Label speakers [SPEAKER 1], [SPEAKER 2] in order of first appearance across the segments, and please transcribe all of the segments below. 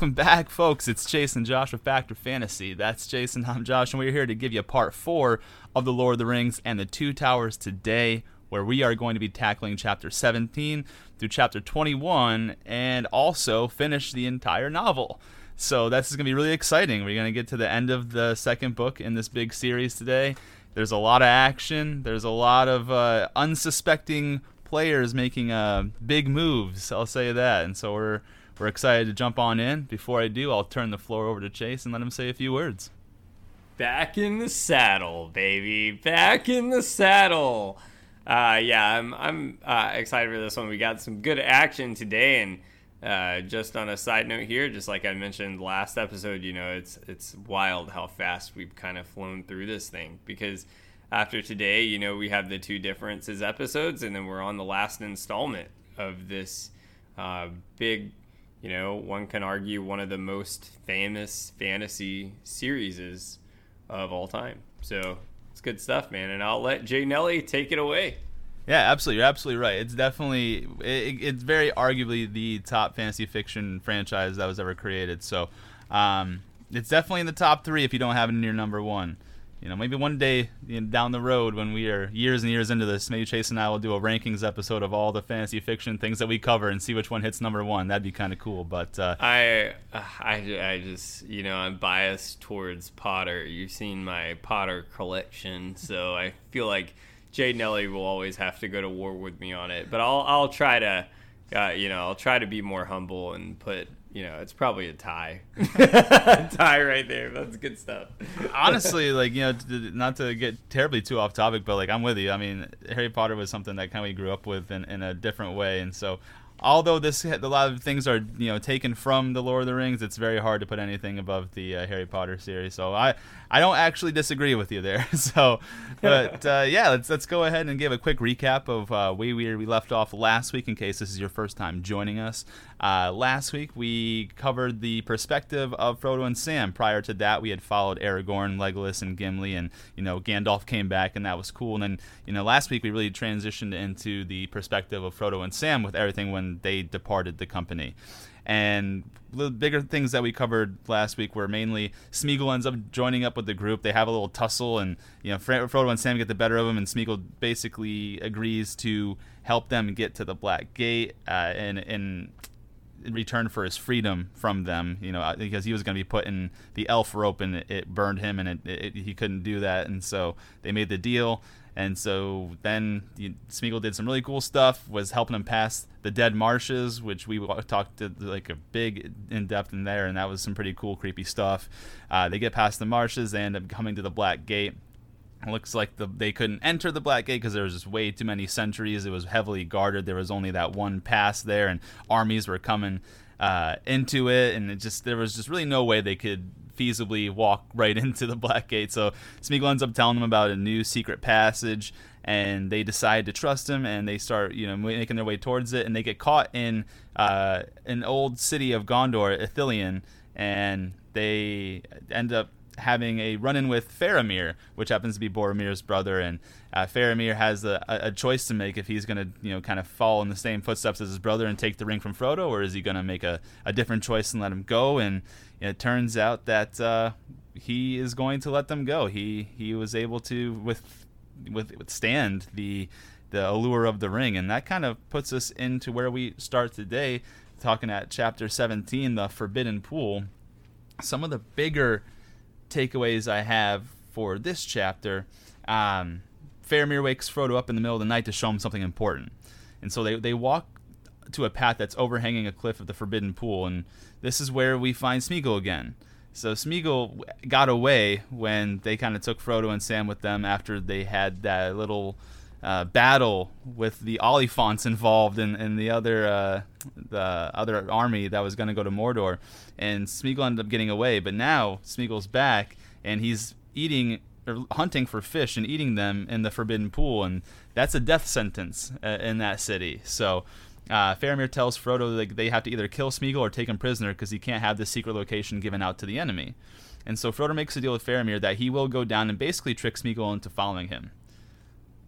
[SPEAKER 1] Welcome back, folks. It's Jason Josh with Factor Fantasy. That's Jason. I'm Josh, and we're here to give you part four of The Lord of the Rings and the Two Towers today, where we are going to be tackling chapter 17 through chapter 21 and also finish the entire novel. So that's going to be really exciting. We're going to get to the end of the second book in this big series today. There's a lot of action, there's a lot of uh, unsuspecting players making uh, big moves, I'll say that. And so we're we're excited to jump on in. Before I do, I'll turn the floor over to Chase and let him say a few words.
[SPEAKER 2] Back in the saddle, baby. Back in the saddle. Uh, yeah, I'm I'm uh, excited for this one. We got some good action today, and uh, just on a side note here, just like I mentioned last episode, you know, it's it's wild how fast we've kind of flown through this thing because after today, you know, we have the two differences episodes, and then we're on the last installment of this uh, big you know, one can argue one of the most famous fantasy series of all time. So it's good stuff, man. And I'll let Jay Nelly take it away.
[SPEAKER 1] Yeah, absolutely. You're absolutely right. It's definitely, it, it's very arguably the top fantasy fiction franchise that was ever created. So um, it's definitely in the top three if you don't have it your number one you know, maybe one day you know, down the road when we are years and years into this, maybe Chase and I will do a rankings episode of all the fantasy fiction things that we cover and see which one hits number one. That'd be kind of cool. But uh,
[SPEAKER 2] I, I, I just, you know, I'm biased towards Potter. You've seen my Potter collection, so I feel like Jay Nelly will always have to go to war with me on it. But I'll, I'll try to, uh, you know, I'll try to be more humble and put you know, it's probably a tie. tie right there. That's good stuff.
[SPEAKER 1] Honestly, like, you know, not to get terribly too off topic, but like, I'm with you. I mean, Harry Potter was something that kind of we grew up with in, in a different way. And so although this a lot of things are you know taken from the Lord of the Rings, it's very hard to put anything above the uh, Harry Potter series. So I I don't actually disagree with you there. So, but uh, yeah, let's let's go ahead and give a quick recap of uh, where we we left off last week in case this is your first time joining us. Uh, last week we covered the perspective of Frodo and Sam. Prior to that, we had followed Aragorn, Legolas, and Gimli, and you know Gandalf came back, and that was cool. And then you know last week we really transitioned into the perspective of Frodo and Sam with everything when they departed the company. And the bigger things that we covered last week were mainly Smeagol ends up joining up with the group. They have a little tussle, and you know Frodo and Sam get the better of him, and Smeagol basically agrees to help them get to the Black Gate, uh, and in return for his freedom from them. You know, uh, because he was going to be put in the elf rope, and it, it burned him, and it, it, he couldn't do that, and so they made the deal. And so then Smeagol did some really cool stuff, was helping him pass the dead marshes, which we talked to like a big in depth in there, and that was some pretty cool, creepy stuff. Uh, they get past the marshes, they end up coming to the Black Gate. It looks like the, they couldn't enter the Black Gate because there was just way too many sentries. It was heavily guarded. There was only that one pass there, and armies were coming uh, into it, and it just there was just really no way they could feasibly walk right into the Black Gate. So Smeagol ends up telling them about a new secret passage, and they decide to trust him, and they start, you know, making their way towards it, and they get caught in uh, an old city of Gondor, Ithilien, and they end up having a run-in with Faramir, which happens to be Boromir's brother, and uh, Faramir has a, a, choice to make if he's going to, you know, kind of fall in the same footsteps as his brother and take the ring from Frodo, or is he going to make a, a different choice and let him go? And it turns out that uh, he is going to let them go. He he was able to with, with withstand the the allure of the ring, and that kind of puts us into where we start today, talking at chapter 17, the Forbidden Pool. Some of the bigger takeaways I have for this chapter. Um, Faramir wakes Frodo up in the middle of the night to show him something important, and so they they walk to a path that's overhanging a cliff of the Forbidden Pool, and this is where we find Smeagol again. So Smeagol got away when they kind of took Frodo and Sam with them after they had that little uh, battle with the Oliphaunts involved and, the other uh, the other army that was going to go to Mordor, and Smeagol ended up getting away. But now Smeagol's back and he's eating or hunting for fish and eating them in the Forbidden Pool, and that's a death sentence uh, in that city. So uh, Faramir tells Frodo that they have to either kill Smeagol or take him prisoner because he can't have this secret location given out to the enemy. And so Frodo makes a deal with Faramir that he will go down and basically trick Smeagol into following him.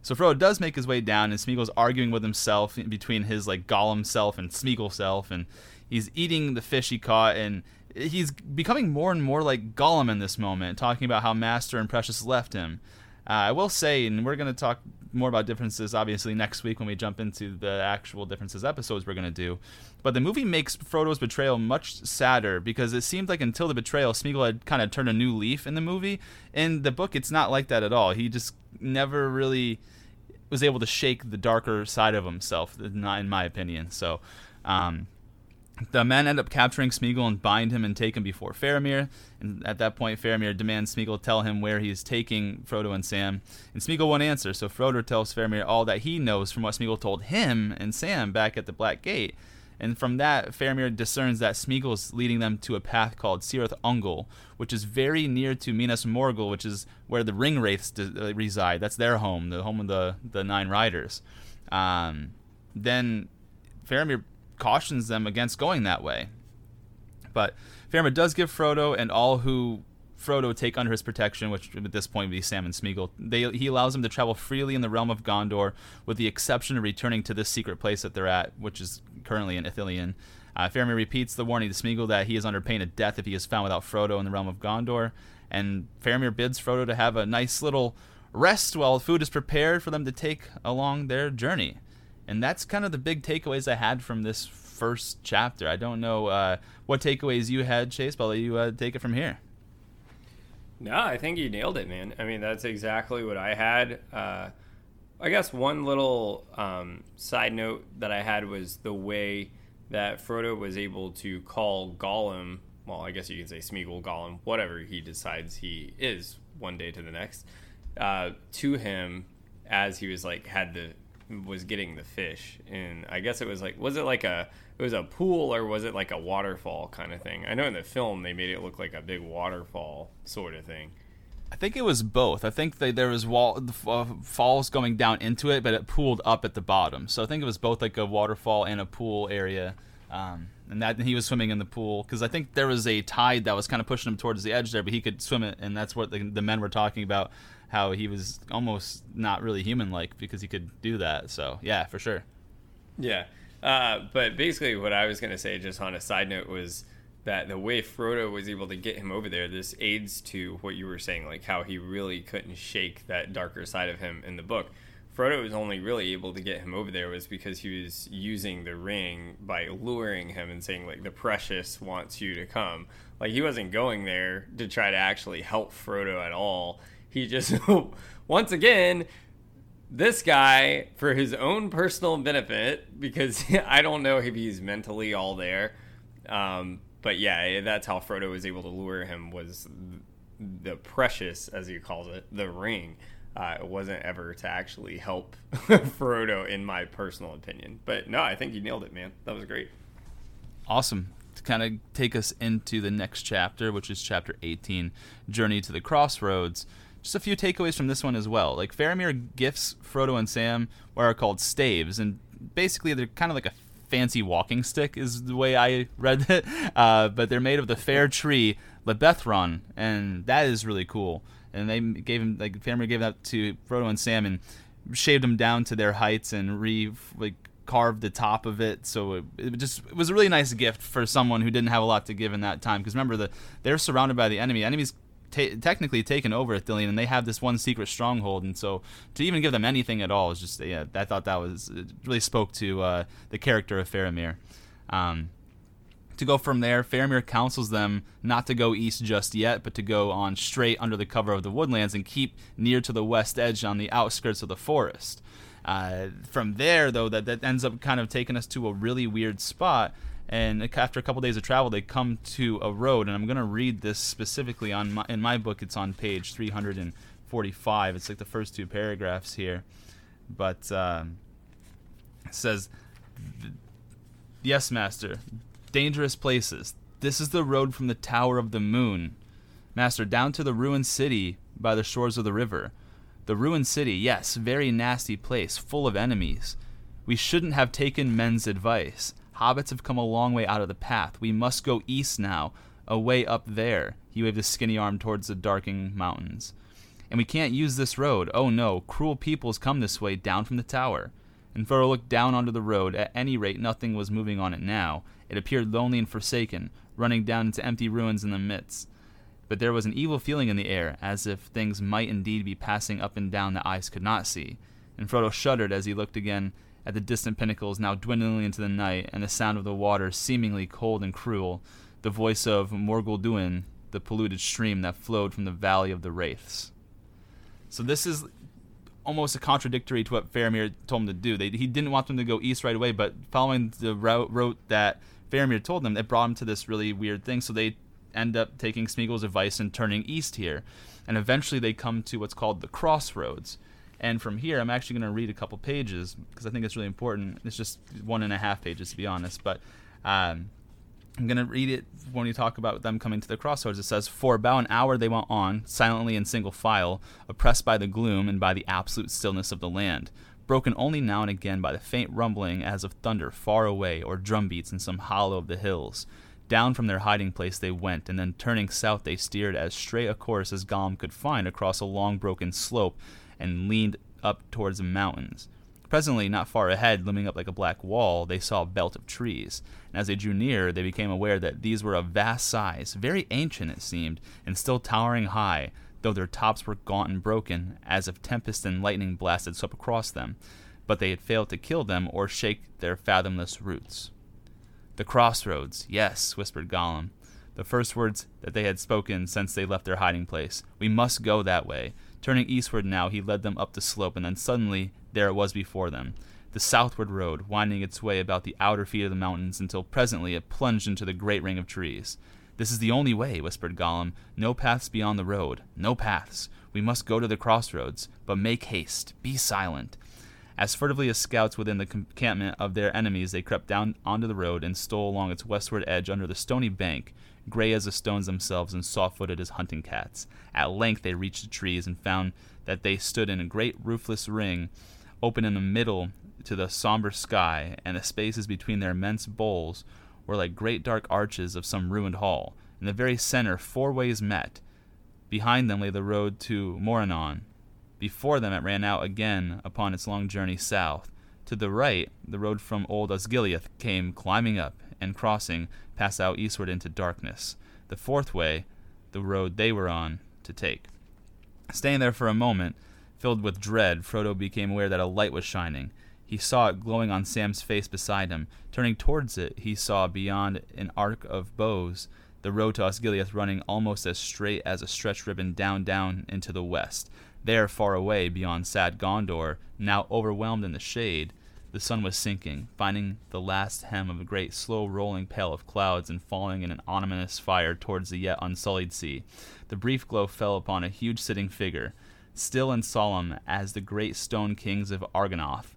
[SPEAKER 1] So Frodo does make his way down, and Smeagol's arguing with himself between his like Gollum self and Smeagol self, and he's eating the fish he caught, and he's becoming more and more like Gollum in this moment, talking about how Master and Precious left him. Uh, I will say, and we're going to talk more about differences obviously next week when we jump into the actual differences episodes we're going to do. But the movie makes Frodo's betrayal much sadder because it seemed like until the betrayal, Smeagol had kind of turned a new leaf in the movie. In the book, it's not like that at all. He just never really was able to shake the darker side of himself, not in my opinion. So, um, the men end up capturing Smeagol and bind him and take him before Faramir. And at that point, Faramir demands Smeagol tell him where he is taking Frodo and Sam. And Smeagol won't answer, so Frodo tells Faramir all that he knows from what Smeagol told him and Sam back at the Black Gate. And from that, Faramir discerns that Smeagol is leading them to a path called Cirith Ungol, which is very near to Minas Morgul, which is where the Ring Wraiths uh, reside. That's their home, the home of the, the Nine Riders. Um, then Faramir cautions them against going that way. But Faramir does give Frodo and all who Frodo take under his protection, which at this point would be Sam and Smeagol. They, he allows them to travel freely in the realm of Gondor, with the exception of returning to this secret place that they're at, which is currently in Ithilien. Uh, Faramir repeats the warning to Smeagol that he is under pain of death if he is found without Frodo in the realm of Gondor, and Faramir bids Frodo to have a nice little rest while food is prepared for them to take along their journey. And that's kind of the big takeaways I had from this first chapter. I don't know uh, what takeaways you had, Chase, but I'll let you uh, take it from here.
[SPEAKER 2] No, I think you nailed it, man. I mean, that's exactly what I had. Uh, I guess one little um, side note that I had was the way that Frodo was able to call Gollum. Well, I guess you can say Smeagol, Gollum, whatever he decides he is one day to the next, uh, to him as he was like had the was getting the fish and i guess it was like was it like a it was a pool or was it like a waterfall kind of thing i know in the film they made it look like a big waterfall sort of thing
[SPEAKER 1] I think it was both. I think they, there was wall uh, falls going down into it, but it pooled up at the bottom. So I think it was both like a waterfall and a pool area. Um, and that and he was swimming in the pool because I think there was a tide that was kind of pushing him towards the edge there, but he could swim it, and that's what the, the men were talking about how he was almost not really human like because he could do that. So yeah, for sure.
[SPEAKER 2] Yeah, uh, but basically, what I was gonna say, just on a side note, was that the way Frodo was able to get him over there, this aids to what you were saying, like how he really couldn't shake that darker side of him in the book. Frodo was only really able to get him over there was because he was using the ring by luring him and saying like the precious wants you to come. Like he wasn't going there to try to actually help Frodo at all he just, once again, this guy, for his own personal benefit, because I don't know if he's mentally all there. Um, but yeah, that's how Frodo was able to lure him was the precious, as he calls it, the ring. Uh, it wasn't ever to actually help Frodo, in my personal opinion. But no, I think you nailed it, man. That was great.
[SPEAKER 1] Awesome. To kind of take us into the next chapter, which is chapter 18, Journey to the Crossroads just a few takeaways from this one as well. Like Faramir gifts Frodo and Sam what are called staves, and basically they're kind of like a fancy walking stick, is the way I read it. Uh, but they're made of the fair tree Lebethron, and that is really cool. And they gave him like family gave that to Frodo and Sam and shaved them down to their heights and re like carved the top of it. So it, it, just it was a really nice gift for someone who didn't have a lot to give in that time. Because remember, the they're surrounded by the enemy. Enemies ta- technically taken over Ithilien, and they have this one secret stronghold. And so to even give them anything at all is just yeah, I thought that was really spoke to uh, the character of Faramir. Um, to go from there, Faramir counsels them not to go east just yet, but to go on straight under the cover of the woodlands and keep near to the west edge on the outskirts of the forest. Uh, from there, though, that, that ends up kind of taking us to a really weird spot and after a couple days of travel, they come to a road, and I'm going to read this specifically on my, in my book. It's on page 345. It's like the first two paragraphs here, but uh, it says, "Yes, master, dangerous places. This is the road from the Tower of the Moon, master, down to the ruined city by the shores of the river." The ruined city, yes, very nasty place, full of enemies. We shouldn't have taken men's advice. Hobbits have come a long way out of the path. We must go east now, away up there. He waved his skinny arm towards the darkening mountains. and we can't use this road. Oh no, cruel peoples come this way down from the tower. And Frodo looked down onto the road. At any rate, nothing was moving on it now. It appeared lonely and forsaken, running down into empty ruins in the midst. But there was an evil feeling in the air, as if things might indeed be passing up and down that eyes could not see. And Frodo shuddered as he looked again at the distant pinnacles now dwindling into the night, and the sound of the water seemingly cold and cruel, the voice of Morgul Duin, the polluted stream that flowed from the Valley of the Wraiths. So this is almost a contradictory to what Faramir told him to do. They, he didn't want them to go east right away, but following the route, route that Faramir told them, it brought him to this really weird thing. So they end up taking Smeagol's advice and turning east here. And eventually they come to what's called the crossroads. And from here, I'm actually going to read a couple pages because I think it's really important. It's just one and a half pages, to be honest. But um, I'm going to read it when you talk about them coming to the crossroads. It says, For about an hour they went on, silently in single file, oppressed by the gloom and by the absolute stillness of the land, broken only now and again by the faint rumbling as of thunder far away or drumbeats in some hollow of the hills. Down from their hiding place they went, and then turning south they steered as straight a course as Gollum could find across a long broken slope and leaned up towards the mountains. Presently, not far ahead, looming up like a black wall, they saw a belt of trees. And as they drew near, they became aware that these were of vast size, very ancient it seemed, and still towering high, though their tops were gaunt and broken, as if tempest and lightning blast had swept across them. But they had failed to kill them or shake their fathomless roots. The crossroads, yes, whispered Gollum, the first words that they had spoken since they left their hiding place. We must go that way. Turning eastward now, he led them up the slope, and then suddenly there it was before them the southward road, winding its way about the outer feet of the mountains until presently it plunged into the great ring of trees. This is the only way, whispered Gollum. No paths beyond the road. No paths. We must go to the crossroads, but make haste. Be silent. As furtively as scouts within the encampment of their enemies, they crept down onto the road and stole along its westward edge under the stony bank, gray as the stones themselves and soft footed as hunting cats. At length they reached the trees and found that they stood in a great roofless ring open in the middle to the somber sky, and the spaces between their immense boles were like great dark arches of some ruined hall. In the very center, four ways met. Behind them lay the road to Morannon. Before them, it ran out again upon its long journey south. To the right, the road from Old Osgiliath came climbing up, and crossing, pass out eastward into darkness. The fourth way, the road they were on to take. Staying there for a moment, Filled with dread, Frodo became aware that a light was shining. He saw it glowing on Sam's face beside him. Turning towards it, he saw beyond an arc of boughs the road to Osgiliath running almost as straight as a stretched ribbon down down into the west. There, far away, beyond sad Gondor, now overwhelmed in the shade, the sun was sinking, finding the last hem of a great slow rolling pale of clouds and falling in an ominous fire towards the yet unsullied sea. The brief glow fell upon a huge sitting figure still and solemn as the great stone kings of Argonath.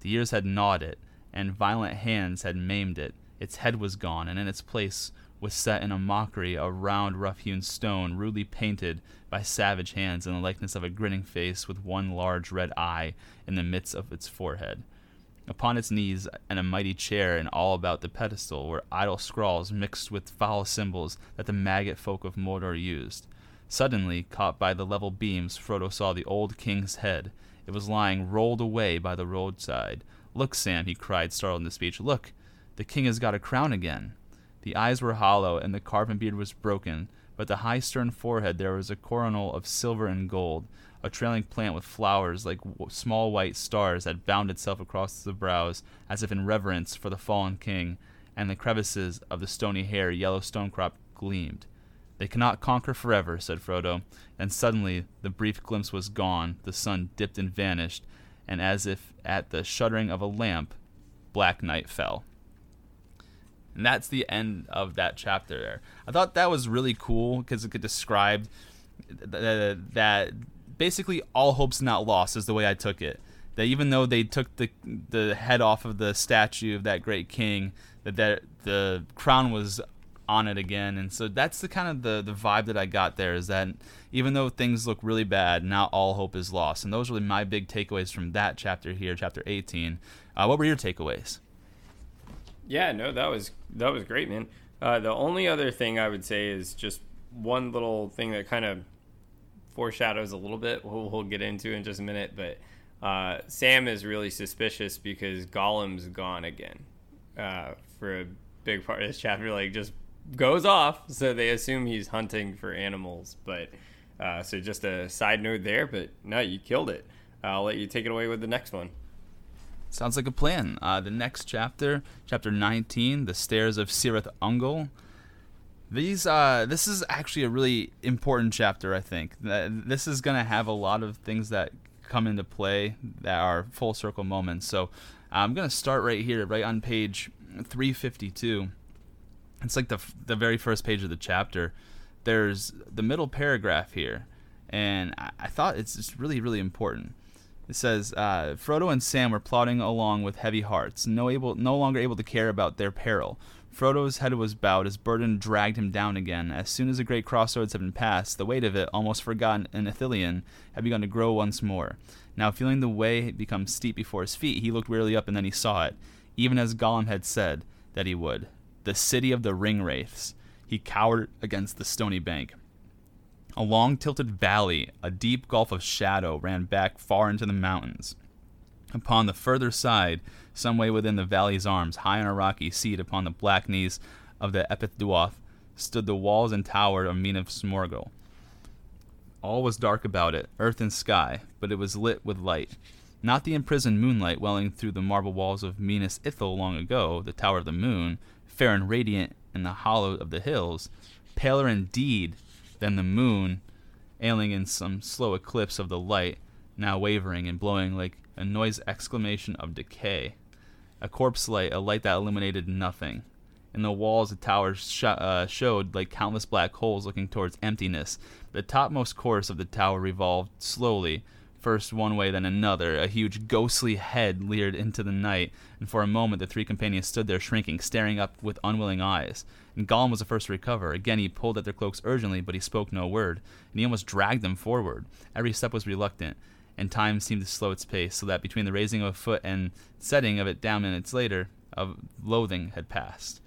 [SPEAKER 1] The years had gnawed it, and violent hands had maimed it. Its head was gone, and in its place was set in a mockery a round, rough hewn stone, rudely painted by savage hands in the likeness of a grinning face with one large red eye in the midst of its forehead. Upon its knees and a mighty chair, and all about the pedestal, were idle scrawls mixed with foul symbols that the maggot folk of Mordor used. Suddenly, caught by the level beams, Frodo saw the old king's head. It was lying rolled away by the roadside. Look, Sam, he cried, startled into speech. Look, the king has got a crown again. The eyes were hollow, and the carven beard was broken, but the high stern forehead there was a coronal of silver and gold. A trailing plant with flowers like w- small white stars had bound itself across the brows, as if in reverence for the fallen king, and the crevices of the stony hair yellow stonecrop gleamed. They cannot conquer forever, said Frodo, and suddenly the brief glimpse was gone, the sun dipped and vanished, and as if at the shuddering of a lamp, black night fell. And that's the end of that chapter there. I thought that was really cool because it could describe th- that basically all hope's not lost is the way I took it. That even though they took the the head off of the statue of that great king, that, that the crown was on it again. And so that's the kind of the, the vibe that i got there is that even though things look really bad not all hope is lost. And those were my big takeaways from that chapter here chapter 18 uh, what were your takeaways?
[SPEAKER 2] Yeah no that was that was great man. Uh, the only other thing i would say is just one little thing that kind of foreshadows a little bit. We'll, we'll get into in just a minute, but uh, Sam is really suspicious because Gollum's gone again uh, for a big part of this chapter. Like just goes off, so they assume he's hunting for animals. But uh, so just a side note there. But no, you killed it. I'll let you take it away with the next one.
[SPEAKER 1] Sounds like a plan. Uh, the next chapter, chapter 19, the stairs of Cirith Ungol. These, uh, this is actually a really important chapter. I think this is going to have a lot of things that come into play that are full circle moments. So I'm going to start right here, right on page 352. It's like the the very first page of the chapter. There's the middle paragraph here, and I, I thought it's just really really important. It says uh, Frodo and Sam were plodding along with heavy hearts, no able no longer able to care about their peril. Frodo's head was bowed, his burden dragged him down again. As soon as the great crossroads had been passed, the weight of it, almost forgotten in Ithilien, had begun to grow once more. Now, feeling the way become steep before his feet, he looked wearily up and then he saw it, even as Gollum had said that he would. The city of the ring wraiths. He cowered against the stony bank. A long tilted valley, a deep gulf of shadow, ran back far into the mountains. Upon the further side, some way within the valley's arms, high on a rocky seat upon the black knees of the Ephel Duath, stood the walls and tower of Minas Morgul. All was dark about it, earth and sky, but it was lit with light. Not the imprisoned moonlight welling through the marble walls of Minas Ithil long ago, the Tower of the Moon, fair and radiant in the hollow of the hills, paler indeed than the moon, ailing in some slow eclipse of the light, now wavering and blowing like a noise exclamation of decay. A corpse light, a light that illuminated nothing. In the walls, the towers sh- uh, showed like countless black holes looking towards emptiness. The topmost course of the tower revolved slowly, first one way, then another. A huge ghostly head leered into the night, and for a moment the three companions stood there shrinking, staring up with unwilling eyes. And Gollum was the first to recover. Again he pulled at their cloaks urgently, but he spoke no word, and he almost dragged them forward. Every step was reluctant and time seemed to slow its pace, so that between the raising of a foot and setting of it down minutes later, of loathing had passed.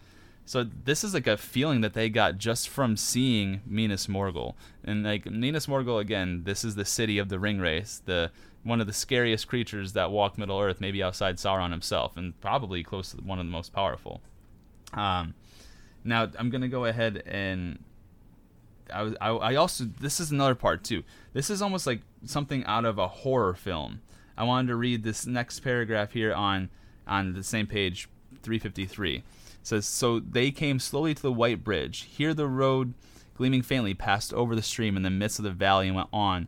[SPEAKER 1] So this is like a feeling that they got just from seeing Minas Morgul, and like Minas Morgul again, this is the city of the Ringwraiths, the one of the scariest creatures that walk Middle Earth, maybe outside Sauron himself, and probably close to one of the most powerful. Um, now I'm gonna go ahead and I was I, I also this is another part too. This is almost like something out of a horror film. I wanted to read this next paragraph here on on the same page 353. It says so they came slowly to the white bridge. Here the road gleaming faintly passed over the stream in the midst of the valley and went on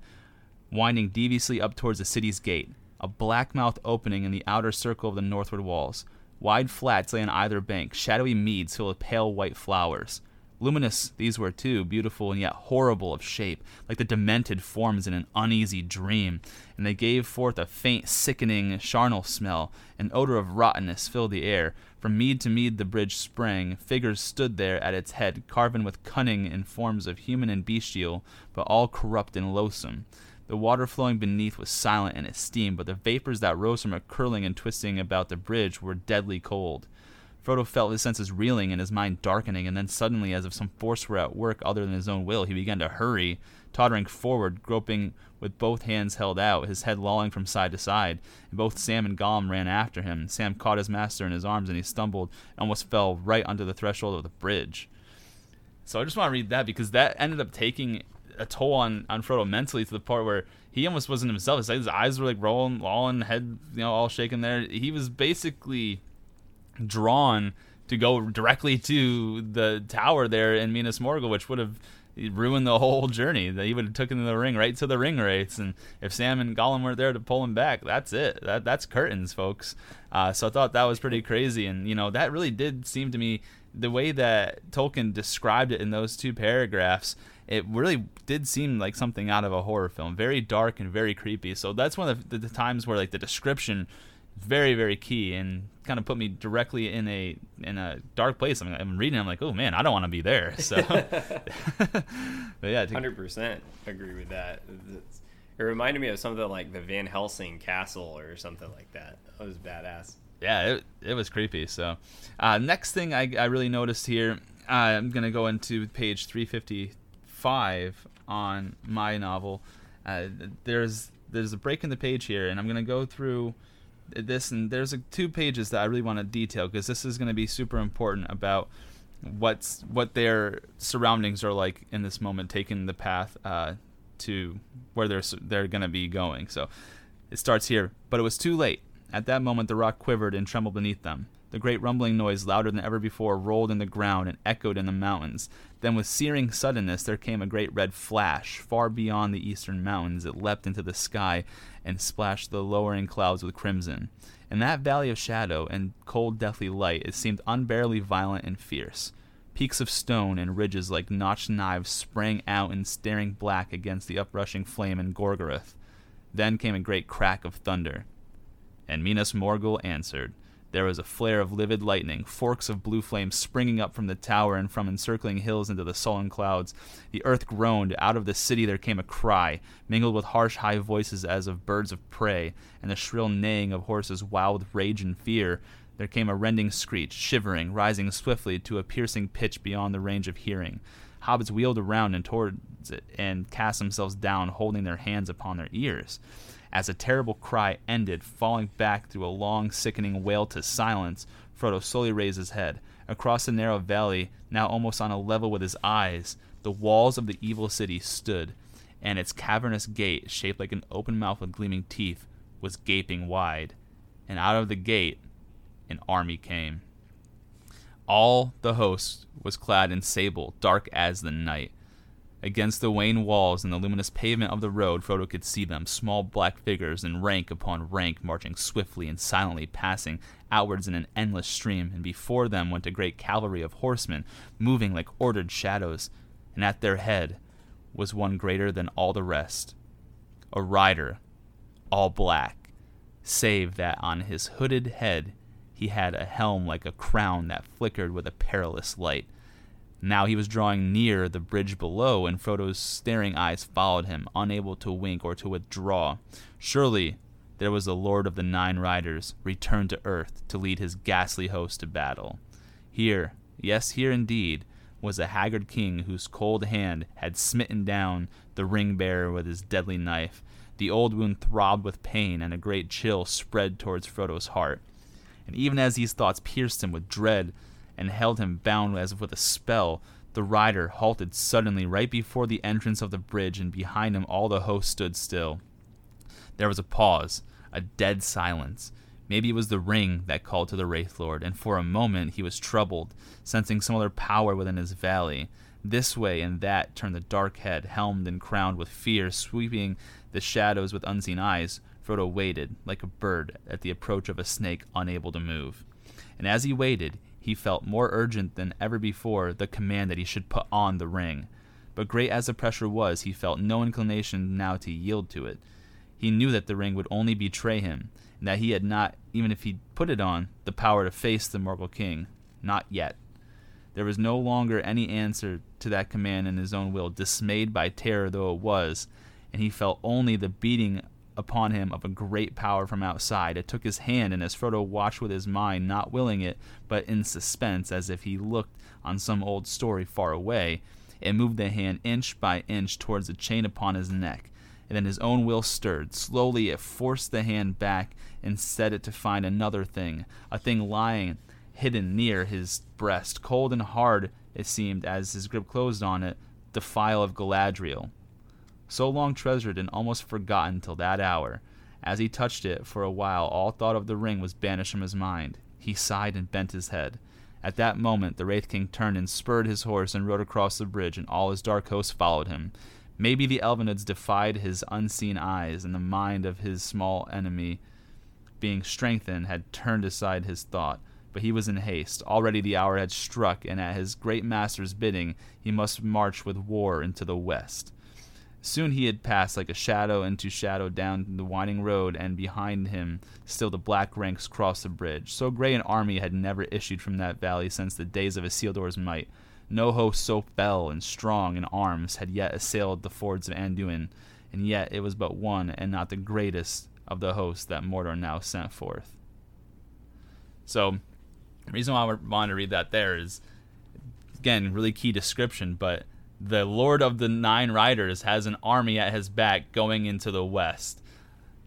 [SPEAKER 1] winding deviously up towards the city's gate, a black mouth opening in the outer circle of the northward walls. Wide flats lay on either bank, shadowy meads filled with pale white flowers. Luminous these were too, beautiful and yet horrible of shape, like the demented forms in an uneasy dream, and they gave forth a faint, sickening, charnel smell. An odor of rottenness filled the air. From mead to mead the bridge sprang. Figures stood there at its head, carven with cunning in forms of human and bestial, but all corrupt and loathsome. The water flowing beneath was silent its steam, but the vapors that rose from it curling and twisting about the bridge were deadly cold. Frodo felt his senses reeling and his mind darkening, and then suddenly, as if some force were at work other than his own will, he began to hurry, tottering forward, groping with both hands held out, his head lolling from side to side. And both Sam and Gollum ran after him. Sam caught his master in his arms, and he stumbled and almost fell right under the threshold of the bridge. So I just want to read that because that ended up taking a toll on, on Frodo mentally to the part where he almost wasn't himself. His eyes were like rolling, lolling, head you know all shaking there. He was basically drawn to go directly to the tower there in Minas Morgul, which would have ruined the whole journey. He would have taken the ring right to the ring wraiths, and if Sam and Gollum weren't there to pull him back, that's it. That that's curtains, folks. Uh, so I thought that was pretty crazy, and you know that really did seem to me the way that Tolkien described it in those two paragraphs. It really did seem like something out of a horror film, very dark and very creepy. So that's one of the, the times where like the description very very key and kind of put me directly in a in a dark place. I mean, I'm reading. I'm like, oh man, I don't want to be there. So,
[SPEAKER 2] but yeah, hundred percent agree with that. It's, it reminded me of something like the Van Helsing Castle or something like that. That was badass.
[SPEAKER 1] Yeah, it, it was creepy. So, uh, next thing I, I really noticed here, uh, I'm gonna go into page 355 on my novel, uh, there's there's a break in the page here, and I'm gonna go through this, and there's two pages that I really want to detail because this is gonna be super important about what's what their surroundings are like in this moment, taking the path uh, to where they're they're gonna be going. So it starts here, but it was too late. At that moment, the rock quivered and trembled beneath them. The great rumbling noise, louder than ever before, rolled in the ground and echoed in the mountains. Then, with searing suddenness, there came a great red flash. Far beyond the eastern mountains, it leapt into the sky and splashed the lowering clouds with crimson. In that valley of shadow and cold, deathly light, it seemed unbearably violent and fierce. Peaks of stone and ridges like notched knives sprang out in staring black against the uprushing flame in Gorgoroth. Then came a great crack of thunder. And Minas Morgul answered. There was a flare of livid lightning, forks of blue flame springing up from the tower and from encircling hills into the sullen clouds. The earth groaned. Out of the city there came a cry, mingled with harsh high voices as of birds of prey, and the shrill neighing of horses wild with rage and fear. There came a rending screech, shivering, rising swiftly to a piercing pitch beyond the range of hearing. Hobbits wheeled around and towards it and cast themselves down, holding their hands upon their ears as a terrible cry ended, falling back through a long, sickening wail to silence. Frodo slowly raised his head. Across the narrow valley, now almost on a level with his eyes, the walls of the evil city stood, and its cavernous gate, shaped like an open mouth with gleaming teeth, was gaping wide. And out of the gate, an army came. All the host was clad in sable, dark as the night. Against the wan walls and the luminous pavement of the road, Frodo could see them, small black figures in rank upon rank, marching swiftly and silently, passing outwards in an endless stream, and before them went a great cavalry of horsemen, moving like ordered shadows, and at their head was one greater than all the rest, a rider, all black, save that on his hooded head he had a helm like a crown that flickered with a perilous light. Now he was drawing near the bridge below, and Frodo's staring eyes followed him, unable to wink or to withdraw. Surely there was the Lord of the Nine Riders, returned to earth to lead his ghastly host to battle. Here, yes, here indeed, was a haggard king whose cold hand had smitten down the ring bearer with his deadly knife. The old wound throbbed with pain, and a great chill spread towards Frodo's heart. And even as these thoughts pierced him with dread, and held him bound as if with a spell. The rider halted suddenly right before the entrance of the bridge, and behind him all the host stood still. There was a pause, a dead silence. Maybe it was the ring that called to the Wraith Lord, and for a moment he was troubled, sensing some other power within his valley. This way and that turned the dark head, helmed and crowned with fear, sweeping the shadows with unseen eyes. Frodo waited, like a bird at the approach of a snake unable to move. And as he waited, he felt more urgent than ever before the command that he should put on the ring. But great as the pressure was, he felt no inclination now to yield to it. He knew that the ring would only betray him, and that he had not, even if he put it on, the power to face the Morgul king. Not yet. There was no longer any answer to that command in his own will, dismayed by terror though it was, and he felt only the beating upon him of a great power from outside. It took his hand, and as Frodo watched with his mind, not willing it, but in suspense, as if he looked on some old story far away, it moved the hand inch by inch towards the chain upon his neck. And then his own will stirred. Slowly it forced the hand back and set it to find another thing, a thing lying hidden near his breast, cold and hard, it seemed, as his grip closed on it, the phial of Galadriel so long treasured and almost forgotten till that hour. As he touched it, for a while all thought of the ring was banished from his mind. He sighed and bent his head. At that moment the Wraith King turned and spurred his horse and rode across the bridge, and all his dark host followed him. Maybe the Elvenids defied his unseen eyes, and the mind of his small enemy, being strengthened, had turned aside his thought. But he was in haste. Already the hour had struck, and at his great master's bidding he must march with war into the west. Soon he had passed like a shadow into shadow down the winding road, and behind him still the black ranks crossed the bridge. So great an army had never issued from that valley since the days of Isildur's might. No host so fell and strong in arms had yet assailed the fords of Anduin, and yet it was but one and not the greatest of the hosts that Mordor now sent forth. So, the reason why I wanted to read that there is, again, really key description, but the Lord of the Nine Riders has an army at his back going into the west.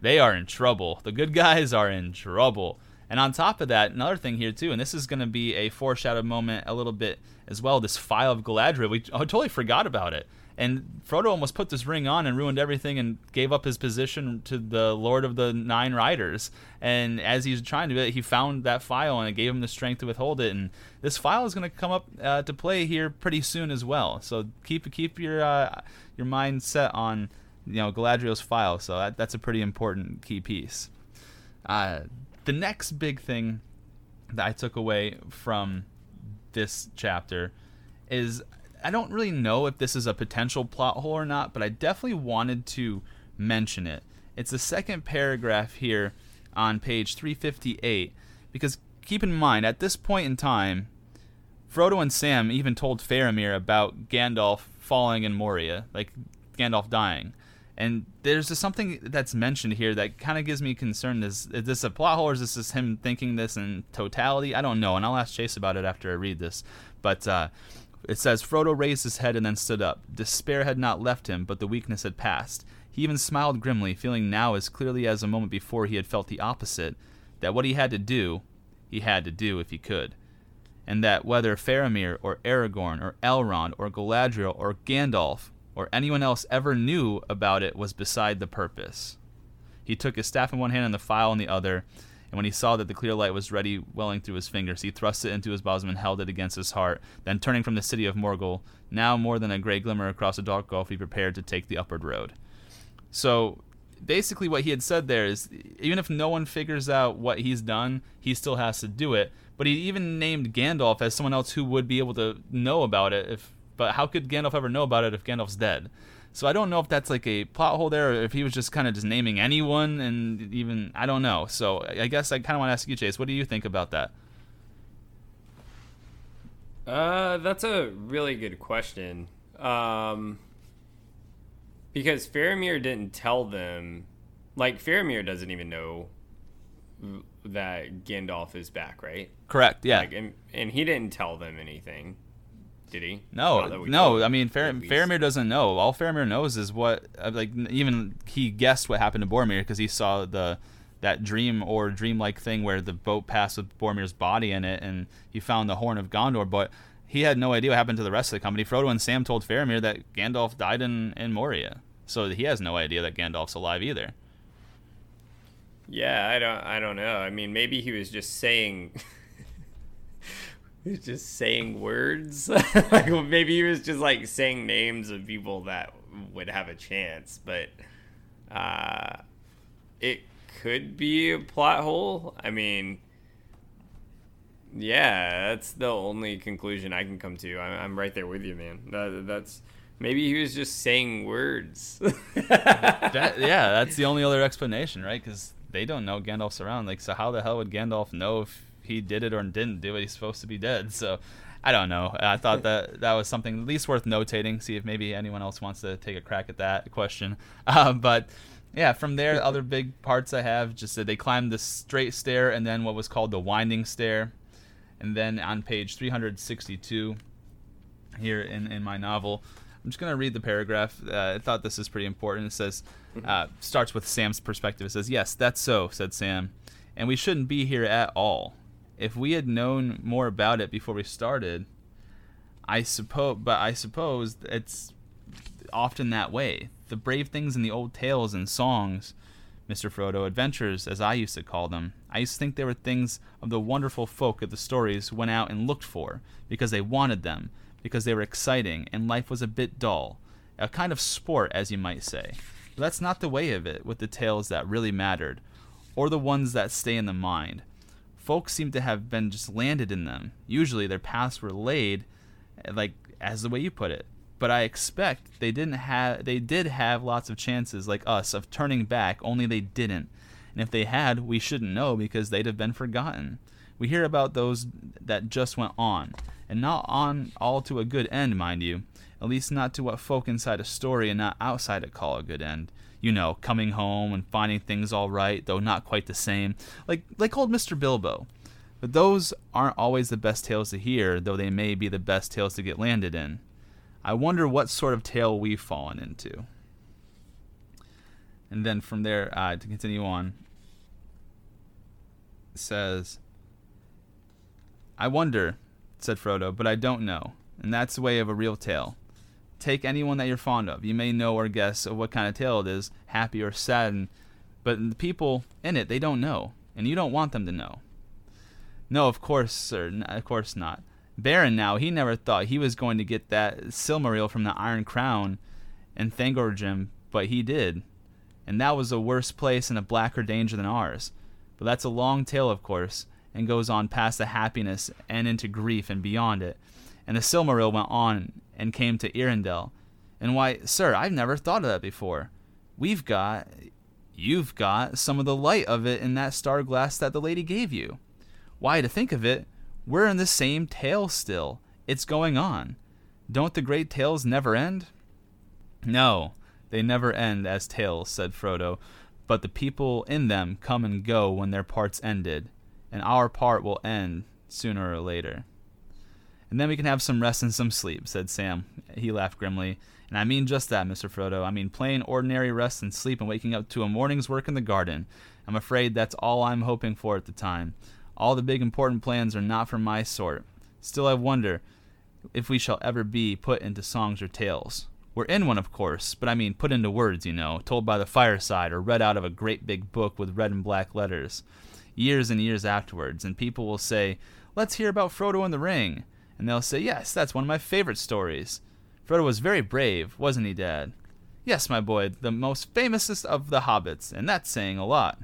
[SPEAKER 1] They are in trouble. The good guys are in trouble. And on top of that, another thing here too, and this is going to be a foreshadowed moment a little bit as well. This phial of Galadriel, we I oh, totally forgot about it. And Frodo almost put this ring on and ruined everything and gave up his position to the Lord of the Nine Riders. And as he's trying to do it, he found that phial and it gave him the strength to withhold it. And this phial is going to come up uh, to play here pretty soon as well. So keep keep your uh, your mind set on you know Galadriel's phial. So that, that's a pretty important key piece. Uh, the next big thing that I took away from this chapter is I don't really know if this is a potential plot hole or not, but I definitely wanted to mention it. It's the second paragraph here on page 358 because keep in mind at this point in time Frodo and Sam even told Faramir about Gandalf falling in Moria, like Gandalf dying. And there's just something that's mentioned here that kind of gives me concern. Is, is this a plot hole or is this just him thinking this in totality? I don't know, and I'll ask Chase about it after I read this. But uh, it says Frodo raised his head and then stood up. Despair had not left him, but the weakness had passed. He even smiled grimly, feeling now as clearly as a moment before he had felt the opposite that what he had to do, he had to do if he could. And that whether Faramir or Aragorn or Elrond or Galadriel or Gandalf or anyone else ever knew about it was beside the purpose. He took his staff in one hand and the phial in the other, and when he saw that the clear light was ready welling through his fingers, he thrust it into his bosom and held it against his heart. Then, turning from the city of Morgul, now more than a gray glimmer across the dark gulf, he prepared to take the upward road. So, basically, what he had said there is even if no one figures out what he's done, he still has to do it. But he even named Gandalf as someone else who would be able to know about it. If but how could Gandalf ever know about it if Gandalf's dead? So I don't know if that's like a plot hole there, or if he was just kind of just naming anyone, and even I don't know. So I guess I kind of want to ask you, Chase, what do you think about that?
[SPEAKER 2] Uh, that's a really good question. Um, because Faramir didn't tell them, like Faramir doesn't even know that Gandalf is back, right?
[SPEAKER 1] Correct. Yeah.
[SPEAKER 2] Like, and, and he didn't tell them anything. Did he?
[SPEAKER 1] No, no. I mean, Faram- Faramir doesn't know. All Faramir knows is what, uh, like, even he guessed what happened to Boromir because he saw the that dream or dreamlike thing where the boat passed with Boromir's body in it, and he found the horn of Gondor. But he had no idea what happened to the rest of the company. Frodo and Sam told Faramir that Gandalf died in in Moria, so he has no idea that Gandalf's alive either.
[SPEAKER 2] Yeah, I don't. I don't know. I mean, maybe he was just saying. He's just saying words. like well, maybe he was just like saying names of people that would have a chance, but uh, it could be a plot hole. I mean, yeah, that's the only conclusion I can come to. I'm, I'm right there with you, man. That, that's maybe he was just saying words.
[SPEAKER 1] that, yeah, that's the only other explanation, right? Because they don't know Gandalf's around. Like, so how the hell would Gandalf know if he did it or didn't do it. He's supposed to be dead. So I don't know. I thought that that was something at least worth notating. See if maybe anyone else wants to take a crack at that question. Uh, but yeah, from there, other big parts I have just that they climbed the straight stair and then what was called the winding stair. And then on page 362 here in, in my novel, I'm just going to read the paragraph. Uh, I thought this is pretty important. It says, mm-hmm. uh, starts with Sam's perspective. It says, Yes, that's so, said Sam. And we shouldn't be here at all if we had known more about it before we started, I suppose, but I suppose it's often that way. The brave things in the old tales and songs, Mr. Frodo, adventures, as I used to call them, I used to think they were things of the wonderful folk of the stories went out and looked for, because they wanted them, because they were exciting, and life was a bit dull. A kind of sport, as you might say. But that's not the way of it with the tales that really mattered, or the ones that stay in the mind folks seem to have been just landed in them. Usually their paths were laid, eh, like as the way you put it. But I expect they didn't have they did have lots of chances like us of turning back, only they didn't. And if they had, we shouldn't know because they'd have been forgotten. We hear about those that just went on, and not on all to a good end, mind you. At least not to what folk inside a story and not outside it call a good end you know, coming home and finding things all right, though not quite the same, like like old Mr. Bilbo. But those aren't always the best tales to hear, though they may be the best tales to get landed in. I wonder what sort of tale we've fallen into. And then from there, uh, to continue on, says, I wonder, said Frodo, but I don't know. And that's the way of a real tale. Take anyone that you're fond of. You may know or guess of what kind of tale it is, happy or sad, but the people in it, they don't know, and you don't want them to know. No, of course, sir, of course not. Beren now, he never thought he was going to get that Silmaril from the Iron Crown and Thangorodrim, but he did. And that was a worse place and a blacker danger than ours. But that's a long tale, of course, and goes on past the happiness and into grief and beyond it. And the Silmaril went on and came to Eärendil. And why, sir, I've never thought of that before. We've got, you've got some of the light of it in that star glass that the lady gave you. Why, to think of it, we're in the same tale still. It's going on. Don't the great tales never end? No, they never end as tales, said Frodo, but the people in them come and go when their part's ended, and our part will end sooner or later. And then we can have some rest and some sleep, said Sam. He laughed grimly. And I mean just that, Mr. Frodo. I mean plain, ordinary rest and sleep and waking up to a morning's work in the garden. I'm afraid that's all I'm hoping for at the time. All the big important plans are not for my sort. Still, I wonder if we shall ever be put into songs or tales. We're in one, of course, but I mean put into words, you know, told by the fireside or read out of a great big book with red and black letters. Years and years afterwards, and people will say, Let's hear about Frodo and the Ring. And they'll say, Yes, that's one of my favorite stories. Frodo was very brave, wasn't he, Dad? Yes, my boy, the most famousest of the hobbits, and that's saying a lot.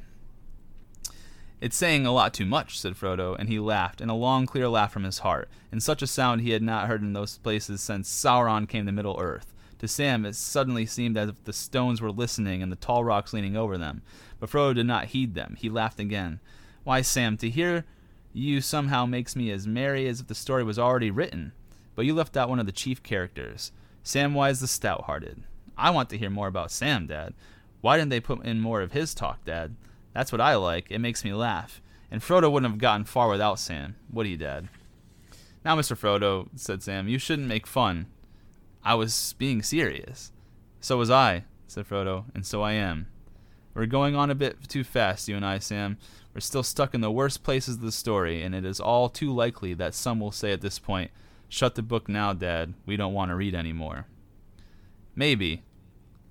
[SPEAKER 1] It's saying a lot too much, said Frodo, and he laughed, and a long, clear laugh from his heart, and such a sound he had not heard in those places since Sauron came to Middle Earth. To Sam, it suddenly seemed as if the stones were listening and the tall rocks leaning over them. But Frodo did not heed them. He laughed again. Why, Sam, to hear you somehow makes me as merry as if the story was already written. But you left out one of the chief characters, Samwise the Stout-Hearted. I want to hear more about Sam, Dad. Why didn't they put in more of his talk, Dad? That's what I like. It makes me laugh. And Frodo wouldn't have gotten far without Sam, would he, Dad? Now, Mr. Frodo, said Sam, you shouldn't make fun. I was being serious. So was I, said Frodo, and so I am. We're going on a bit too fast, you and I, Sam. We're still stuck in the worst places of the story, and it is all too likely that some will say at this point, Shut the book now, Dad. We don't want to read any more. Maybe,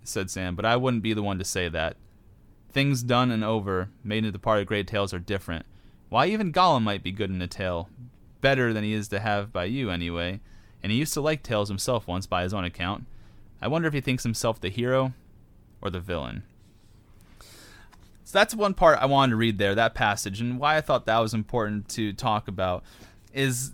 [SPEAKER 1] said Sam, but I wouldn't be the one to say that. Things done and over, made into the part of great tales, are different. Why, even Gollum might be good in a tale. Better than he is to have by you, anyway. And he used to like tales himself once, by his own account. I wonder if he thinks himself the hero or the villain. So that's one part I wanted to read there, that passage, and why I thought that was important to talk about is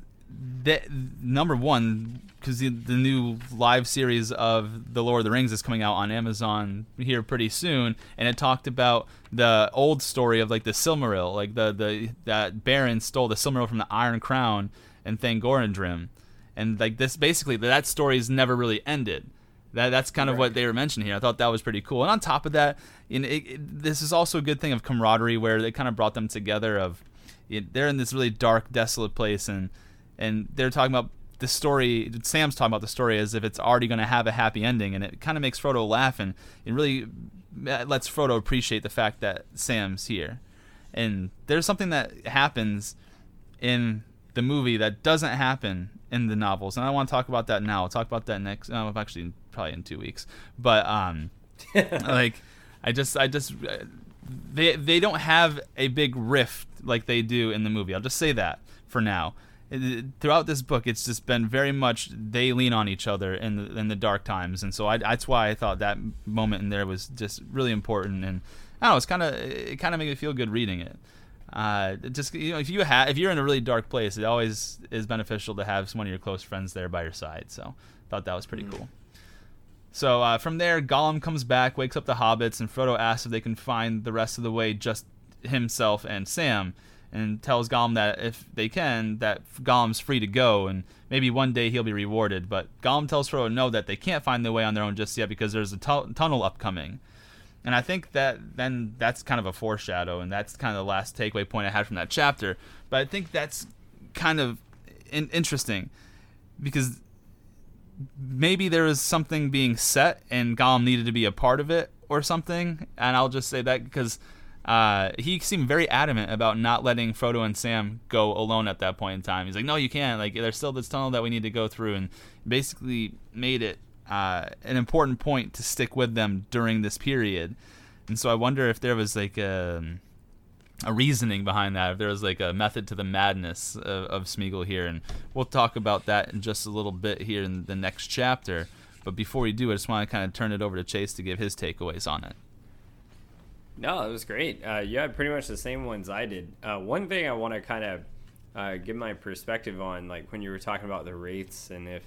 [SPEAKER 1] that number one because the, the new live series of the Lord of the Rings is coming out on Amazon here pretty soon, and it talked about the old story of like the Silmaril, like the the that Beren stole the Silmaril from the Iron Crown and Thangorodrim, and like this basically that story's never really ended. That that's kind of right. what they were mentioning here. I thought that was pretty cool. And on top of that, you know, it, it, this is also a good thing of camaraderie where they kind of brought them together. Of they're in this really dark, desolate place, and and they're talking about the story sam's talking about the story as if it's already going to have a happy ending and it kind of makes frodo laugh and it really uh, lets frodo appreciate the fact that sam's here and there's something that happens in the movie that doesn't happen in the novels and i want to talk about that now. I'll talk about that next uh, actually probably in two weeks. But um like i just i just they they don't have a big rift like they do in the movie. I'll just say that for now. Throughout this book, it's just been very much they lean on each other in the, in the dark times, and so I, that's why I thought that moment in there was just really important, and I don't know, it's kind of it kind of made me feel good reading it. Uh, just you know, if you have if you're in a really dark place, it always is beneficial to have one of your close friends there by your side. So I thought that was pretty mm-hmm. cool. So uh, from there, Gollum comes back, wakes up the hobbits, and Frodo asks if they can find the rest of the way just himself and Sam and tells Gollum that if they can, that Gollum's free to go, and maybe one day he'll be rewarded. But Gollum tells Frodo no, that they can't find their way on their own just yet because there's a tu- tunnel upcoming. And I think that then that's kind of a foreshadow, and that's kind of the last takeaway point I had from that chapter. But I think that's kind of in- interesting because maybe there was something being set and Gollum needed to be a part of it or something. And I'll just say that because uh, he seemed very adamant about not letting Frodo and Sam go alone at that point in time. He's like, no, you can't. Like, there's still this tunnel that we need to go through, and basically made it uh, an important point to stick with them during this period. And so I wonder if there was like a, a reasoning behind that, if there was like a method to the madness of, of Smeagol here. And we'll talk about that in just a little bit here in the next chapter. But before we do, I just want to kind of turn it over to Chase to give his takeaways on it.
[SPEAKER 2] No, it was great. Uh, you had pretty much the same ones I did. Uh, one thing I want to kind of uh, give my perspective on, like when you were talking about the wraiths and if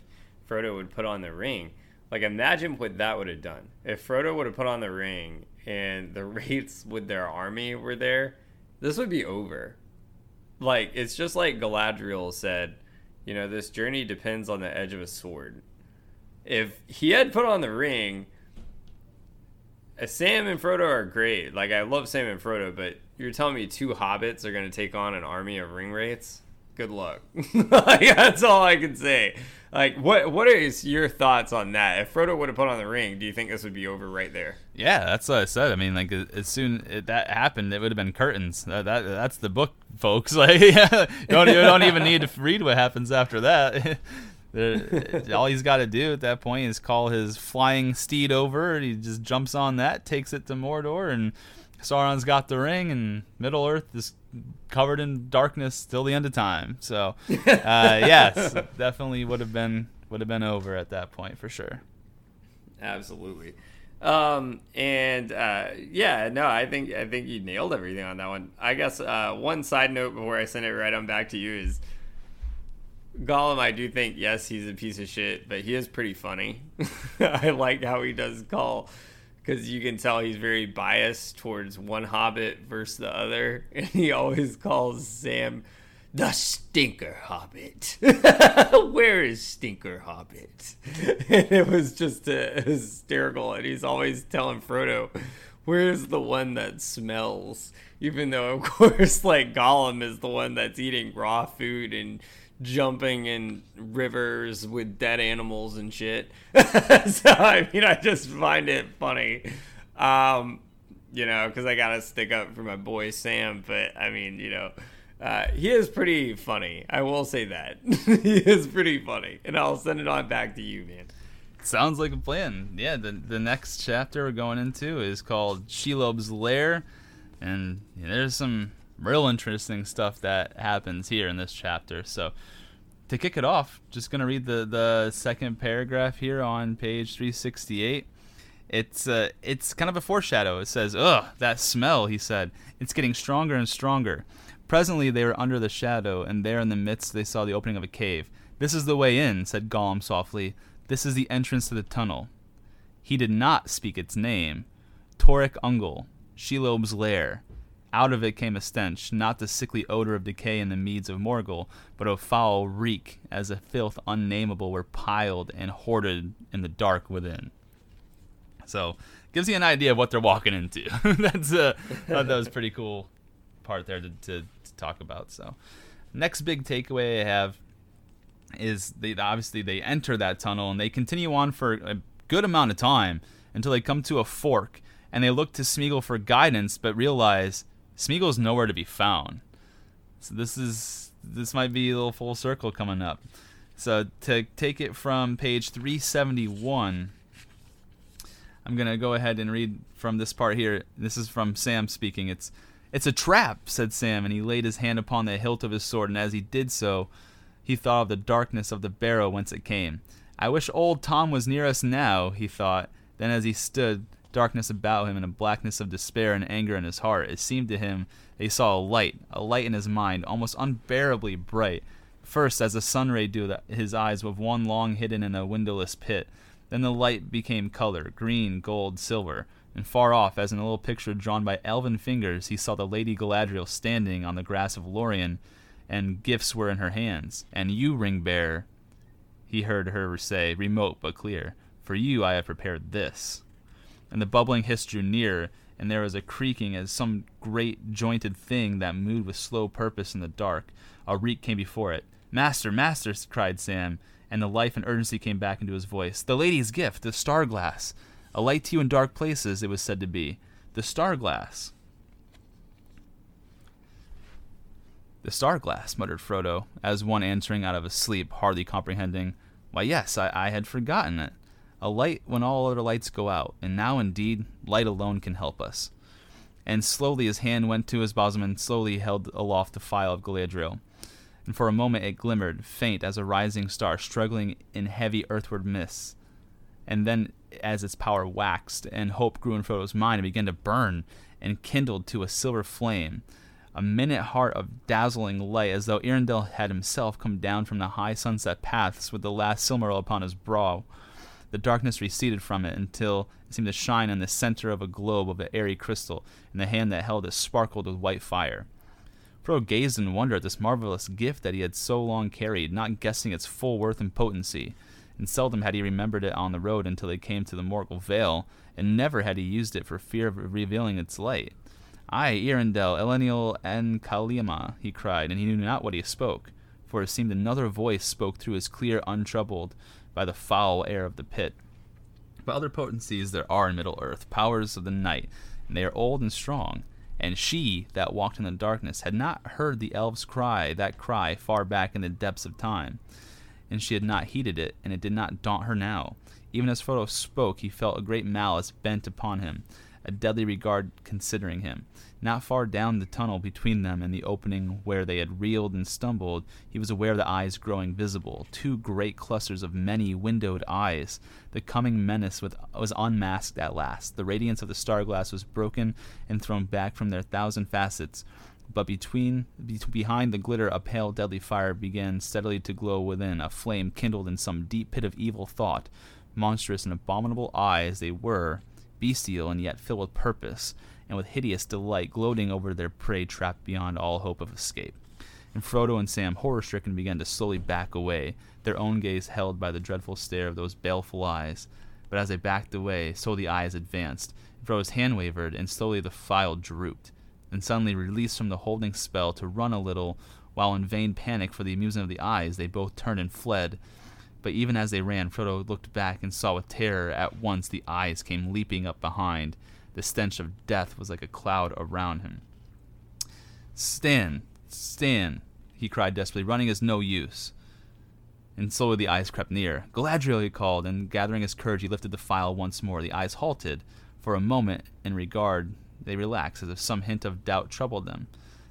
[SPEAKER 2] Frodo would put on the ring. Like imagine what that would have done if Frodo would have put on the ring and the wraiths with their army were there. This would be over. Like it's just like Galadriel said, you know, this journey depends on the edge of a sword. If he had put on the ring, uh, Sam and Frodo are great. Like I love Sam and Frodo, but you're telling me two hobbits are going to take on an army of ring wraiths? Good luck. like, that's all I can say. Like, what what is your thoughts on that? If Frodo would have put on the ring, do you think this would be over right there?
[SPEAKER 1] Yeah, that's what I said. I mean, like as soon as that happened, it would have been curtains. That, that that's the book, folks. Like, yeah, you don't, you don't even need to read what happens after that. all he's got to do at that point is call his flying steed over, and he just jumps on that, takes it to Mordor, and Sauron's got the ring, and Middle Earth is covered in darkness till the end of time. So, uh, yes, definitely would have been would have been over at that point for sure.
[SPEAKER 2] Absolutely. Um, and uh, yeah, no, I think I think you nailed everything on that one. I guess uh, one side note before I send it right on back to you is Gollum. I do think yes, he's a piece of shit, but he is pretty funny. I like how he does call because you can tell he's very biased towards one hobbit versus the other and he always calls sam the stinker hobbit. Where is stinker hobbit? And it was just uh, hysterical and he's always telling frodo where's the one that smells? Even though of course like gollum is the one that's eating raw food and jumping in rivers with dead animals and shit. so I mean, I just find it funny, um, you know, because I gotta stick up for my boy Sam. But I mean, you know, uh, he is pretty funny. I will say that he is pretty funny, and I'll send it on back to you, man.
[SPEAKER 1] Sounds like a plan. Yeah, the the next chapter we're going into is called Shelob's Lair, and there's some real interesting stuff that happens here in this chapter. So to kick it off, just gonna read the the second paragraph here on page 368. It's uh, it's kind of a foreshadow. It says, "Ugh, that smell," he said. "It's getting stronger and stronger." Presently, they were under the shadow, and there in the midst they saw the opening of a cave. "This is the way in," said Gollum softly. "This is the entrance to the tunnel." He did not speak its name. Torech Ungol, Shelob's lair. Out of it came a stench, not the sickly odor of decay in the meads of Morgul, but a foul reek, as if filth unnameable were piled and hoarded in the dark within. So, gives you an idea of what they're walking into. That's uh, that was pretty cool part there to, to, to talk about. So, next big takeaway I have is they obviously they enter that tunnel and they continue on for a good amount of time until they come to a fork and they look to Smeagol for guidance, but realize Smeagol's nowhere to be found. So this is this might be a little full circle coming up. So to take it from page 371, I'm gonna go ahead and read from this part here. This is from Sam speaking. It's it's a trap, said Sam, and he laid his hand upon the hilt of his sword, and as he did so, he thought of the darkness of the barrow whence it came. I wish old Tom was near us now, he thought. Then as he stood, darkness about him and a blackness of despair and anger in his heart. It seemed to him that he saw a light, a light in his mind, almost unbearably bright. First, as a sun ray do his eyes with one long hidden in a windowless pit. Then the light became color, green, gold, silver, and far off, as in a little picture drawn by elven fingers, he saw the Lady Galadriel standing on the grass of Lorien, and gifts were in her hands. And you, ring bearer, he heard her say, remote but clear, for you I have prepared this and the bubbling hiss drew near, and there was a creaking as some great jointed thing that moved with slow purpose in the dark. A reek came before it. Master, master, cried Sam, and the life and urgency came back into his voice. The lady's gift, the star glass. A light to you in dark places, it was said to be. The star glass. The star glass, muttered Frodo, as one answering out of a sleep, hardly comprehending. Why, yes, I, I had forgotten it. A light when all other lights go out, and now indeed light alone can help us. And slowly his hand went to his bosom and slowly held aloft the phial of Galadriel. And for a moment it glimmered, faint as a rising star struggling in heavy earthward mists. And then, as its power waxed, and hope grew in Frodo's mind, it began to burn and kindled to a silver flame, a minute heart of dazzling light, as though Eärendil had himself come down from the high sunset paths with the last Silmaril upon his brow. The darkness receded from it until it seemed to shine in the center of a globe of an airy crystal, and the hand that held it sparkled with white fire. Frodo gazed in wonder at this marvelous gift that he had so long carried, not guessing its full worth and potency. And seldom had he remembered it on the road until they came to the Morgul Vale, and never had he used it for fear of revealing its light. Ay, Eärendil, Elenion, and Kaliama, he cried, and he knew not what he spoke, for it seemed another voice spoke through his clear, untroubled by the foul air of the pit. But other potencies there are in Middle Earth, powers of the night, and they are old and strong. And she that walked in the darkness had not heard the elves cry that cry far back in the depths of time. And she had not heeded it, and it did not daunt her now. Even as Frodo spoke, he felt a great malice bent upon him, a deadly regard considering him. Not far down the tunnel between them and the opening where they had reeled and stumbled, he was aware of the eyes growing visible, two great clusters of many windowed eyes. The coming menace was unmasked at last. The radiance of the star glass was broken and thrown back from their thousand facets. But between, be, behind the glitter, a pale, deadly fire began steadily to glow within, a flame kindled in some deep pit of evil thought. Monstrous and abominable eyes they were, bestial and yet filled with purpose and with hideous delight gloating over their prey trapped beyond all hope of escape. And Frodo and Sam, horror stricken, began to slowly back away, their own gaze held by the dreadful stare of those baleful eyes. But as they backed away, so the eyes advanced. Frodo's hand wavered, and slowly the phial drooped. and suddenly released from the holding spell to run a little, while in vain panic for the amusement of the eyes, they both turned and fled. But even as they ran, Frodo looked back and saw with terror at once the eyes came leaping up behind, the stench of death was like a cloud around him. Sam, Sam, he cried desperately. Running is no use. And slowly the eyes crept near. Galadriel, he called, and gathering his courage, he lifted the phial once more. The eyes halted. For a moment, in regard, they relaxed, as if some hint of doubt troubled them.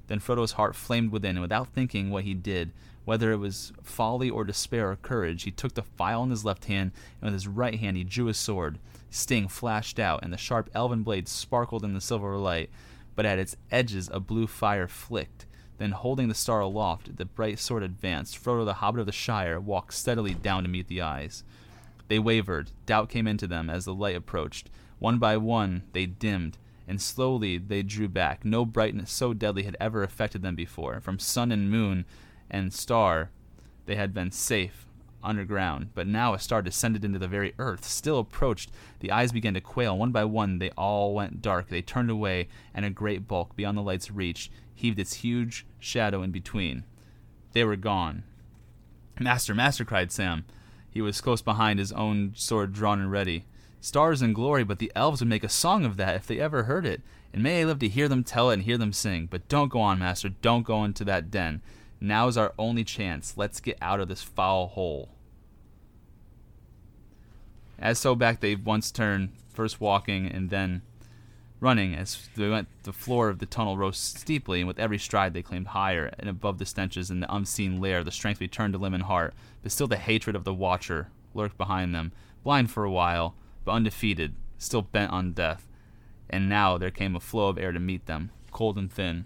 [SPEAKER 1] Then Frodo's heart flamed within, and without thinking what he did, whether it was folly or despair or courage, he took the phial in his left hand, and with his right hand he drew his sword. Sting flashed out, and the sharp elven blade sparkled in the silver light, but at its edges a blue fire flicked. Then, holding the star aloft, the bright sword advanced. Frodo, the hobbit of the Shire, walked steadily down to meet the eyes. They wavered. Doubt came into them as the light approached. One by one, they dimmed, and slowly they drew back. No brightness so deadly had ever affected them before. From sun and moon and star, they had been safe, underground, but now a star descended into the very earth, still approached. The eyes began to quail. One by one, they all went dark. They turned away, and a great bulk, beyond the light's reach, heaved its huge shadow in between. They were gone. Master, master, cried Sam. He was close behind, his own sword drawn and ready. Stars and glory, but the elves would make a song of that if they ever heard it. And may I live to hear them tell it and hear them sing. But don't go on, master, don't go into that den. Now is our only chance. Let's get out of this foul hole. As so back they once turned, first walking and then running. As they went, the floor of the tunnel rose steeply, and with every stride they climbed higher and above the stenches and the unseen lair. The strength returned to limb and heart, but still the hatred of the Watcher lurked behind them, blind for a while, but undefeated, still bent on death. And now there came a flow of air to meet them, cold and thin,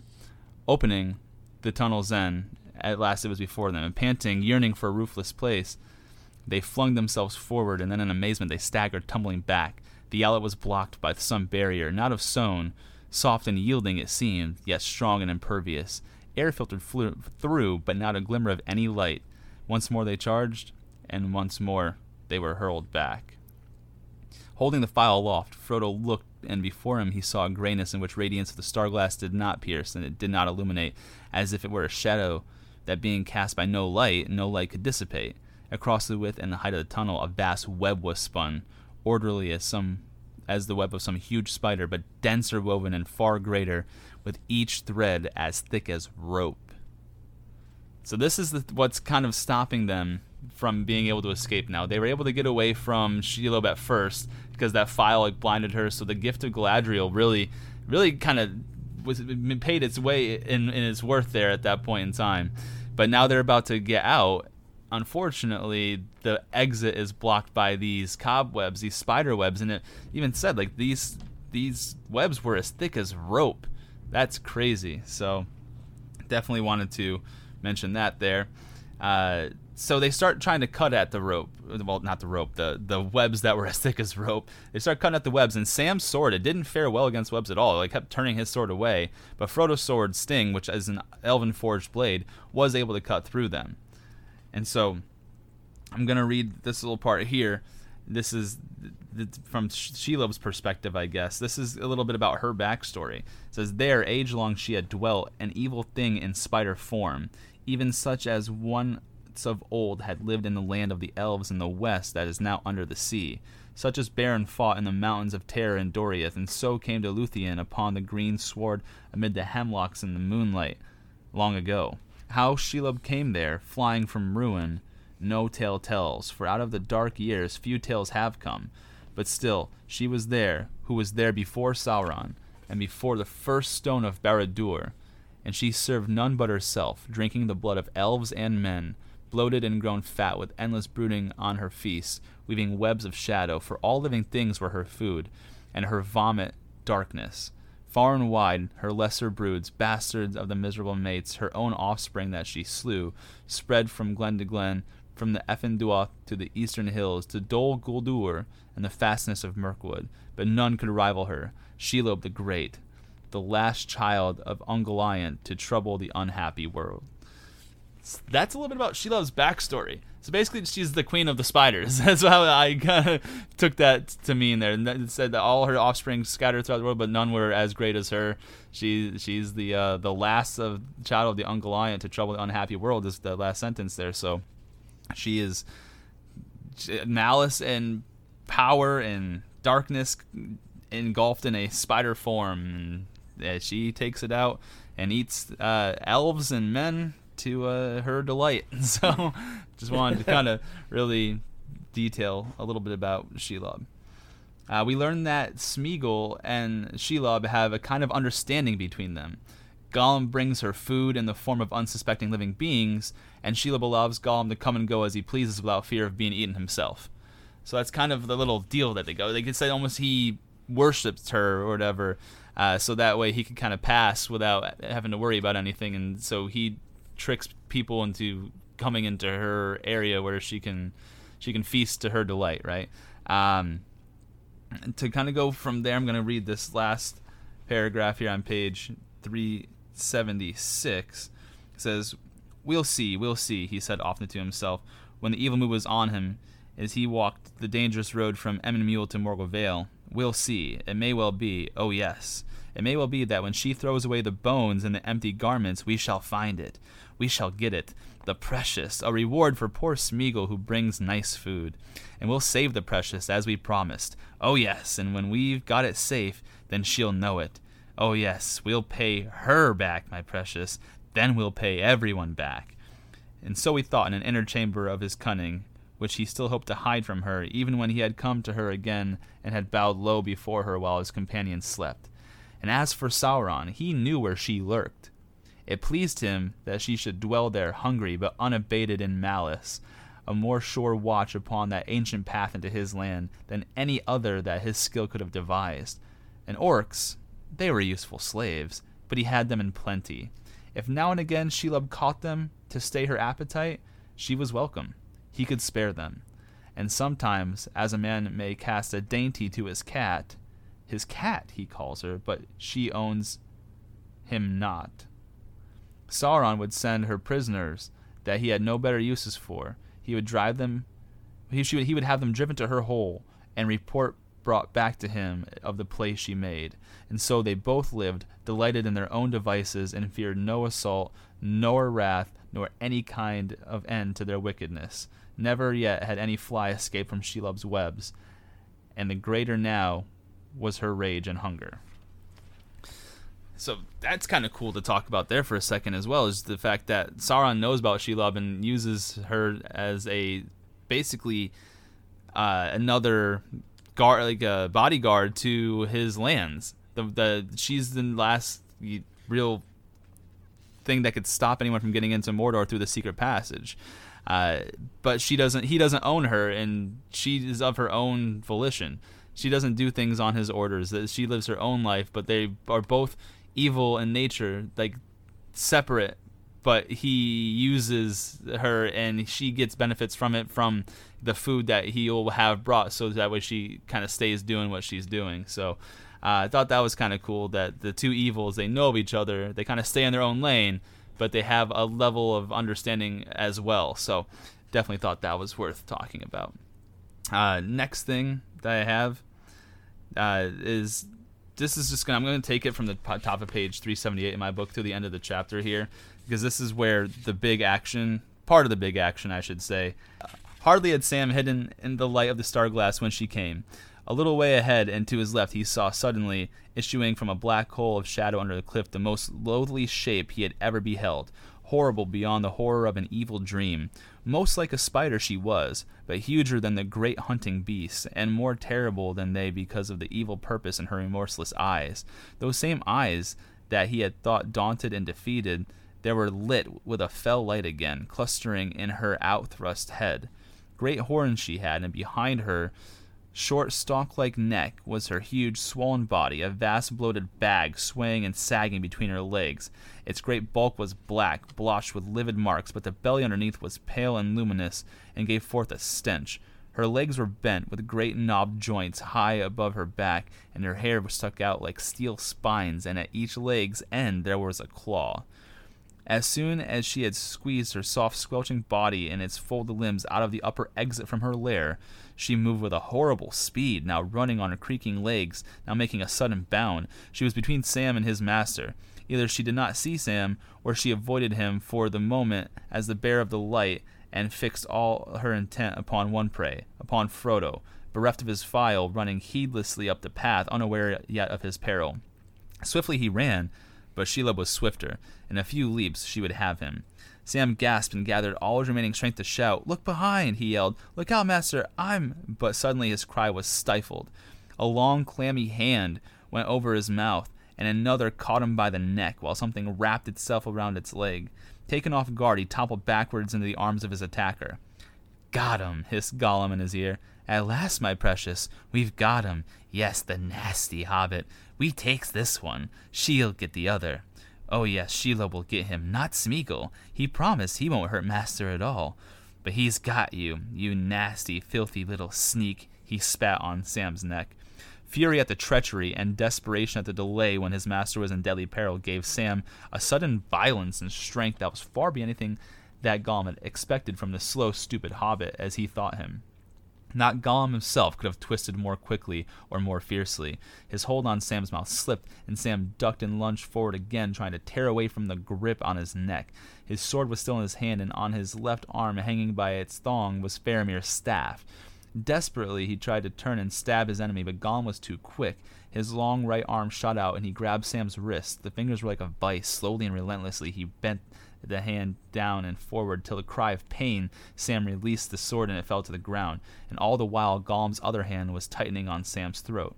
[SPEAKER 1] opening the tunnel's end. At last it was before them, and panting, yearning for a roofless place, they flung themselves forward, and then in amazement they staggered, tumbling back. The outlet was blocked by some barrier, not of stone, soft and yielding it seemed, yet strong and impervious. Air filtered through, but not a glimmer of any light. Once more they charged, and once more they were hurled back. Holding the phial aloft, Frodo looked, and before him he saw a grayness in which radiance of the star glass did not pierce, and it did not illuminate, as if it were a shadow that being cast by no light, no light could dissipate. Across the width and the height of the tunnel, a vast web was spun, orderly as some as the web of some huge spider, but denser woven and far greater, with each thread as thick as rope. So this is the, what's kind of stopping them from being able to escape now. They were able to get away from Shelob at first because that phial like blinded her. So the gift of Galadriel really, really kind of was paid its way in, in its worth there at that point in time. But now they're about to get out. Unfortunately, the exit is blocked by these cobwebs, these spider webs, and it even said like these these webs were as thick as rope. That's crazy. So definitely wanted to mention that there. Uh, so they start trying to cut at the rope. Well, not the rope, the the webs that were as thick as rope. They start cutting at the webs, and Sam's sword it didn't fare well against webs at all. Like kept turning his sword away, but Frodo's sword Sting, which is an elven forged blade, was able to cut through them. And so, I'm gonna read this little part here. This is from Shelob's perspective, I guess. This is a little bit about her backstory. It says, There, age long, she had dwelt, an evil thing in spider form, even such as one of old had lived in the land of the elves in the west that is now under the sea. Such as Beren fought in the mountains of Terror and Doriath, and so came to Luthien upon the green sward amid the hemlocks in the moonlight, long ago. How Shelob came there, flying from ruin, no tale tells, for out of the dark years few tales have come. But still, she was there, who was there before Sauron, and before the first stone of Barad-dûr, and she served none but herself, drinking the blood of elves and men, bloated and grown fat with endless brooding on her feast, weaving webs of shadow, for all living things were her food, and her vomit darkness. Far and wide, her lesser broods, bastards of the miserable mates, her own offspring that she slew, spread from glen to glen, from the Ephel Duath to the eastern hills, to Dol Guldur and the fastness of Mirkwood, but none could rival her, Shelob the Great, the last child of Ungoliant to trouble the unhappy world. That's a little bit about Shelob's backstory. So basically, she's the queen of the spiders. That's how I kind of took that to mean there. And it said that all her offspring scattered throughout the world, but none were as great as her. She she's the uh, the last of child of the Ungoliant to trouble the unhappy world. Is the last sentence there. So she is malice and power and darkness engulfed in a spider form. And she takes it out and eats uh, elves and men to uh, her delight. So just wanted to kind of really detail a little bit about Shelob. Uh, we learned that Smeagol and Shelob have a kind of understanding between them. Gollum brings her food in the form of unsuspecting living beings, and Shelob allows Gollum to come and go as he pleases without fear of being eaten himself. So that's kind of the little deal that they go. They could say almost he worships her or whatever, uh, so that way he could kind of pass without having to worry about anything. And so he tricks people into coming into her area where she can she can feast to her delight, right? Um, to kind of go from there, I'm going to read this last paragraph here on page 376. It says, "We'll see, we'll see," he said often to himself when the evil mood was on him as he walked the dangerous road from Emyn Muil to Morgul Vale. We'll see. It may well be. Oh yes. It may well be that when she throws away the bones and the empty garments, we shall find it we shall get it, the precious, a reward for poor Smeagol who brings nice food. And we'll save the precious as we promised. Oh, yes, and when we've got it safe, then she'll know it. Oh, yes, we'll pay her back, my precious. Then we'll pay everyone back. And so he thought in an inner chamber of his cunning, which he still hoped to hide from her, even when he had come to her again and had bowed low before her while his companions slept. And as for Sauron, he knew where she lurked. It pleased him that she should dwell there hungry but unabated in malice, a more sure watch upon that ancient path into his land than any other that his skill could have devised. And orcs, they were useful slaves, but he had them in plenty. If now and again Shelob caught them to stay her appetite, she was welcome. He could spare them. And sometimes, as a man may cast a dainty to his cat, his cat he calls her, but she owns him not. Sauron would send her prisoners that he had no better uses for. He would drive them he, would, he would have them driven to her hole and report brought back to him of the place she made. And so they both lived, delighted in their own devices, and feared no assault, nor wrath, nor any kind of end to their wickedness. Never yet had any fly escaped from Shelob's webs, and the greater now was her rage and hunger. So that's kind of cool to talk about there for a second as well, is the fact that Sauron knows about Shelob and uses her as a basically uh, another guard, like a bodyguard to his lands. The, the she's the last real thing that could stop anyone from getting into Mordor through the secret passage. Uh, but she doesn't. He doesn't own her, and she is of her own volition. She doesn't do things on his orders. That she lives her own life, but they are both evil in nature, like separate. But he uses her, and she gets benefits from it from the food that he'll have brought, so that way she kind of stays doing what she's doing. So uh, I thought that was kind of cool that the two evils they know of each other, they kind of stay in their own lane, but they have a level of understanding as well. So definitely thought that was worth talking about. Uh, next thing that I have uh, is this is just gonna I'm gonna take it from the top of page 378 in my book to the end of the chapter here because this is where the big action part of the big action I should say. Hardly had Sam hidden in the light of the star glass when she came. A little way ahead and to his left he saw suddenly, issuing from a black hole of shadow under the cliff, the most loathly shape he had ever beheld, horrible beyond the horror of an evil dream. Most like a spider she was, but huger than the great hunting beasts, and more terrible than they because of the evil purpose in her remorseless eyes. Those same eyes that he had thought daunted and defeated, they were lit with a fell light again, clustering in her outthrust head. Great horns she had, and behind her short stalk-like neck was her huge swollen body, a vast bloated bag swaying and sagging between her legs. Its great bulk was black, blotched with livid marks, but the belly underneath was pale and luminous, and gave forth a stench. Her legs were bent, with great knobbed joints high above her back, and her hair was stuck out like steel spines, and at each leg's end there was a claw. As soon as she had squeezed her soft, squelching body and its folded limbs out of the upper exit from her lair, she moved with a horrible speed, now running on her creaking legs, now making a sudden bound. She was between Sam and his master. Either she did not see Sam, or she avoided him for the moment as the bearer of the light, and fixed all her intent upon one prey, upon Frodo, bereft of his phial, running heedlessly up the path, unaware yet of his peril. Swiftly he ran, but Shelob was swifter. In a few leaps she would have him. Sam gasped and gathered all his remaining strength to shout. Look behind, he yelled. Look out, master, I'm. But suddenly his cry was stifled. A long, clammy hand went over his mouth, and another caught him by the neck while something wrapped itself around its leg. Taken off guard, he toppled backwards into the arms of his attacker. Got him, hissed Gollum in his ear. At last, my precious, we've got him. Yes, the nasty hobbit. We takes this one. She'll get the other. Oh yes, Shelob will get him, not Smeagol. He promised he won't hurt Master at all. But he's got you, you nasty, filthy little sneak, he spat on Sam's neck. Fury at the treachery and desperation at the delay when his master was in deadly peril gave Sam a sudden violence and strength that was far beyond anything that Gollum had expected from the slow, stupid hobbit as he thought him. Not Gollum himself could have twisted more quickly or more fiercely. His hold on Sam's mouth slipped, and Sam ducked and lunged forward again, trying to tear away from the grip on his neck. His sword was still in his hand, and on his left arm, hanging by its thong, was Faramir's staff. Desperately, he tried to turn and stab his enemy, but Gollum was too quick. His long right arm shot out, and he grabbed Sam's wrist. The fingers were like a vice. Slowly and relentlessly, he bent the hand down and forward till a cry of pain Sam released the sword and it fell to the ground, and all the while Gollum's other hand was tightening on Sam's throat.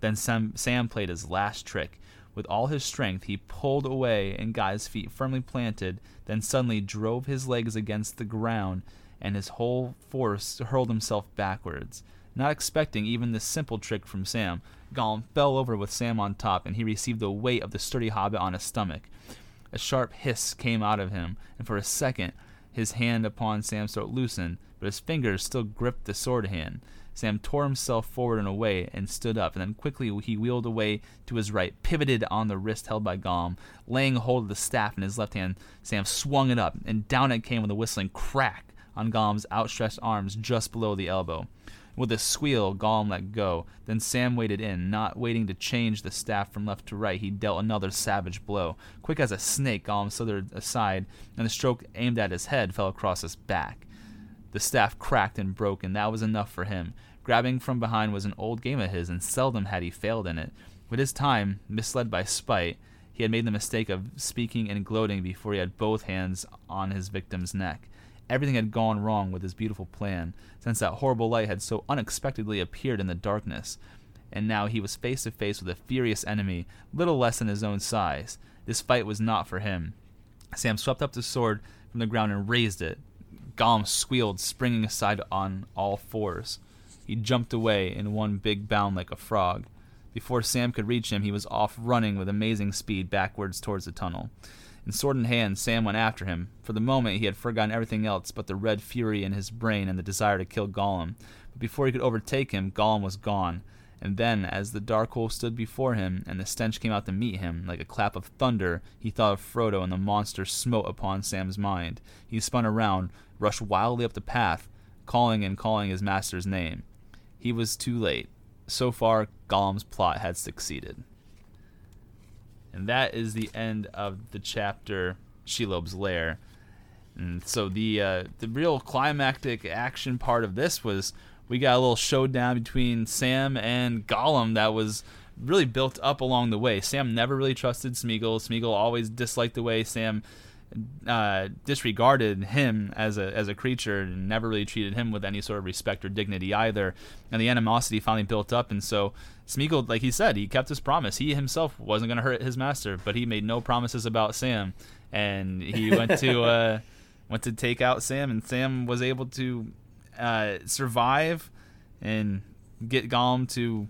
[SPEAKER 1] Then Sam, Sam played his last trick. With all his strength, he pulled away and got his feet firmly planted, then suddenly drove his legs against the ground, and his whole force hurled himself backwards. Not expecting even this simple trick from Sam, Gollum fell over with Sam on top, and he received the weight of the sturdy hobbit on his stomach. A sharp hiss came out of him, and for a second his hand upon Sam's throat loosened, but his fingers still gripped the sword hand. Sam tore himself forward and away and stood up, and then quickly he wheeled away to his right, pivoted on the wrist held by Gollum. Laying hold of the staff in his left hand, Sam swung it up, and down it came with a whistling crack on Gollum's outstretched arms just below the elbow. With a squeal, Gollum let go. Then Sam waded in, not waiting to change the staff from left to right. He dealt another savage blow. Quick as a snake, Gollum slithered aside, and the stroke aimed at his head fell across his back. The staff cracked and broke, and that was enough for him. Grabbing from behind was an old game of his, and seldom had he failed in it. But his time, misled by spite, he had made the mistake of speaking and gloating before he had both hands on his victim's neck. Everything had gone wrong with his beautiful plan, since that horrible light had so unexpectedly appeared in the darkness. And now he was face to face with a furious enemy, little less than his own size. This fight was not for him. Sam swept up the sword from the ground and raised it. Gollum squealed, springing aside on all fours. He jumped away in one big bound like a frog. Before Sam could reach him, he was off running with amazing speed backwards towards the tunnel. And sword in hand, Sam went after him. For the moment, he had forgotten everything else but the red fury in his brain and the desire to kill Gollum. But before he could overtake him, Gollum was gone. And then, as the dark hole stood before him, and the stench came out to meet him, like a clap of thunder, he thought of Frodo, and the monster smote upon Sam's mind. He spun around, rushed wildly up the path, calling and calling his master's name. He was too late. So far, Gollum's plot had succeeded. And that is the end of the chapter Shelob's Lair. And so the uh, the real climactic action part of this was we got a little showdown between Sam and Gollum that was really built up along the way. Sam never really trusted Smeagol. Smeagol always disliked the way Sam uh, disregarded him as a as a creature and never really treated him with any sort of respect or dignity either. And the animosity finally built up, and so Smeagol, like he said, he kept his promise. He himself wasn't going to hurt his master, but he made no promises about Sam, and he went to uh, went to take out Sam, and Sam was able to uh, survive and get Gollum to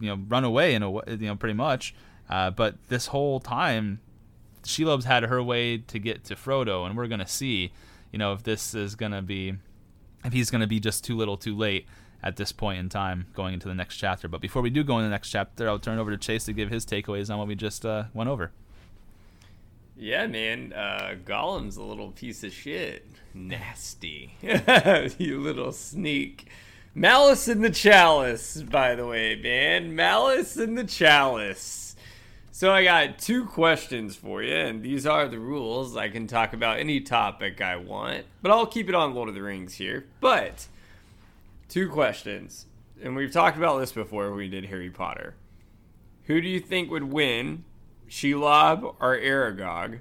[SPEAKER 1] you know run away in a you know pretty much. Uh, but this whole time, Shelob's had her way to get to Frodo, and we're gonna see, you know, if this is gonna be, if he's gonna be just too little, too late at this point in time going into the next chapter. But before we do go into the next chapter, I'll turn over to Chase to give his takeaways on what we just uh, went over.
[SPEAKER 2] Yeah, man, uh, Gollum's a little piece of shit. Nasty, you little sneak. Malice in the Chalice, by the way, man. Malice in the Chalice. So I got two questions for you, and these are the rules. I can talk about any topic I want, but I'll keep it on Lord of the Rings here. But two questions, and we've talked about this before when we did Harry Potter. Who do you think would win, Shelob or Aragog?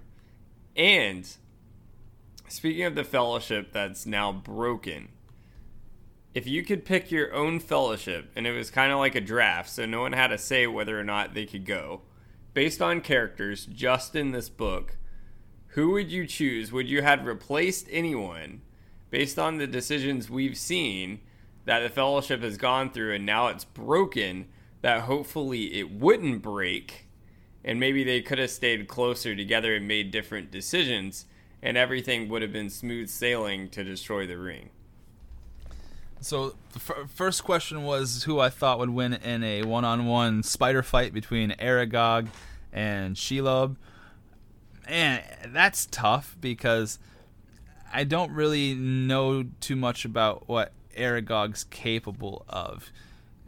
[SPEAKER 2] And speaking of the fellowship that's now broken, if you could pick your own fellowship and it was kind of like a draft, so no one had to say whether or not they could go, based on characters just in this book, who would you choose? Would you have replaced anyone based on the decisions we've seen that the fellowship has gone through and now it's broken that hopefully it wouldn't break and maybe they could have stayed closer together and made different decisions and everything would have been smooth sailing to destroy the ring.
[SPEAKER 1] So the f- first question was who I thought would win in a one-on-one spider fight between Aragog and Shelob. And that's tough because I don't really know too much about what Aragog's capable of.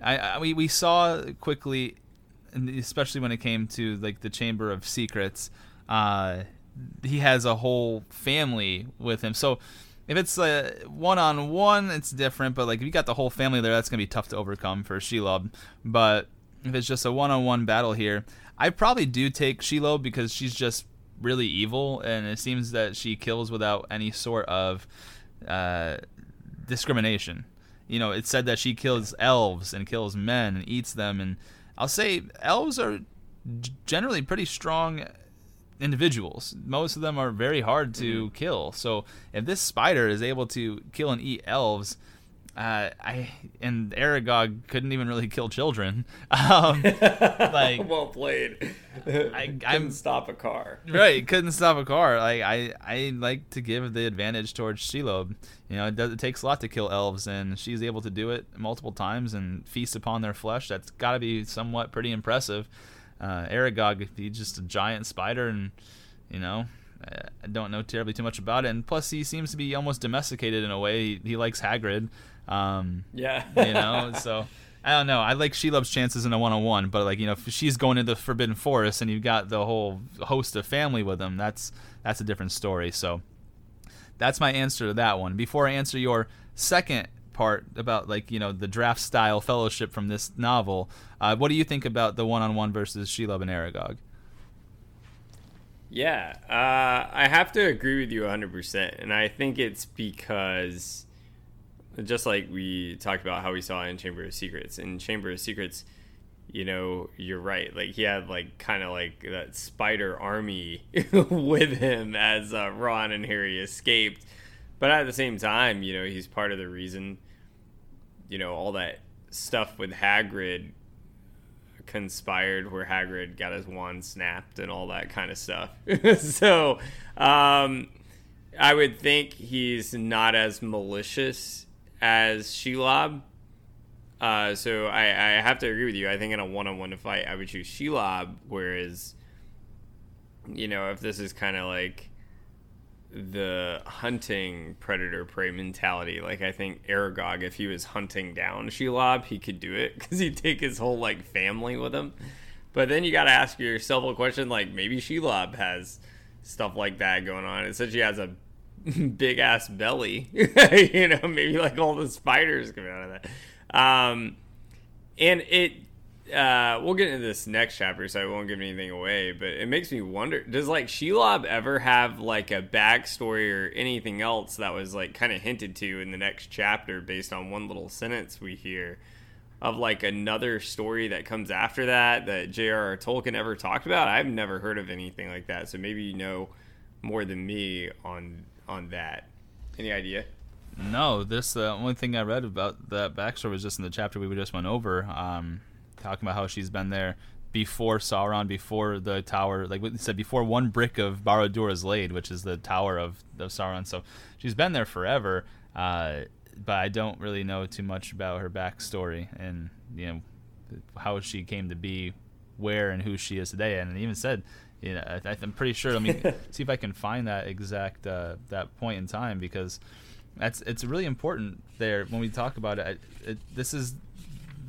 [SPEAKER 1] I, I we, we saw quickly, especially when it came to like the Chamber of Secrets, uh, he has a whole family with him. So if it's one on one, it's different. But like if you got the whole family there, that's gonna be tough to overcome for Shelob. But if it's just a one on one battle here, I probably do take Shelob because she's just really evil, and it seems that she kills without any sort of uh, discrimination. You know, it said that she kills elves and kills men and eats them, and I'll say elves are generally pretty strong individuals. Most of them are very hard to mm-hmm. kill. So if this spider is able to kill and eat elves, uh, I and Aragog couldn't even really kill children. Um,
[SPEAKER 2] like well played. I couldn't stop a car.
[SPEAKER 1] right, couldn't stop a car. Like I, I like to give the advantage towards Shelob. You know, it, does, it takes a lot to kill elves, and she's able to do it multiple times and feast upon their flesh. That's got to be somewhat pretty impressive uh, Aragog, he's just a giant spider, and you know, I don't know terribly too much about it. And plus, he seems to be almost domesticated in a way. He, he likes Hagrid. Um,
[SPEAKER 2] yeah,
[SPEAKER 1] you know, so. I don't know. I like Shelob's chances in a one-on-one, but like you know, if she's going into the Forbidden Forest and you've got the whole host of family with them, that's that's a different story. So that's my answer to that one. Before I answer your second part about like you know the draft style fellowship from this novel, uh, what do you think about the one on one versus she Shelob and Aragog?
[SPEAKER 2] Yeah, uh, I have to agree with you 100%. And I think it's because, just like we talked about how we saw in Chamber of Secrets, in Chamber of Secrets, you know, you're right. Like, he had, like, kind of like that spider army with him as uh, Ron and Harry escaped. But at the same time, you know, he's part of the reason, you know, all that stuff with Hagrid conspired where Hagrid got his wand snapped and all that kind of stuff. so um, I would think he's not as malicious as Shelob. Uh, so I, I have to agree with you. I think in a one-on-one fight, I would choose Shelob. Whereas, you know, if this is kind of like the hunting predator prey mentality. Like I think Aragog, if he was hunting down Shelob, he could do it because he'd take his whole like family with him. But then you got to ask yourself a question like maybe Shelob has stuff like that going on. It says she has a big ass belly, you know, maybe like all the spiders coming out of that. Um, and it uh, we'll get into this next chapter, so I won't give anything away. But it makes me wonder: Does like Shelob ever have like a backstory or anything else that was like kind of hinted to in the next chapter based on one little sentence we hear of like another story that comes after that that J.R.R. Tolkien ever talked about? I've never heard of anything like that, so maybe you know more than me on on that. Any idea?
[SPEAKER 1] No, this the only thing I read about that backstory was just in the chapter we just went over. Um, talking about how she's been there before Sauron, before the tower, like we said, before one brick of Barad-dûr is laid, which is the tower of, of Sauron. So she's been there forever, uh, but I don't really know too much about her backstory and you know how she came to be, where and who she is today. And even said, you know, I, am pretty sure. Let me see if I can find that exact uh, that point in time because that's it's really important there when we talk about it, it this is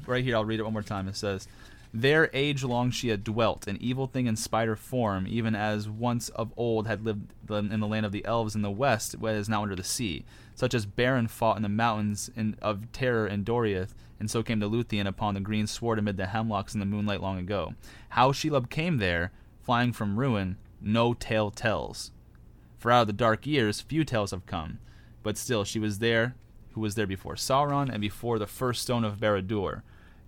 [SPEAKER 1] right here, I'll read it one more time. It says, There age long she had dwelt, an evil thing in spider form, even as once of old had lived in the land of the elves in the west, what is now under the sea. Such as Beren fought in the mountains in, of terror in Doriath, and so came to Luthien upon the green sward amid the hemlocks in the moonlight long ago. How Shelob came there, flying from ruin, no tale tells. For out of the dark years, few tales have come, but still she was there, who was there before Sauron and before the first stone of Barad-dûr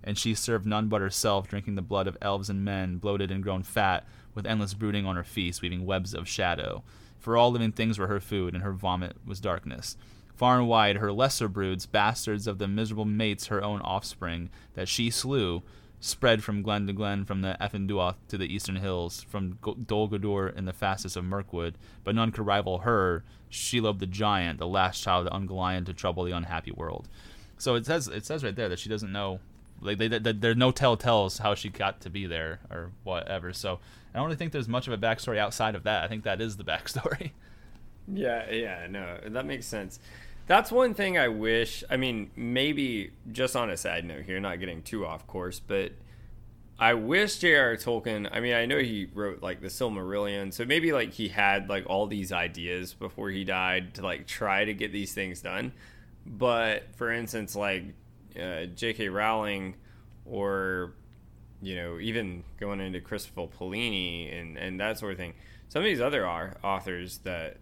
[SPEAKER 1] and she served none but herself, drinking the blood of elves and men, bloated and grown fat, with endless brooding on her feast, weaving webs of shadow. For all living things were her food, and her vomit was darkness. Far and wide, her lesser broods, bastards of the miserable mates, her own offspring, that she slew, spread from glen to glen, from the Ephel Duath to the eastern hills, from Dol Guldur in the fastest of Mirkwood, but none could rival her, Shelob the giant, the last child of Ungoliant to trouble the unhappy world. So it says it says right there that she doesn't know like they, they, there's no telltales how she got to be there or whatever. So I don't really think there's much of a backstory outside of that. I think that is the backstory.
[SPEAKER 2] Yeah, yeah, no, that makes sense. That's one thing I wish. I mean, maybe just on a side note here, not getting too off course, but I wish J.R.R. Tolkien. I mean, I know he wrote like the Silmarillion, so maybe like he had like all these ideas before he died to like try to get these things done. But for instance, like uh, J.K. Rowling or you know even going into Christopher Paolini and and that sort of thing. Some of these other authors that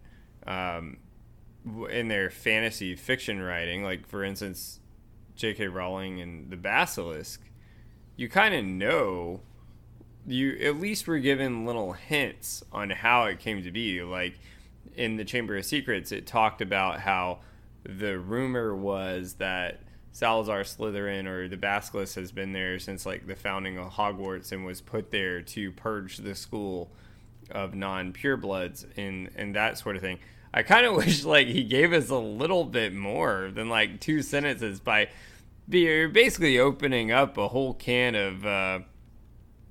[SPEAKER 2] um, in their fantasy fiction writing, like for instance J.K. Rowling and the Basilisk, you kind of know you at least were given little hints on how it came to be. Like in the Chamber of Secrets, it talked about how the rumor was that Salazar Slytherin or the Basilisk has been there since like the founding of Hogwarts and was put there to purge the school of non purebloods and and that sort of thing. I kind of wish like he gave us a little bit more than like two sentences by you're basically opening up a whole can of uh,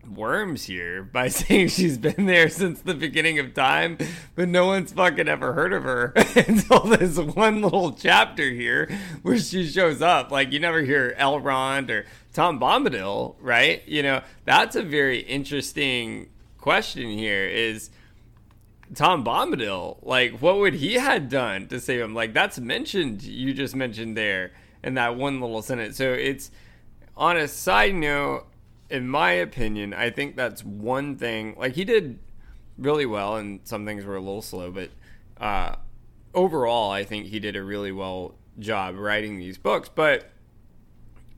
[SPEAKER 2] worms here by saying she's been there since the beginning of time, but no one's fucking ever heard of her until this one little chapter here where she shows up. Like you never hear Elrond or Tom Bombadil, right? You know, that's a very interesting question here is Tom Bombadil, like what would he had done to save him? Like that's mentioned. You just mentioned there in that one little sentence. So it's on a side note. In my opinion, I think that's one thing. Like he did really well, and some things were a little slow, but uh, overall, I think he did a really well job writing these books. But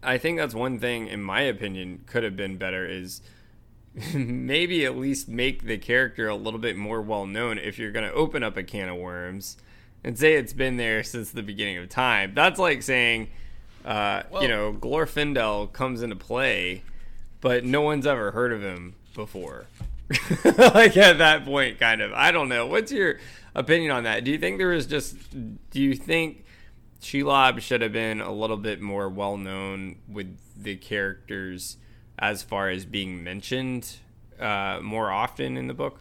[SPEAKER 2] I think that's one thing, in my opinion, could have been better is maybe at least make the character a little bit more well known if you're going to open up a can of worms and say it's been there since the beginning of time. That's like saying, uh, well, you know, Glorfindel comes into play, but no one's ever heard of him before. like at that point, kind of. I don't know. What's your opinion on that? Do you think there was just? Do you think Shelob should have been a little bit more well known with the characters as far as being mentioned uh, more often in the book?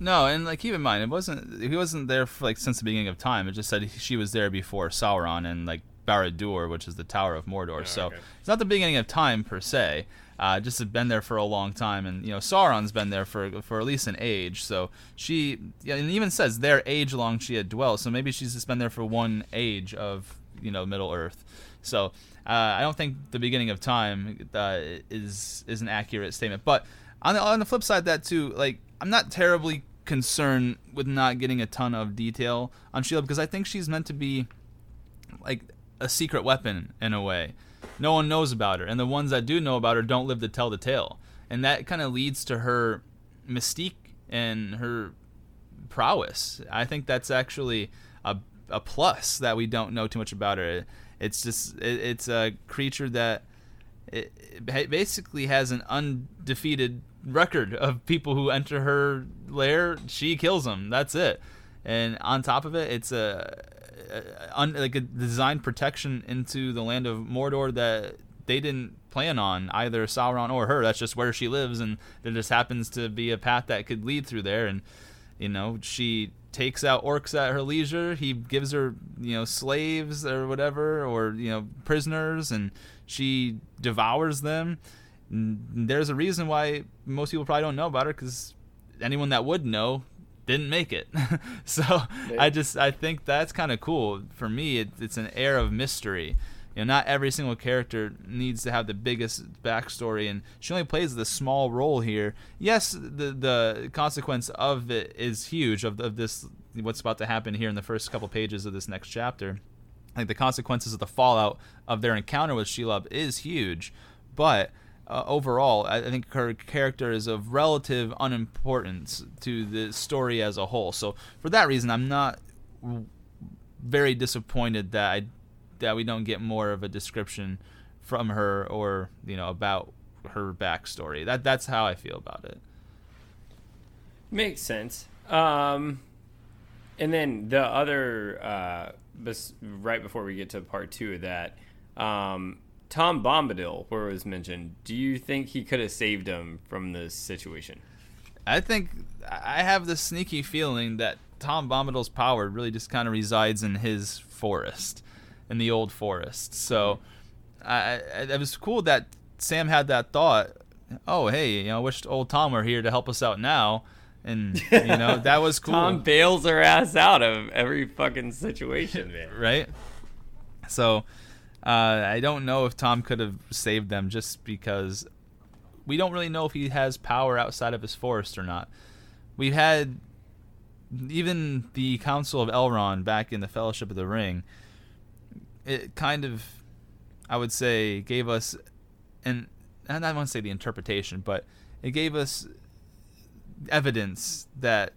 [SPEAKER 1] No, and like keep in mind, it wasn't he wasn't there for like since the beginning of time. It just said she was there before Sauron and like Barad-dûr, which is the Tower of Mordor. Oh, so okay. it's not the beginning of time per se uh, just have been there for a long time, and you know Sauron's been there for for at least an age. So she, yeah, and even says their age long she had dwelt. So maybe she's just been there for one age of you know Middle Earth. So uh, I don't think the beginning of time uh, is is an accurate statement. But on the on the flip side, that too, like I'm not terribly concerned with not getting a ton of detail on Shelob because I think she's meant to be like a secret weapon in a way no one knows about her, and the ones that do know about her don't live to tell the tale, and that kind of leads to her mystique and her prowess. I think that's actually a a plus that we don't know too much about her. It's just it, it's a creature that it, it basically has an undefeated record of people who enter her lair. She kills them. That's it. And on top of it, it's a Uh, un, like a design protection into the land of Mordor that they didn't plan on either Sauron or her. That's just where she lives, and there just happens to be a path that could lead through there. And you know, she takes out orcs at her leisure. He gives her you know slaves or whatever, or you know prisoners, and she devours them. And there's a reason why most people probably don't know about her because anyone that would know didn't make it. so I just I think that's kind of cool. For me, it, it's an air of mystery. You know, not every single character needs to have the biggest backstory, and she only plays the small role here. Yes, the the consequence of it is huge. Of, of this, what's about to happen here in the first couple pages of this next chapter, like the consequences of the fallout of their encounter with Shelob is huge, but uh, overall, I think her character is of relative unimportance to the story as a whole. So for that reason, I'm not very disappointed that I that we don't get more of a description from her or you know about her backstory. That that's how I feel about it.
[SPEAKER 2] Makes sense. Um, and then the other, uh, bes- right before we get to part two of that, um, Tom Bombadil, where it was mentioned, do you think he could have saved him from this situation?
[SPEAKER 1] I think I have this sneaky feeling that Tom Bombadil's power really just kind of resides in his forest, in the old forest. So I, it was cool that Sam had that thought. Oh, hey, you know, I wish old Tom were here to help us out now. And you know that was cool.
[SPEAKER 2] Tom bails her ass out of every fucking situation, man.
[SPEAKER 1] right? So uh, I don't know if Tom could have saved them just because we don't really know if he has power outside of his forest or not. We've had even the Council of Elrond back in the Fellowship of the Ring. It kind of, I would say, gave us an and I want to say the interpretation, but it gave us evidence that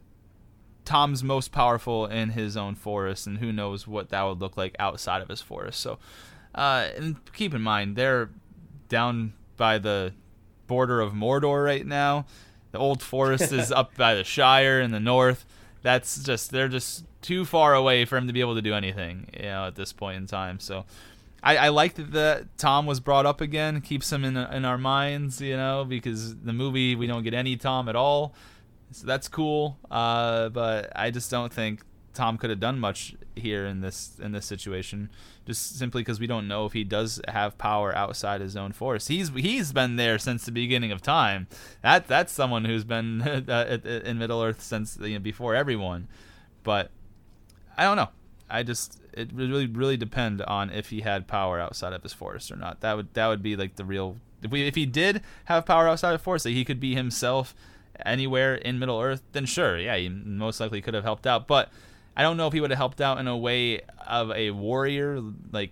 [SPEAKER 1] Tom's most powerful in his own forest, and who knows what that would look like outside of his forest. So uh, and keep in mind, they're down by the border of Mordor right now. The old forest is up by the Shire in the north. That's just they're just too far away for him to be able to do anything, you know, at this point in time. So I, I like that, that Tom was brought up again. Keeps him in in our minds, you know, because the movie we don't get any Tom at all. So that's cool. Uh, but I just don't think Tom could have done much here in this in this situation, just simply because we don't know if he does have power outside his own force. He's he's been there since the beginning of time. That that's someone who's been in Middle Earth since you know, before everyone. But I don't know. I just it really really depend on if he had power outside of his force or not. That would that would be like the real if we if he did have power outside of force, that he could be himself anywhere in Middle Earth, then sure, yeah, he most likely could have helped out. But I don't know if he would have helped out in a way of a warrior, like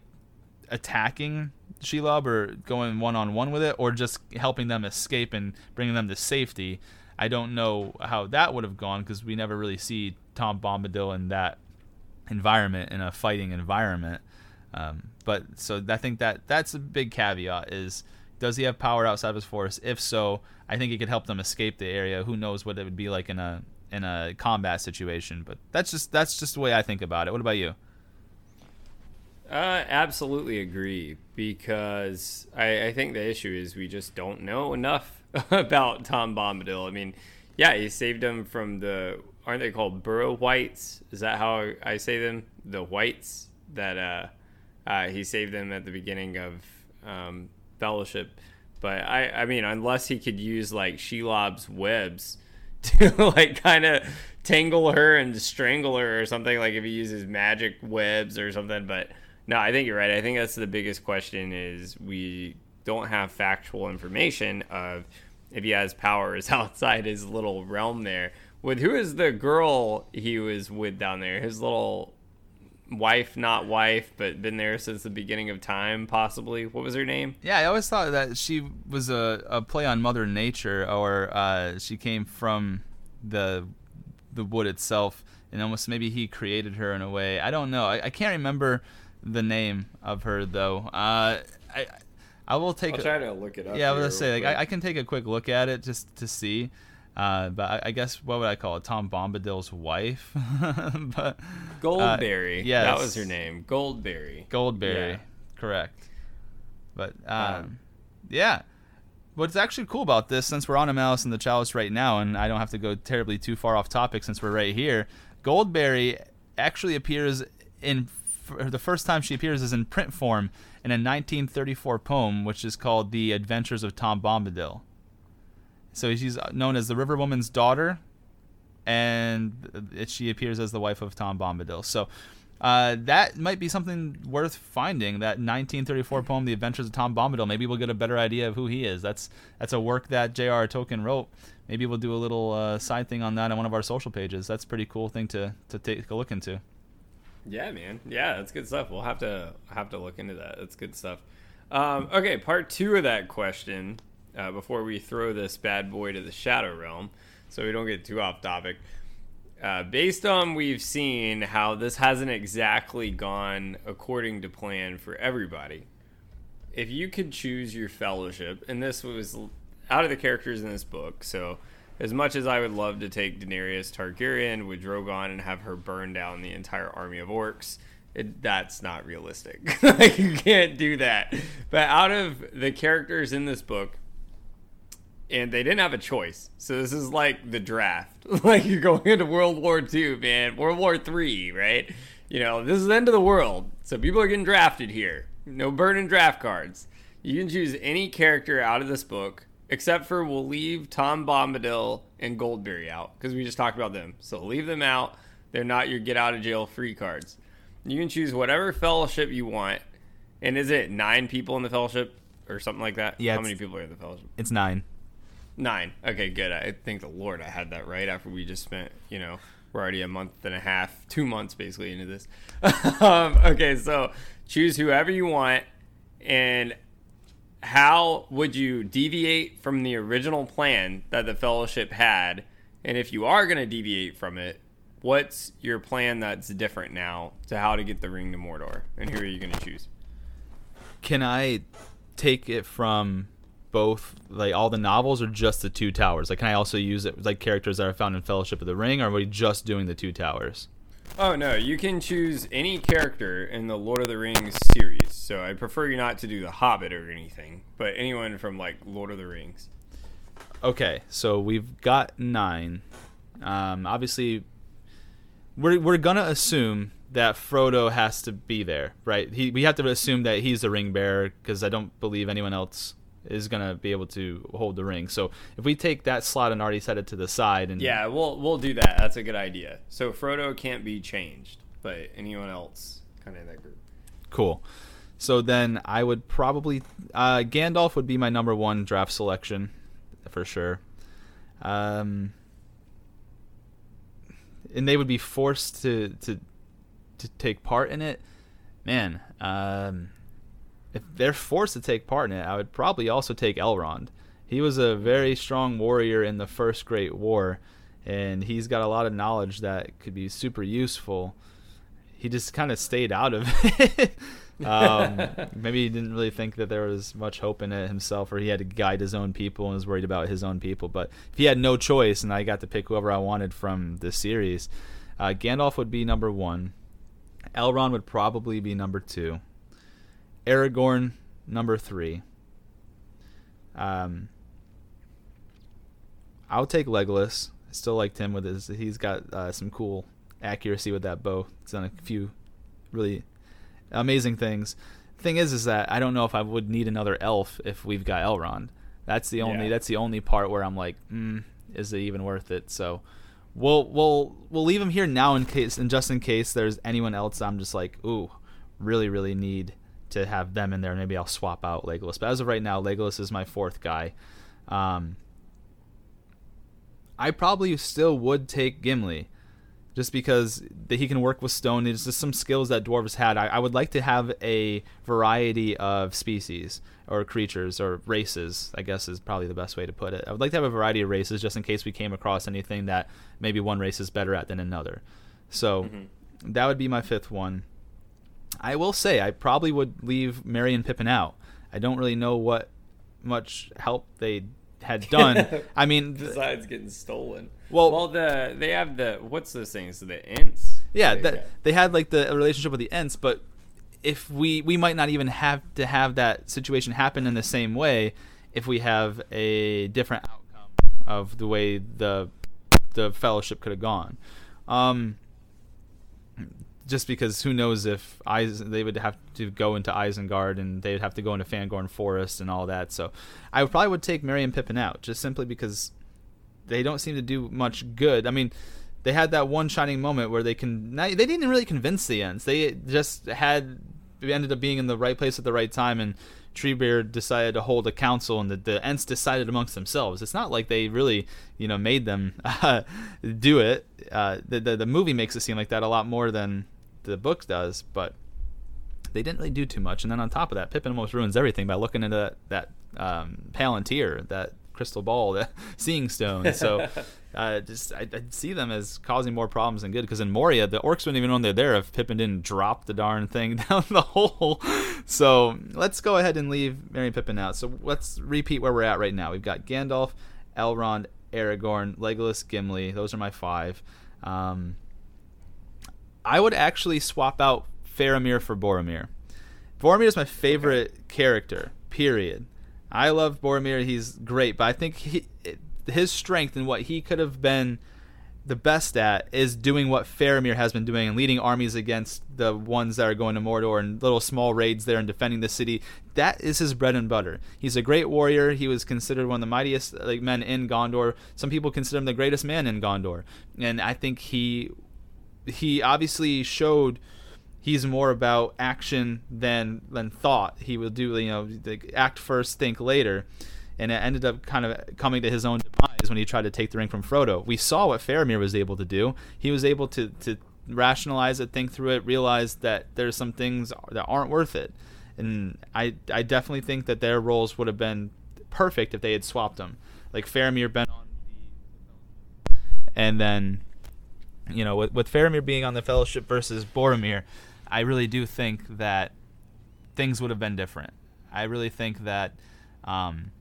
[SPEAKER 1] attacking Shelob or going one on one with it, or just helping them escape and bringing them to safety. I don't know how that would have gone because we never really see Tom Bombadil in that environment, in a fighting environment. Um, but so I think that that's a big caveat is does he have power outside of his force? If so, I think he could help them escape the area. Who knows what it would be like in a in a combat situation? But that's just that's just the way I think about it. What about you?
[SPEAKER 2] Uh, absolutely agree because I, I think the issue is we just don't know enough about Tom Bombadil. I mean, yeah, he saved him from the aren't they called barrow wights? Is that how I say them? The wights that uh, uh, he saved them at the beginning of um, Fellowship. But I, I mean, unless he could use like Shelob's webs to like kind of tangle her and strangle her or something, like if he uses magic webs or something. But no, I think you're right. I think that's the biggest question is we don't have factual information of if he has powers outside his little realm there. With who is the girl he was with down there? His little wife, not wife, but been there since the beginning of time, possibly. What was her name?
[SPEAKER 1] Yeah, I always thought that she was a, a play on Mother Nature, or uh, she came from the the wood itself, and almost maybe he created her in a way. I don't know. I, I can't remember the name of her though. Uh, I I will take.
[SPEAKER 2] I'll a, try to look it up.
[SPEAKER 1] Yeah, I was gonna say like I, I, can take a quick look at it just to see. Uh, but I, I, guess what would I call it? Tom Bombadil's wife. but
[SPEAKER 2] Goldberry. Uh, yeah, that was her name. Goldberry.
[SPEAKER 1] Goldberry. Yeah. Correct. But um, um, yeah, what's actually cool about this, since we're on a Malice in the Chalice right now, and I don't have to go terribly too far off topic since we're right here. Goldberry actually appears in the first time she appears is in print form in a 1934 poem, which is called "The Adventures of Tom Bombadil." So she's known as the River Woman's daughter, and she appears as the wife of Tom Bombadil. So uh, that might be something worth finding. That 1934 poem, "The Adventures of Tom Bombadil." Maybe we'll get a better idea of who he is. That's that's a work that J.R. Tolkien wrote. Maybe we'll do a little uh, side thing on that on one of our social pages. That's pretty cool thing to to take a look into.
[SPEAKER 2] Yeah, man. Yeah, that's good stuff. We'll have to have to look into that. That's good stuff. Um, okay, part two of that question uh, before we throw this bad boy to the Shadow Realm, so we don't get too off topic. Uh, based on we've seen how this hasn't exactly gone according to plan for everybody. If you could choose your fellowship, and this was out of the characters in this book, so as much as I would love to take Daenerys Targaryen with Drogon and have her burn down the entire army of orcs, it, that's not realistic. you can't do that. But out of the characters in this book, and they didn't have a choice. So this is like the draft. like you're going into World War II, man. World War Three, right? You know, this is the end of the world. So people are getting drafted here. No burning draft cards. You can choose any character out of this book, except for we'll leave Tom Bombadil and Goldberry out because we just talked about them. So leave them out. They're not your get out of jail free cards. You can choose whatever fellowship you want. And is it nine people in the fellowship or something like that?
[SPEAKER 1] Yeah.
[SPEAKER 2] How many people are in the fellowship?
[SPEAKER 1] It's nine.
[SPEAKER 2] Nine. Okay, good. I thank the Lord I had that right after we just spent, you know, we're already a month and a half, two months basically into this. um, okay, so choose whoever you want. And how would you deviate from the original plan that the fellowship had? And if you are going to deviate from it, what's your plan that's different now to how to get the ring to Mordor? And who are you going to choose?
[SPEAKER 1] Can I take it from both like all the novels or just the two towers? Like, can I also use it like characters that are found in Fellowship of the Ring, or are we just doing the two towers?
[SPEAKER 2] Oh no, you can choose any character in the Lord of the Rings series. So I prefer you not to do the Hobbit or anything, but anyone from like Lord of the Rings.
[SPEAKER 1] Okay, so we've got nine. Um, obviously, we're we're gonna assume that Frodo has to be there, right? He we have to assume that he's the ring bearer because I don't believe anyone else is gonna be able to hold the ring. So if we take that slot and already set it to the side, and
[SPEAKER 2] Yeah, we'll we'll do that. That's a good idea. So Frodo can't be changed, but anyone else kind of in that group.
[SPEAKER 1] cool. So then I would probably uh, Gandalf would be my number one draft selection for sure. Um, and they would be forced to to to take part in it. Man, um, if they're forced to take part in it, I would probably also take Elrond. He was a very strong warrior in the First Great War, and he's got a lot of knowledge that could be super useful. He just kind of stayed out of it. um, maybe he didn't really think that there was much hope in it himself, or he had to guide his own people and was worried about his own people. But if he had no choice, and I got to pick whoever I wanted from the series, uh, Gandalf would be number one. Elrond would probably be number two. Aragorn number three. Um, I'll take Legolas. I still liked him with his. He's got uh, some cool accuracy with that bow. He's done a few really amazing things. Thing is, is that I don't know if I would need another elf if we've got Elrond. That's the only.
[SPEAKER 2] Yeah.
[SPEAKER 1] That's the only part where I'm like, mm, is it even worth it? So, we'll we'll we'll leave him here now in case, and just in case there's anyone else, I'm just like, ooh, really really need to have them in there. Maybe I'll swap out Legolas. But as of right now, Legolas is my fourth guy. Um, I probably still would take Gimli, just because that he can work with stone. There's just some skills that dwarves had. I, I would like to have a variety of species or creatures or races. I guess is probably the best way to put it. I would like to have a variety of races, just in case we came across anything that maybe one race is better at than another. So that would be my fifth one. I will say I probably would leave Merry and Pippin out. I don't really know what much help they had done. I mean, th-
[SPEAKER 2] Besides getting stolen.
[SPEAKER 1] Well-
[SPEAKER 2] well, the they have the what's those things? The Ents.
[SPEAKER 1] yeah,
[SPEAKER 2] They
[SPEAKER 1] that
[SPEAKER 2] got-
[SPEAKER 1] they had like the relationship with the Ents, but if we we might not even have to have that situation happen in the same way if we have a different outcome of the way the the fellowship could have gone. Um, just because who knows if they would have to go into Isengard and they'd have to go into Fangorn Forest and all that. So I probably would take Merry and Pippin out just simply because they don't seem to do much good. I mean, they had that one shining moment where they can. They didn't really convince the Ents. They just had ended up being in the right place at the right time, and Treebeard decided to hold a council, and the, the Ents decided amongst themselves. It's not like they really, you know, made them uh, do it. Uh, the, the the movie makes it seem like that a lot more than the book does, but they didn't really do too much. And then on top of that, Pippin almost ruins everything by looking into that, that um, Palantir, that crystal ball, that seeing stone. So uh, just I, I see them as causing more problems than good. Because in Moria, the orcs wouldn't even know they're there if Pippin didn't drop the darn thing down the hole. So let's go ahead and leave Merry and Pippin out. So let's repeat where we're at right now. We've got Gandalf, Elrond, Aragorn, Legolas, Gimli. Those are my five. Um, I would actually swap out Faramir for Boromir. Boromir is my favorite character. Period. I love Boromir. He's great, but I think he, his strength and what he could have been the best at is doing what Faramir has been doing and leading armies against the ones that are going to Mordor and little small raids there and defending the city. That is his bread and butter. He's a great warrior. He was considered one of the mightiest like men in Gondor. Some people consider him the greatest man in Gondor, and I think he he obviously showed he's more about action than than thought. He will do you know like act first, think later, and it ended up kind of coming to his own demise when he tried to take the ring from Frodo. We saw what Faramir was able to do. He was able to to rationalize it, think through it, realize that there's some things that aren't worth it. And I I definitely think that their roles would have been perfect if they had swapped them. Like Faramir been on the and then you know, with, with Faramir being on the Fellowship versus Boromir, I really do think that things would have been different. I really think that um,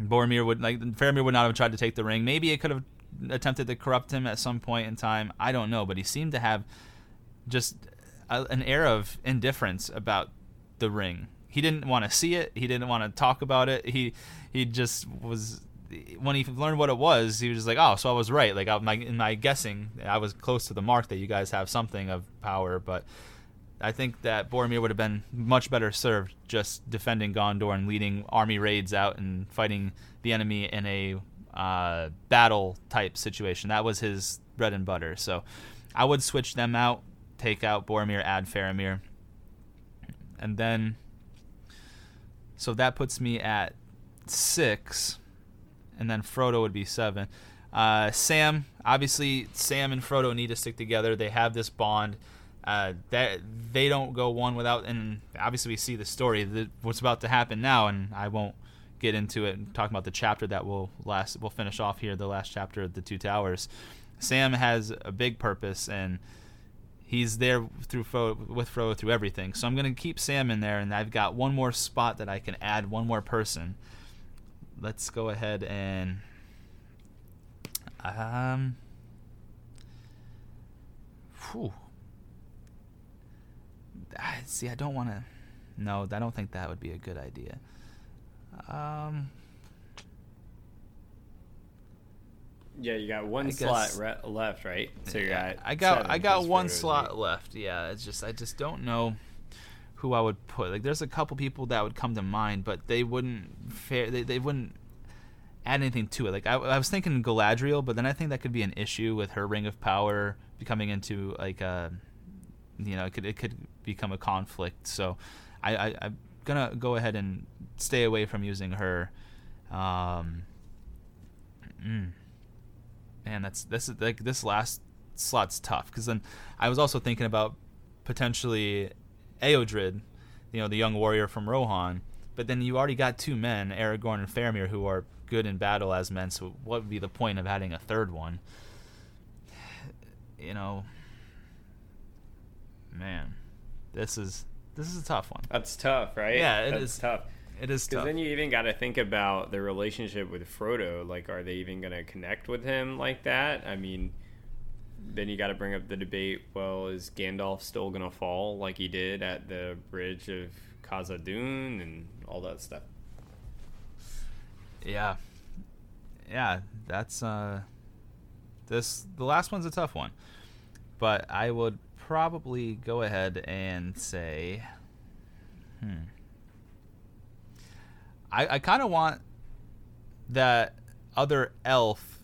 [SPEAKER 1] Boromir would like Faramir would not have tried to take the ring. Maybe it could have attempted to corrupt him at some point in time. I don't know, but he seemed to have just a, an air of indifference about the ring. He didn't want to see it. He didn't want to talk about it. He he just was when he learned what it was, he was just like, "Oh, so I was right." Like I, my in my guessing, I was close to the mark that you guys have something of power, but I think that Boromir would have been much better served just defending Gondor and leading army raids out and fighting the enemy in a uh, battle type situation. That was his bread and butter. So I would switch them out, take out Boromir, add Faramir, and then so that puts me at six, and then Frodo would be seven. Uh, Sam, obviously, Sam and Frodo need to stick together. They have this bond. Uh, that they don't go one without, and obviously we see the story that what's about to happen now, and I won't get into it and talk about the chapter that will last. We'll finish off here, the last chapter of the Two Towers. Sam has a big purpose, and he's there through Frodo, with Frodo through everything. So I'm gonna keep Sam in there, and I've got one more spot that I can add one more person. Let's go ahead and um. Whew. See, I don't want to. No, I don't think that would be a good idea. Um.
[SPEAKER 2] Yeah, you got one
[SPEAKER 1] I
[SPEAKER 2] slot re- left, right? So you got.
[SPEAKER 1] I got I got one slot left. Yeah, it's just I just don't know who I would put. Like there's a couple people that would come to mind, but they wouldn't fair they, they wouldn't add anything to it. Like I, I was thinking Galadriel, but then I think that could be an issue with her ring of power becoming into like a you know, it could it could become a conflict. So I, I I'm gonna go ahead and stay away from using her. Um mm man, that's this is like this last slot's tough because then I was also thinking about potentially Eodred, you know, the young warrior from Rohan. But then you already got two men, Aragorn and Faramir, who are good in battle as men. So what would be the point of adding a third one? You know, man, this is this is a tough one.
[SPEAKER 2] That's tough, right?
[SPEAKER 1] Yeah, it
[SPEAKER 2] That's
[SPEAKER 1] is
[SPEAKER 2] tough.
[SPEAKER 1] It is
[SPEAKER 2] Because then you even got to think about the relationship with Frodo. Like, are they even going to connect with him like that? I mean, then you got to bring up the debate. Well, is Gandalf still going to fall like he did at the bridge of Khazad-dûm and all that stuff?
[SPEAKER 1] Yeah. Yeah, that's uh this the last one's a tough one. But I would probably go ahead and say hmm. I I kind of want that other elf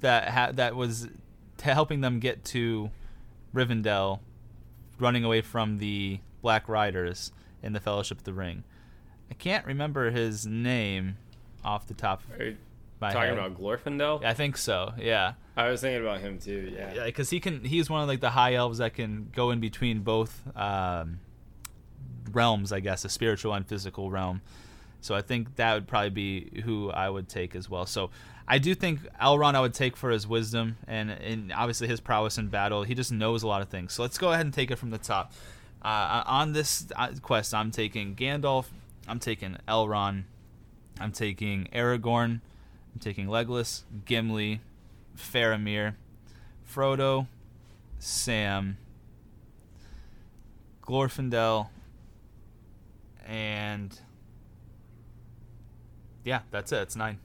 [SPEAKER 1] that ha- that was helping them get to Rivendell running away from the Black Riders in the Fellowship of the Ring. I can't remember his name off the top of
[SPEAKER 2] Are you
[SPEAKER 1] my
[SPEAKER 2] talking
[SPEAKER 1] head.
[SPEAKER 2] about Glorfindel?
[SPEAKER 1] I think so. Yeah,
[SPEAKER 2] I was thinking about him too. Yeah.
[SPEAKER 1] yeah, because he can. He's one of like the high elves that can go in between both um, realms, I guess, a spiritual and physical realm. So I think that would probably be who I would take as well. So I do think Elrond I would take for his wisdom and, and obviously his prowess in battle. He just knows a lot of things. So let's go ahead and take it from the top. Uh, on this uh, quest, I'm taking Gandalf. I'm taking Elrond. I'm taking Aragorn. I'm taking Legolas, Gimli, Faramir, Frodo, Sam, Glorfindel, and yeah, that's it. It's nine.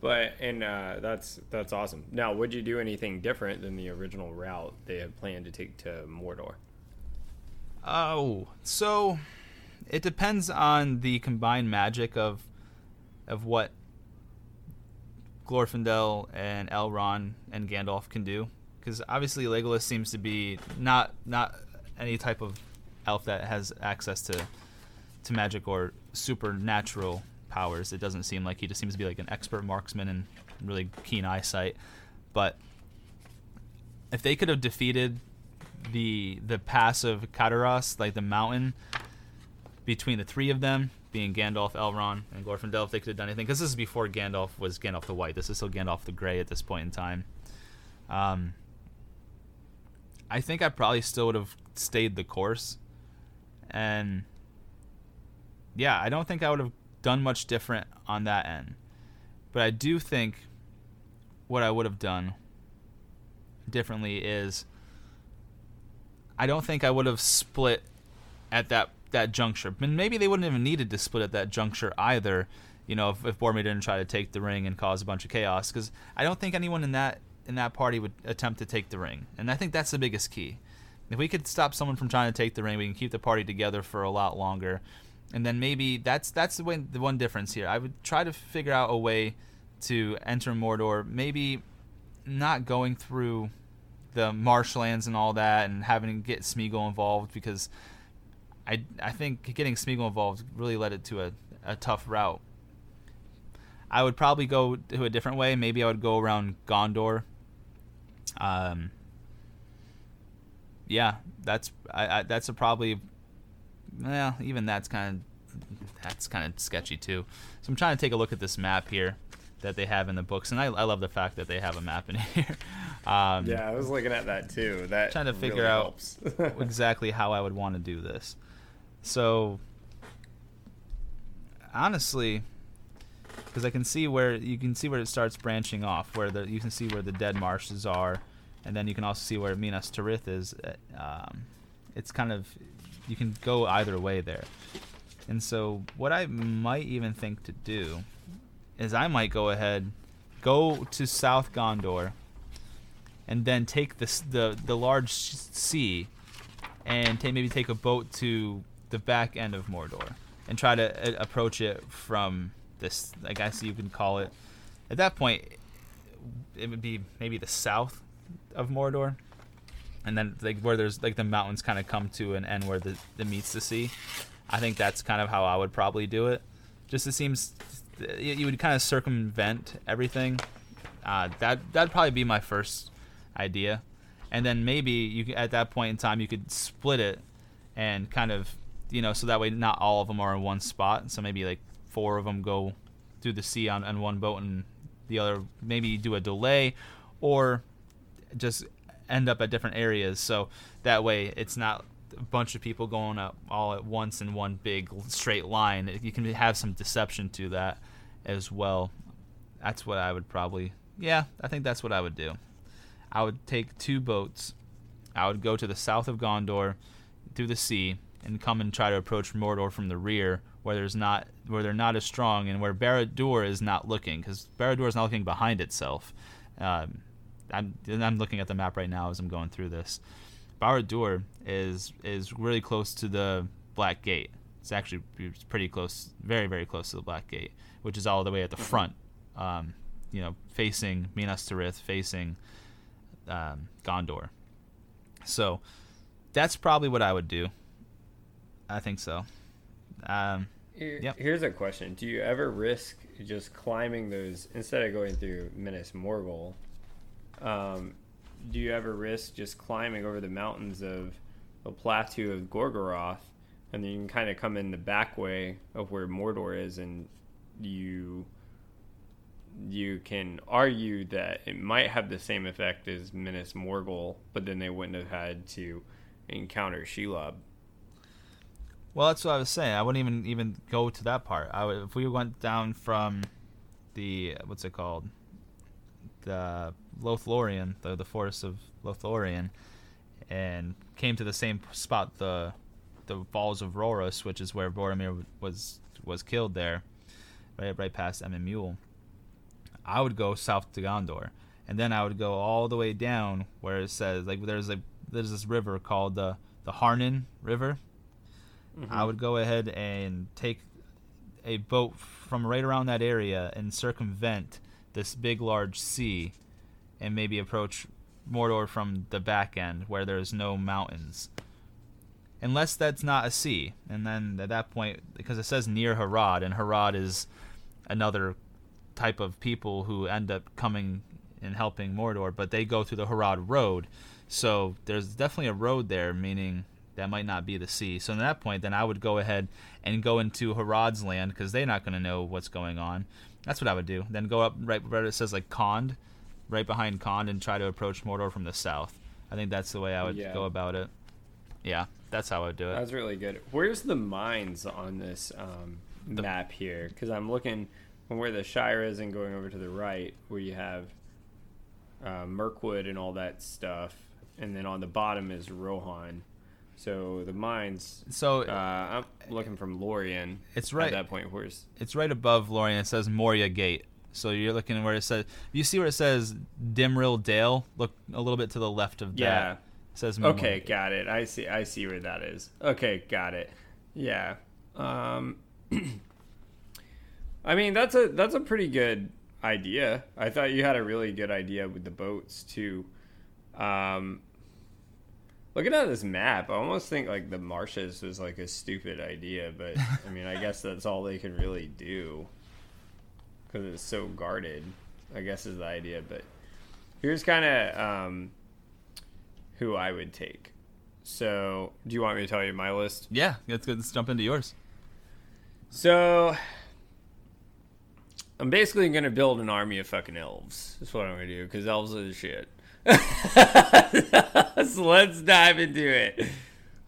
[SPEAKER 2] But and uh, that's that's awesome. Now, would you do anything different than the original route they had planned to take to Mordor?
[SPEAKER 1] Oh, so it depends on the combined magic of of what Glorfindel and Elrond and Gandalf can do. Because obviously Legolas seems to be not not any type of elf that has access to to magic or supernatural powers. It doesn't seem like he just seems to be like an expert marksman and really keen eyesight. But if they could have defeated the the pass of Caradhras, like the mountain, between the three of them, being Gandalf, Elrond, and Glorfindel, if they could have done anything, because this is before Gandalf was Gandalf the White. This is still Gandalf the Gray at this point in time. Um, I think I probably still would have stayed the course, and yeah, I don't think I would have done much different on that end. But I do think what I would have done differently is I don't think I would have split at that that juncture. And maybe they wouldn't even needed to split at that juncture either. You know, if, if Boromir didn't try to take the ring and cause a bunch of chaos, because I don't think anyone in that in that party would attempt to take the ring, and I think that's the biggest key. If we could stop someone from trying to take the ring, we can keep the party together for a lot longer. And then maybe that's that's the, way, the one difference here. I would try to figure out a way to enter Mordor, maybe not going through the marshlands and all that, and having to get Smeagol involved because I I think getting Smeagol involved really led it to a, a tough route. I would probably go to a different way. Maybe I would go around Gondor. Um, yeah, that's I, I that's a probably. Well, even that's kind of that's kind of sketchy too. So I'm trying to take a look at this map here that they have in the books, and I, I love the fact that they have a map in here.
[SPEAKER 2] Um, yeah, I was looking at that too. That
[SPEAKER 1] trying to figure really out exactly how I would want to do this. So honestly, because I can see where you can see where it starts branching off, where the you can see where the dead marshes are and then you can also see where Minas Tirith is. Uh, um, it's kind of you can go either way there. And so what I might even think to do is I might go ahead, go to South Gondor, and then take the the, large sea, and maybe take a boat to the back end of Mordor and try to uh, approach it from this. I guess you can call it. At that point, it would be maybe the south of Mordor, and then like where there's like the mountains kind of come to an end where the, the meets the sea. I think that's kind of how I would probably do it. Just it seems you would kind of circumvent everything. Uh, that that'd probably be my first idea, and then maybe you at that point in time you could split it and kind of you know so that way not all of them are in one spot. So maybe like four of them go through the sea on, on one boat and the other maybe do a delay or just end up at different areas. So that way it's not a bunch of people going up all at once in one big straight line. You can have some deception to that as well. That's what I would probably. Yeah, I think that's what I would do. I would take two boats. I would go to the south of Gondor, through the sea, and come and try to approach Mordor from the rear, where there's not, where they're not as strong, and where Barad-dûr is not looking, because Barad-dûr is not looking behind itself. Um, I'm I'm looking at the map right now as I'm going through this. Barad-dûr is is really close to the Black Gate. It's actually it's pretty close, very very close to the Black Gate, which is all the way at the front. Um, you know, facing Minas Tirith, facing um, Gondor. So that's probably what I would do. I think so. Um,
[SPEAKER 2] Here, yep. Here's a question: Do you ever risk just climbing those instead of going through Minas Morgul? Um, do you ever risk just climbing over the mountains of the plateau of Gorgoroth, and then you can kind of come in the back way of where Mordor is, and you you can argue that it might have the same effect as Minas Morgul, but then they wouldn't have had to encounter Shelob.
[SPEAKER 1] Well, that's what I was saying. I wouldn't even even go to that part. I would, if we went down from the what's it called, the Lothlorien, the the forest of Lothlorien, and came to the same spot, the the Falls of Rauros, which is where Boromir was was killed there, right right past Emyn Muil. I would go south to Gondor, and then I would go all the way down where it says like there's a there's this river called the the Harnen River. Mm-hmm. I would go ahead and take a boat from right around that area and circumvent this big large sea and maybe approach Mordor from the back end where there's no mountains. Unless that's not a sea. And then at that point, because it says near Harad, and Harad is another type of people who end up coming and helping Mordor, but they go through the Harad Road. So there's definitely a road there, meaning that might not be the sea. So at that point, then I would go ahead and go into Harad's land because they're not going to know what's going on. That's what I would do. Then go up right where it says like Khand, right behind Khand and try to approach Mordor from the south. I think that's the way I would yeah. go about it. Yeah, that's how I would do it.
[SPEAKER 2] That's really good. Where's the mines on this um, the, map here? Because I'm looking from where the Shire is and going over to the right, where you have uh, Mirkwood and all that stuff, and then on the bottom is Rohan. So the mines.
[SPEAKER 1] So
[SPEAKER 2] Uh, I'm looking from Lorien.
[SPEAKER 1] It's right At
[SPEAKER 2] that point, where's
[SPEAKER 1] it's right above Lorien. It says Moria Gate. So you're looking where it says. You see where it says Dimrill Dale? Look a little bit to the left of that.
[SPEAKER 2] yeah?
[SPEAKER 1] It says
[SPEAKER 2] Okay, got it. I see. I see where that is. Okay, got it. Yeah. Um, I mean, that's a that's a pretty good idea. I thought you had a really good idea with the boats too. Um, looking at this map, I almost think like the marshes was like a stupid idea, but I mean, I guess that's all they can really do because it's so guarded. I guess is the idea, but here's kind of um, who I would take. So, do you want me to tell you my list?
[SPEAKER 1] Yeah, let's, let's jump into yours.
[SPEAKER 2] So, I'm basically gonna build an army of fucking elves. That's what I'm gonna do because elves are the shit. so let's dive into it.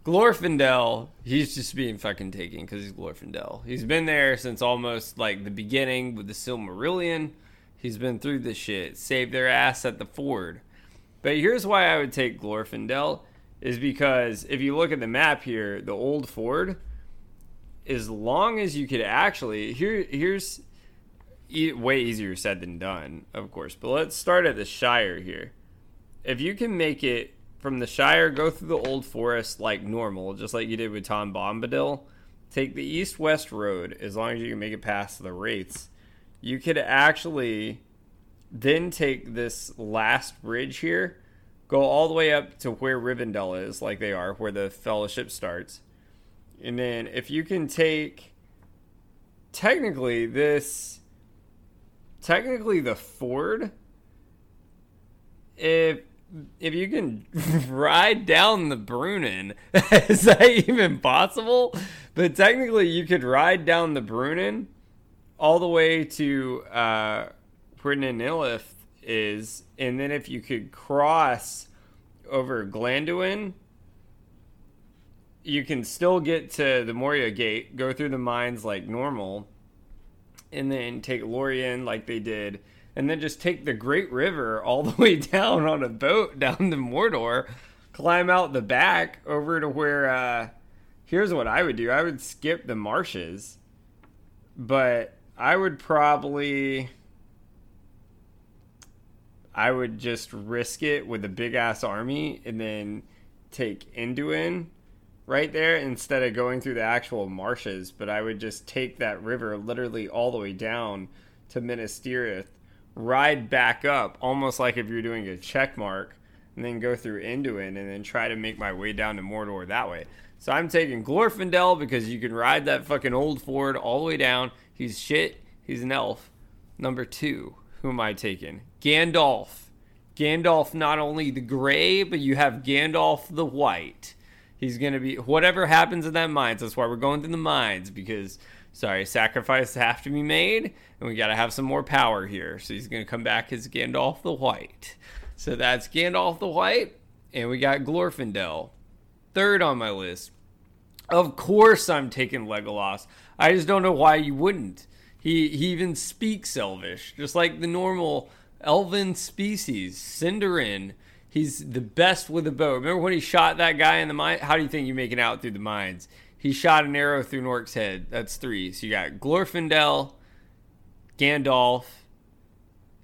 [SPEAKER 2] Glorfindel, he's just being fucking taken because he's Glorfindel. He's been there since almost like the beginning with the Silmarillion. He's been through this shit, saved their ass at the ford. But here's why I would take Glorfindel is because if you look at the map here, the old ford, as long as you could actually here here's e- way easier said than done, of course. But let's start at the Shire here. If you can make it from the Shire, go through the Old Forest like normal, just like you did with Tom Bombadil, take the east-west road as long as you can make it past the Wraiths. You could actually then take this last bridge here, go all the way up to where Rivendell is, like they are, where the Fellowship starts. And then if you can take technically this technically the ford if if you can ride down the Bruinen, is that even possible? But technically, you could ride down the Bruinen all the way to uh, where Ninilith is, and then if you could cross over Glanduin, you can still get to the Moria Gate, go through the mines like normal, and then take Lorien like they did, and then just take the Great River all the way down on a boat down to Mordor, climb out the back over to where. Uh, here's what I would do: I would skip the marshes, but I would probably. I would just risk it with a big ass army and then take Induin right there instead of going through the actual marshes. But I would just take that river literally all the way down to Minas Tirith, ride back up almost like if you're doing a check mark, and then go through Induin and then try to make my way down to Mordor that way. So I'm taking Glorfindel because you can ride that fucking old Ford all the way down. He's shit. He's an elf. Number two, who am I taking? Gandalf. Gandalf, not only the gray, but you have Gandalf the white. He's going to be, whatever happens in that mines, that's why we're going through the mines, because, sorry, sacrifices have to be made, and we got to have some more power here. So he's going to come back as Gandalf the white. So that's Gandalf the white, and we got Glorfindel. Third on my list. Of course, I'm taking Legolas. I just don't know why you wouldn't. He he even speaks Elvish, just like the normal elven species. Sindarin, he's the best with a bow. Remember when he shot that guy in the mine? How do you think you make it out through the mines? He shot an arrow through Nork's head. That's three. So you got Glorfindel, Gandalf,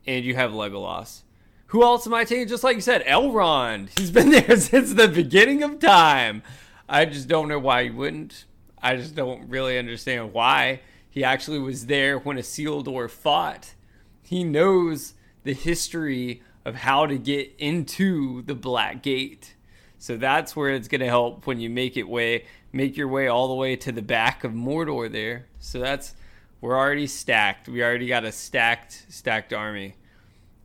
[SPEAKER 2] and you have Legolas. Who else am I taking? Just like you said, Elrond. He's been there since the beginning of time. I just don't know why he wouldn't. I just don't really understand why. He actually was there when a Isildur fought. He knows the history of how to get into the Black Gate. So that's where it's going to help when you make it way make your way all the way to the back of Mordor there. So that's we're already stacked. We already got a stacked stacked army.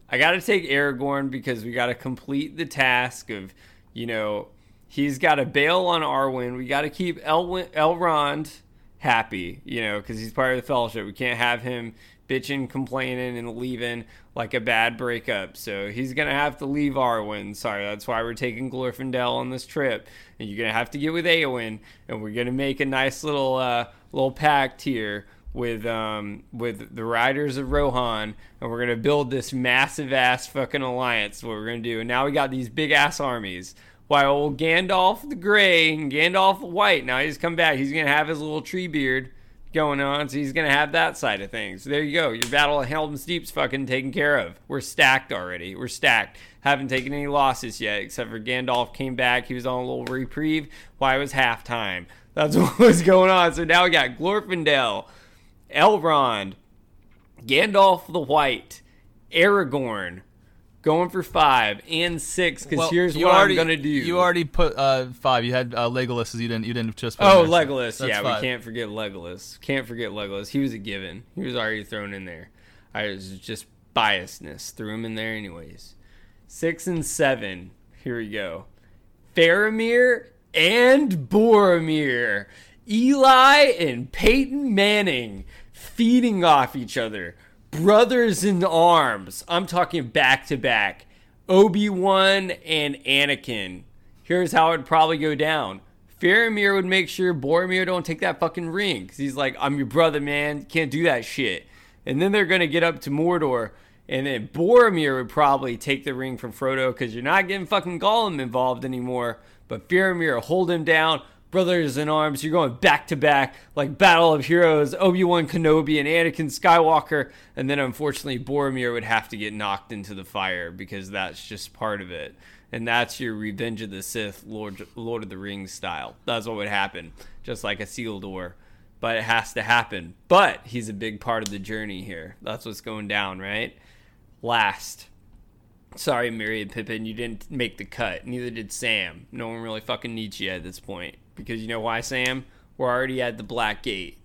[SPEAKER 2] I got to take Aragorn because we got to complete the task of, you know, he's got to bail on Arwen. We got to keep Elrond happy, you know, because he's part of the Fellowship. We can't have him bitching, complaining, and leaving like a bad breakup. So he's gonna have to leave Arwen. Sorry, that's why we're taking Glorfindel on this trip, and you're gonna have to get with Eowyn, and we're gonna make a nice little uh, little pact here with um with the riders of Rohan, and we're gonna build this massive ass fucking alliance. What we're gonna do, and now we got these big ass armies. While old Gandalf the Gray and Gandalf the White, now he's come back. He's gonna have his little tree beard going on, so he's gonna have that side of things. So There you go. Your battle of Helm's Deep's fucking taken care of. We're stacked already. We're stacked. Haven't taken any losses yet, except for Gandalf came back. He was on a little reprieve. Why it was halftime. That's what was going on. So now we got Glorfindel, Elrond, Gandalf the White, Aragorn, going for five and six. Because
[SPEAKER 1] Well,
[SPEAKER 2] here's what
[SPEAKER 1] already-
[SPEAKER 2] I'm gonna do.
[SPEAKER 1] You already put uh, five. You had uh, Legolas. You didn't. You didn't just. Put
[SPEAKER 2] Oh,
[SPEAKER 1] there.
[SPEAKER 2] Legolas.
[SPEAKER 1] That's
[SPEAKER 2] yeah,
[SPEAKER 1] five.
[SPEAKER 2] we can't forget Legolas. Can't forget Legolas. He was a given. He was already thrown in there. I was just biasness. Threw him in there anyways. Six and seven. Here we go. Faramir and Boromir. Eli and Peyton Manning feeding off each other. Brothers in arms. I'm talking back to back. Obi Wan and Anakin. Here's how it'd probably go down. Faramir would make sure Boromir don't take that fucking ring because he's like, I'm your brother, man. Can't do that shit. And then they're gonna get up to Mordor, and then Boromir would probably take the ring from Frodo because you're not getting fucking Gollum involved anymore. But Faramir will hold him down. Brothers in arms, you're going back to back like Battle of Heroes, Obi Wan Kenobi and Anakin Skywalker, and then unfortunately Boromir would have to get knocked into the fire because that's just part of it, and that's your Revenge of the Sith, Lord Lord of the Rings style. That's what would happen, just like a seal door, but it has to happen. But he's a big part of the journey here. That's what's going down, right? Last, Sorry, Mary and Pippin, you didn't make the cut. Neither did Sam. No one really fucking needs you at this point. Because you know why, Sam? We're already at the Black Gate.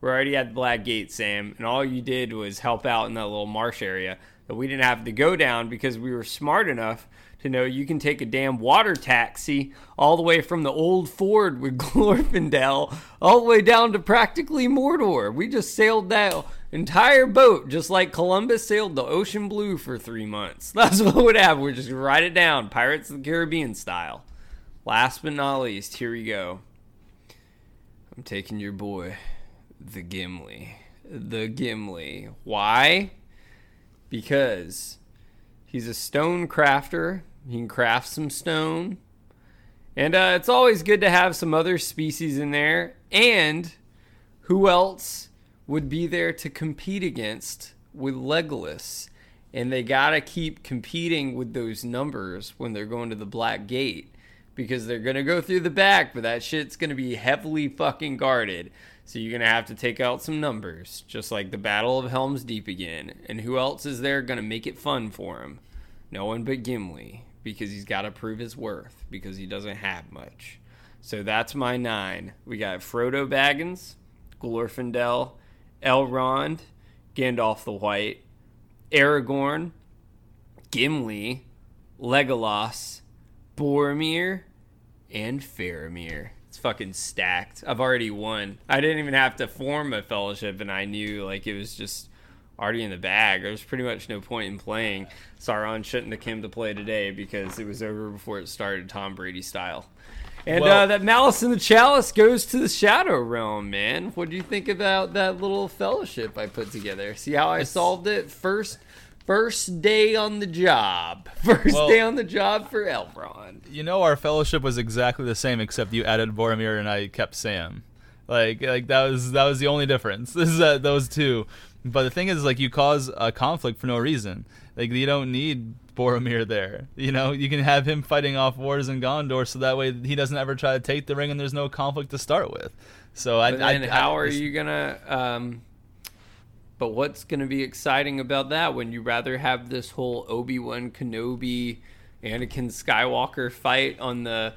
[SPEAKER 2] We're already at the Black Gate, Sam. And all you did was help out in that little marsh area that we didn't have to go down because we were smart enough to know you can take a damn water taxi all the way from the old Ford with Glorfindel all the way down to practically Mordor. We just sailed that entire boat just like Columbus sailed the ocean blue for three months. That's what would happen. We're just write it down, Pirates of the Caribbean style. Last but not least, here we go. I'm taking your boy, the Gimli. The Gimli. Why? Because he's a stone crafter. He can craft some stone. And uh, it's always good to have some other species in there. And who else would be there to compete against with Legolas? And they got to keep competing with those numbers when they're going to the Black Gate because they're going to go through the back, but that shit's going to be heavily fucking guarded. So you're going to have to take out some numbers, just like the Battle of Helm's Deep again. And who else is there going to make it fun for him? No one but Gimli because he's got to prove his worth because he doesn't have much. So that's my nine. We got Frodo Baggins, Glorfindel, Elrond, Gandalf the White, Aragorn, Gimli, Legolas, Boromir, and Faramir. Fucking stacked. I've already won. I didn't even have to form a fellowship, and I knew like it was just already in the bag. There was pretty much no point in playing. Sauron shouldn't have came to play today because it was over before it started, Tom Brady style. And
[SPEAKER 1] Well-
[SPEAKER 2] uh, that Malice in the Chalice goes to the Shadow Realm, man. What do you think about that little fellowship I put together? See how I solved it? First, first day on the job. First
[SPEAKER 1] Well-
[SPEAKER 2] day on the job for Elrond.
[SPEAKER 1] You know, our fellowship was exactly the same, except you added Boromir and I kept Sam. Like, like that was that was the only difference. This is uh, those two. But the thing is, like, you cause a conflict for no reason. Like, you don't need Boromir there. You know, you can have him fighting off wars in Gondor, so that way he doesn't ever try to take the ring, and there's no conflict to start with. So I,
[SPEAKER 2] But
[SPEAKER 1] I,
[SPEAKER 2] then
[SPEAKER 1] I-
[SPEAKER 2] how are you gonna? Um, but what's gonna be exciting about that when you rather have this whole Obi Wan Kenobi, Anakin Skywalker fight on the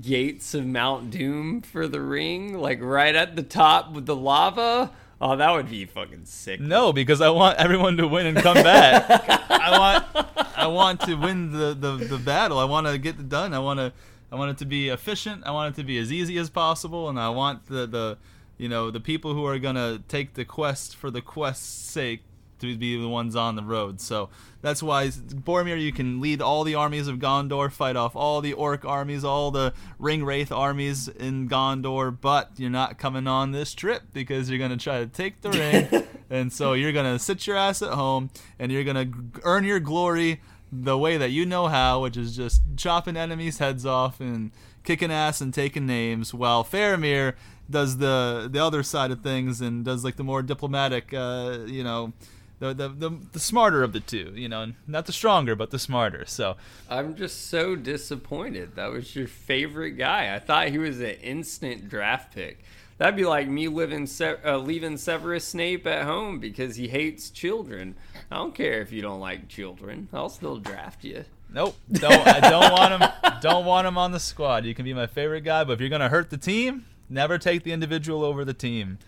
[SPEAKER 2] gates of Mount Doom for the ring, like right at the top with the lava? Oh, that would be fucking sick.
[SPEAKER 1] No, because I want everyone to win and come back. I want I want to win the, the, the battle. I want to get it done. I want to I want it to be efficient. I want it to be as easy as possible, and I want the, the you know the people who are gonna take the quest for the quest's sake to be the ones on the road. So that's why Boromir, you can lead all the armies of Gondor, fight off all the orc armies, all the ring wraith armies in Gondor, but you're not coming on this trip because you're gonna try to take the ring, and so you're gonna sit your ass at home and you're gonna earn your glory the way that you know how, which is just chopping enemies' heads off and kicking ass and taking names, while Faramir does the the other side of things and does like the more diplomatic, uh, you know, the, the the the smarter of the two, you know, not the stronger but the smarter. So
[SPEAKER 2] I'm just so disappointed. That was your favorite guy. I thought he was an instant draft pick. That'd be like me living Se- uh, leaving Severus Snape at home because he hates children. I don't care if you don't like children. I'll still draft you.
[SPEAKER 1] Nope, don't I don't want him. Don't want him on the squad. You can be my favorite guy, but if you're gonna hurt the team, never take the individual over the team.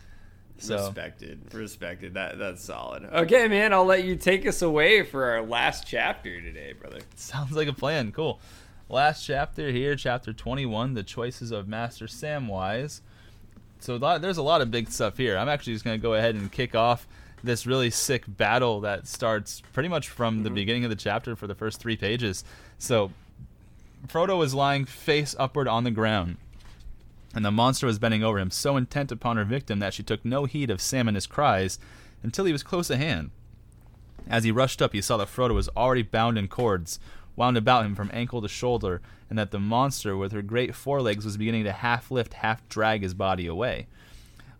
[SPEAKER 1] So.
[SPEAKER 2] Respected, respected. That that's solid. Okay, man. I'll let you take us away for our last chapter today, brother.
[SPEAKER 1] Sounds like a plan. Cool. Last chapter here, chapter 21, the choices of Master Samwise. So a lot, there's a lot of big stuff here. I'm actually just going to go ahead and kick off this really sick battle that starts pretty much from mm-hmm. the beginning of the chapter for the first three pages. So Frodo is lying face upward on the ground and the monster was bending over him, so intent upon her victim that she took no heed of Sam and his cries until he was close at hand. As he rushed up, he saw that Frodo was already bound in cords, wound about him from ankle to shoulder, and that the monster, with her great forelegs, was beginning to half lift, half drag his body away.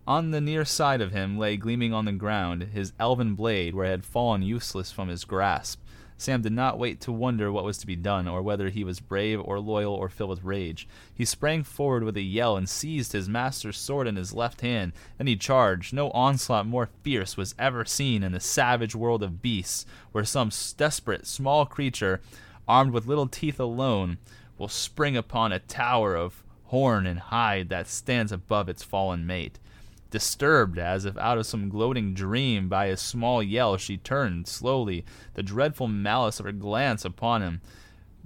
[SPEAKER 1] On the near side of him lay gleaming on the ground his elven blade, where it had fallen useless from his grasp. Sam did not wait to wonder what was to be done, or whether he was brave or loyal or filled with rage. He sprang forward with a yell and seized his master's sword in his left hand. Then he charged. No onslaught more fierce was ever seen in the savage world of beasts, where some desperate small creature, armed with little teeth alone, will spring upon a tower of horn and hide that stands above its fallen mate. Disturbed, as if out of some gloating dream, by his small yell, she turned slowly, the dreadful malice of her glance upon him.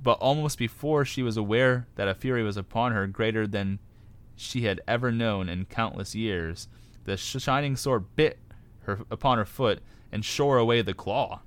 [SPEAKER 1] But almost before she was aware that a fury was upon her greater than she had ever known in countless years, the shining sword bit her upon her foot and shore away the claw.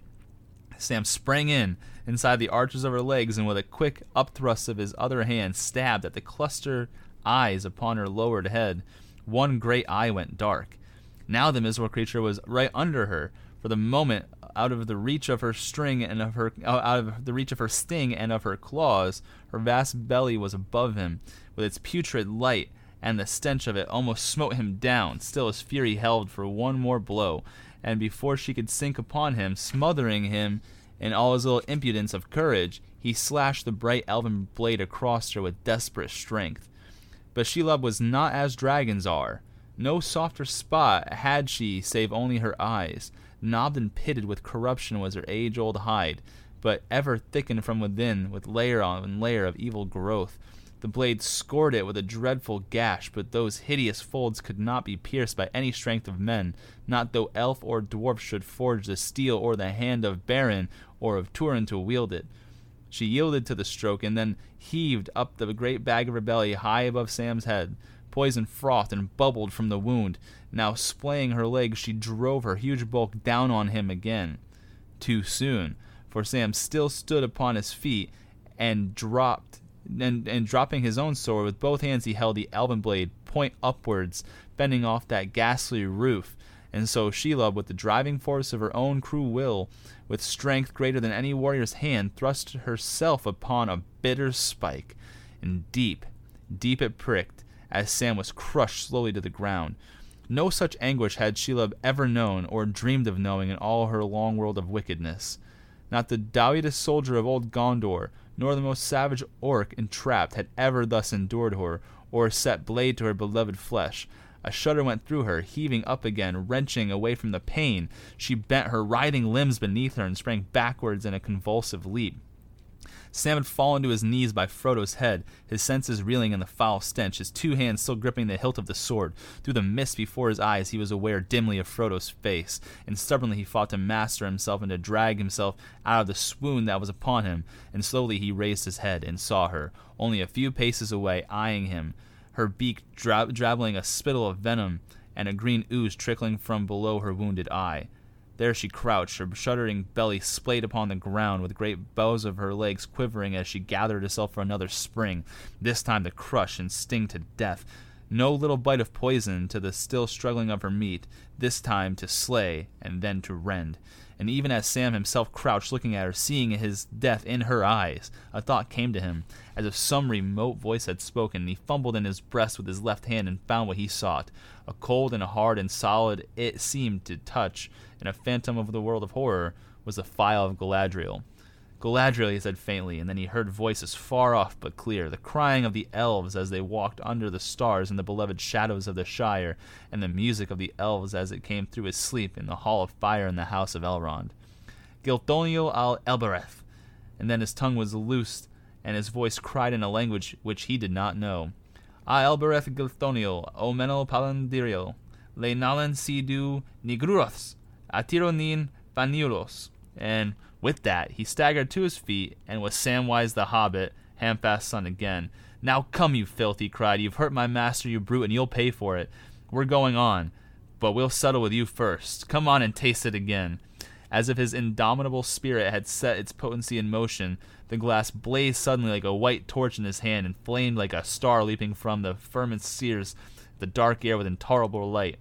[SPEAKER 1] Sam sprang in inside the arches of her legs and with a quick upthrust of his other hand stabbed at the clustered eyes upon her lowered head one great eye went dark. Now the miserable creature was right under her. For the moment, out of the reach of her string and of her uh, out of the reach of her sting and of her claws, her vast belly was above him, with its putrid light, and the stench of it almost smote him down. Still his fury held for one more blow, and before she could sink upon him, smothering him in all his little impudence of courage, he slashed the bright elven blade across her with desperate strength. But Shelob was not as dragons are. No softer spot had she save only her eyes. Knobbed and pitted with corruption was her age old hide, but ever thickened from within with layer on layer of evil growth. The blade scored it with a dreadful gash, but those hideous folds could not be pierced by any strength of men, not though elf or dwarf should forge the steel or the hand of Beren or of Turin to wield it. She yielded to the stroke and then heaved up the great bag of her belly high above Sam's head. Poison frothed and bubbled from the wound. Now, splaying her legs, she drove her huge bulk down on him again. Too soon, for Sam still stood upon his feet and dropped and, and dropping his own sword with both hands he held the elven blade point upwards, bending off that ghastly roof. And so Shelob, with the driving force of her own cruel will, with strength greater than any warrior's hand, thrust herself upon a bitter spike, and deep, deep it pricked, as Sam was crushed slowly to the ground. No such anguish had Shelob ever known or dreamed of knowing in all her long world of wickedness. Not the doughtiest soldier of old Gondor, nor the most savage orc entrapped, had ever thus endured her, or set blade to her beloved flesh. A shudder went through her, heaving up again, wrenching away from the pain. She bent her writhing limbs beneath her and sprang backwards in a convulsive leap. Sam had fallen to his knees by Frodo's head, his senses reeling in the foul stench, his two hands still gripping the hilt of the sword. Through the mist before his eyes, he was aware dimly of Frodo's face, and stubbornly he fought to master himself and to drag himself out of the swoon that was upon him. And slowly he raised his head and saw her, only a few paces away, eyeing him her beak dra- drabbling a spittle of venom, and a green ooze trickling from below her wounded eye. There she crouched, her shuddering belly splayed upon the ground, with great bows of her legs quivering as she gathered herself for another spring, this time to crush and sting to death. No little bite of poison to the still struggling of her meat, this time to slay and then to rend. And even as Sam himself crouched looking at her, seeing his death in her eyes, a thought came to him, as if some remote voice had spoken. He fumbled in his breast with his left hand and found what he sought. A cold and hard and solid it seemed to touch, and a phantom of the world of horror was the phial of Galadriel. Galadriel, he said faintly, and then he heard voices far off but clear, the crying of the elves as they walked under the stars in the beloved shadows of the Shire, and the music of the elves as it came through his sleep in the hall of fire in the house of Elrond. Gilthoniel al Elbereth, and then his tongue was loosed, and his voice cried in a language which he did not know. A Elbereth Gilthoniel, o Menel Palandiriel, le Nalan Sidu Nigruoths, Atironin Fanuilos, and with that, he staggered to his feet, and was Samwise the Hobbit, Hamfast's son again. Now come, you filth, he cried. You've hurt my master, you brute, and you'll pay for it. We're going on, but we'll settle with you first. Come on and taste it again. As if his indomitable spirit had set its potency in motion, the glass blazed suddenly like a white torch in his hand and flamed like a star leaping from the firmament sears the dark air with intolerable light.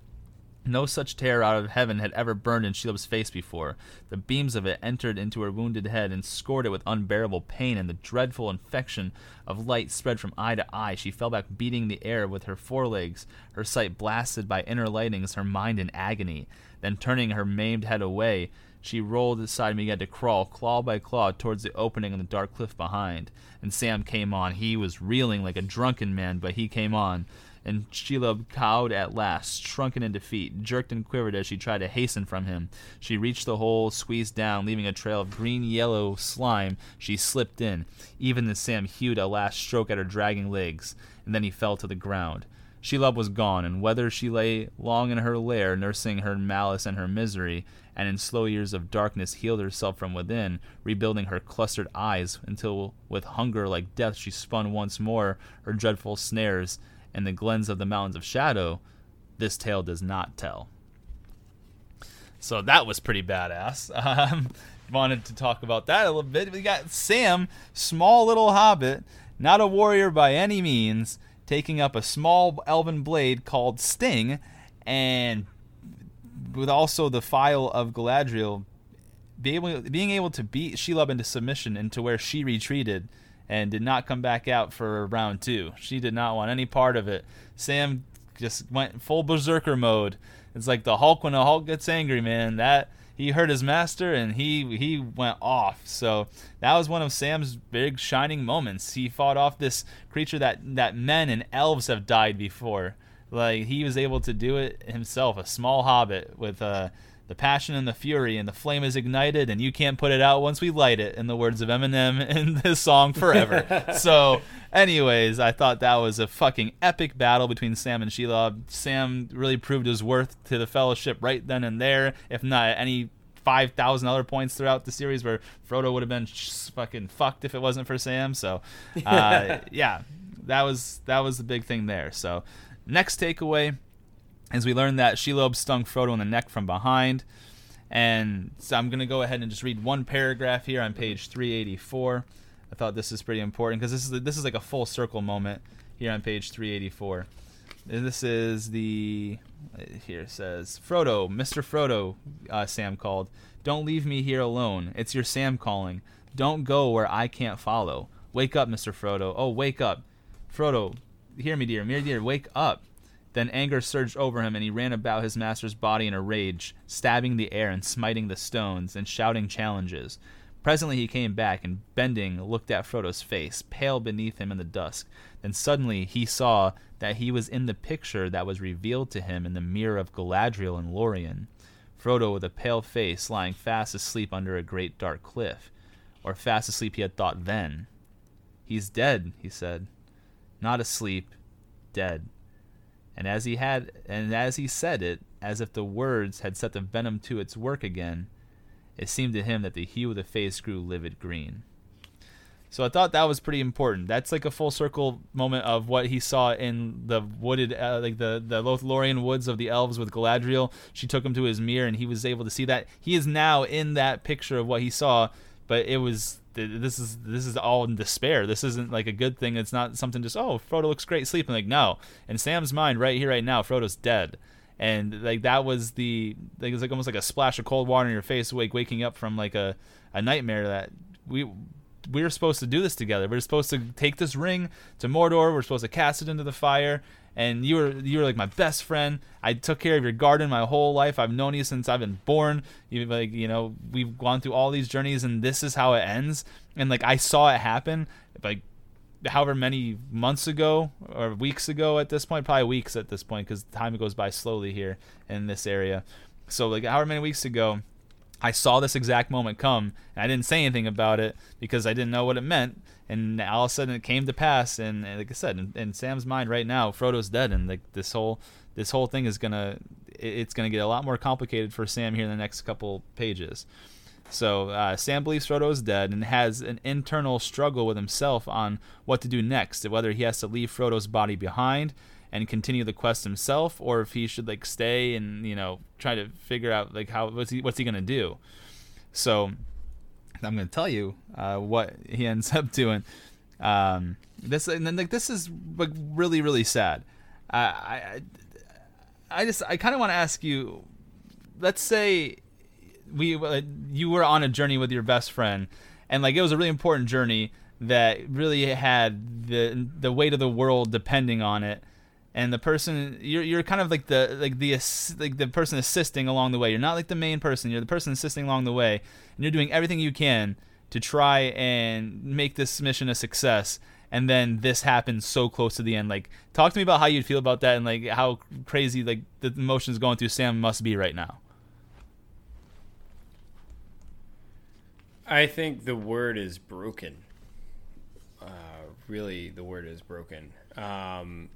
[SPEAKER 1] No such terror out of heaven had ever burned in Shelob's face before. The beams of it entered into her wounded head and scored it with unbearable pain, and the dreadful infection of light spread from eye to eye. She fell back, beating the air with her forelegs, her sight blasted by inner lightnings, her mind in agony. Then, turning her maimed head away, she rolled aside and began to crawl, claw by claw, towards the opening in the dark cliff behind. And Sam came on. He was reeling like a drunken man, but he came on and Shelob cowed at last, shrunken in defeat, jerked and quivered as she tried to hasten from him. She reached the hole, squeezed down, leaving a trail of green yellow slime. She slipped in. Even as Sam hewed a last stroke at her dragging legs, and then he fell to the ground. Shelob was gone, and whether she lay long in her lair, nursing her malice and her misery, and in slow years of darkness healed herself from within, rebuilding her clustered eyes, until with hunger like death she spun once more her dreadful snares, and the glens of the mountains of shadow, this tale does not tell. So that was pretty badass. Um, wanted to talk about that a little bit. We got Sam, small little hobbit, not a warrior by any means, taking up a small elven blade called Sting, and with also the phial of Galadriel, being able, being able to beat Shelob into submission into where she retreated and did not come back out for round two. She did not want any part of it. Sam just went full berserker mode. It's like the Hulk when the Hulk gets angry, man. That he hurt his master and he he went off. So that was one of Sam's big shining moments. He fought off this creature that that men and elves have died before. Like he was able to do it himself, a small hobbit with a the passion and the fury, and the flame is ignited, and you can't put it out once we light it, in the words of Eminem in this song Forever. so, anyways, I thought that was a fucking epic battle between Sam and Shelob. Sam really proved his worth to the Fellowship right then and there, if not any 5,000 other points throughout the series where Frodo would have been fucking fucked if it wasn't for Sam. So, uh, yeah, that was that was the big thing there. So, next takeaway as we learn that Shelob stung Frodo in the neck from behind. And so I'm going to go ahead and just read one paragraph here on page 384. I thought this is pretty important because this is this is like a full circle moment here on page 384. And this is the here says Frodo, Mr. Frodo, uh, Sam called. Don't leave me here alone. It's your Sam calling. Don't go where I can't follow. Wake up, Mr. Frodo. Oh, wake up, Frodo. Hear me, dear. Mere dear, wake up. Then anger surged over him, and he ran about his master's body in a rage, stabbing the air and smiting the stones, and shouting challenges. Presently he came back, and bending, looked at Frodo's face, pale beneath him in the dusk. Then suddenly he saw that he was in the picture that was revealed to him in the mirror of Galadriel and Lorien. Frodo, with a pale face, lying fast asleep under a great dark cliff. Or fast asleep he had thought then. He's dead, he said. Not asleep, dead. And as he had and as he said it, as if the words had set the venom to its work again, it seemed to him that the hue of the face grew livid green. So I thought that was pretty important. That's like a full circle moment of what he saw in the wooded, uh, like the the Lothlorien woods of the elves with Galadriel. She took him to his mirror, and he was able to see that he is now in that picture of what he saw. But it was this is this is all in despair. This isn't like a good thing. It's not something just oh Frodo looks great sleeping. Like no, in Sam's mind right here right now Frodo's dead, and like that was the like it was like almost like a splash of cold water in your face, wake waking up from like a a nightmare that we we were supposed to do this together. We are supposed to take this ring to Mordor. We're supposed to cast it into the fire. And you were you were like my best friend. I took care of your garden my whole life. I've known you since I've been born. You like you know we've gone through all these journeys, and this is how it ends. And like I saw it happen, like however many months ago or weeks ago at this point, probably weeks at this point because time goes by slowly here in this area. So like however many weeks ago, I saw this exact moment come, and I didn't say anything about it because I didn't know what it meant. And all of a sudden, it came to pass. And, and like I said, in, in, Sam's mind right now, Frodo's dead, and like this whole this whole thing is gonna it's gonna get a lot more complicated for Sam here in the next couple pages. So uh, Sam believes Frodo is dead and has an internal struggle with himself on what to do next, whether he has to leave Frodo's body behind and continue the quest himself, or if he should like stay and you know try to figure out like how what's he what's he gonna do. So I'm gonna tell you uh, what he ends up doing. Um, this and then like this is like really really sad. Uh, I I just I kind of want to ask you. Let's say we uh, you were on a journey with your best friend, and like it was a really important journey that really had the the weight of the world depending on it and the person you're you're kind of like the like the like the person assisting along the way. You're not like the main person. You're the person assisting along the way, and you're doing everything you can to try and make this mission a success. And then this happens so close to the end. Like, talk to me about how you'd feel about that, and like how crazy like the emotions going through Sam must be right now.
[SPEAKER 2] I think the word is broken. Uh, really, the word is broken. Um,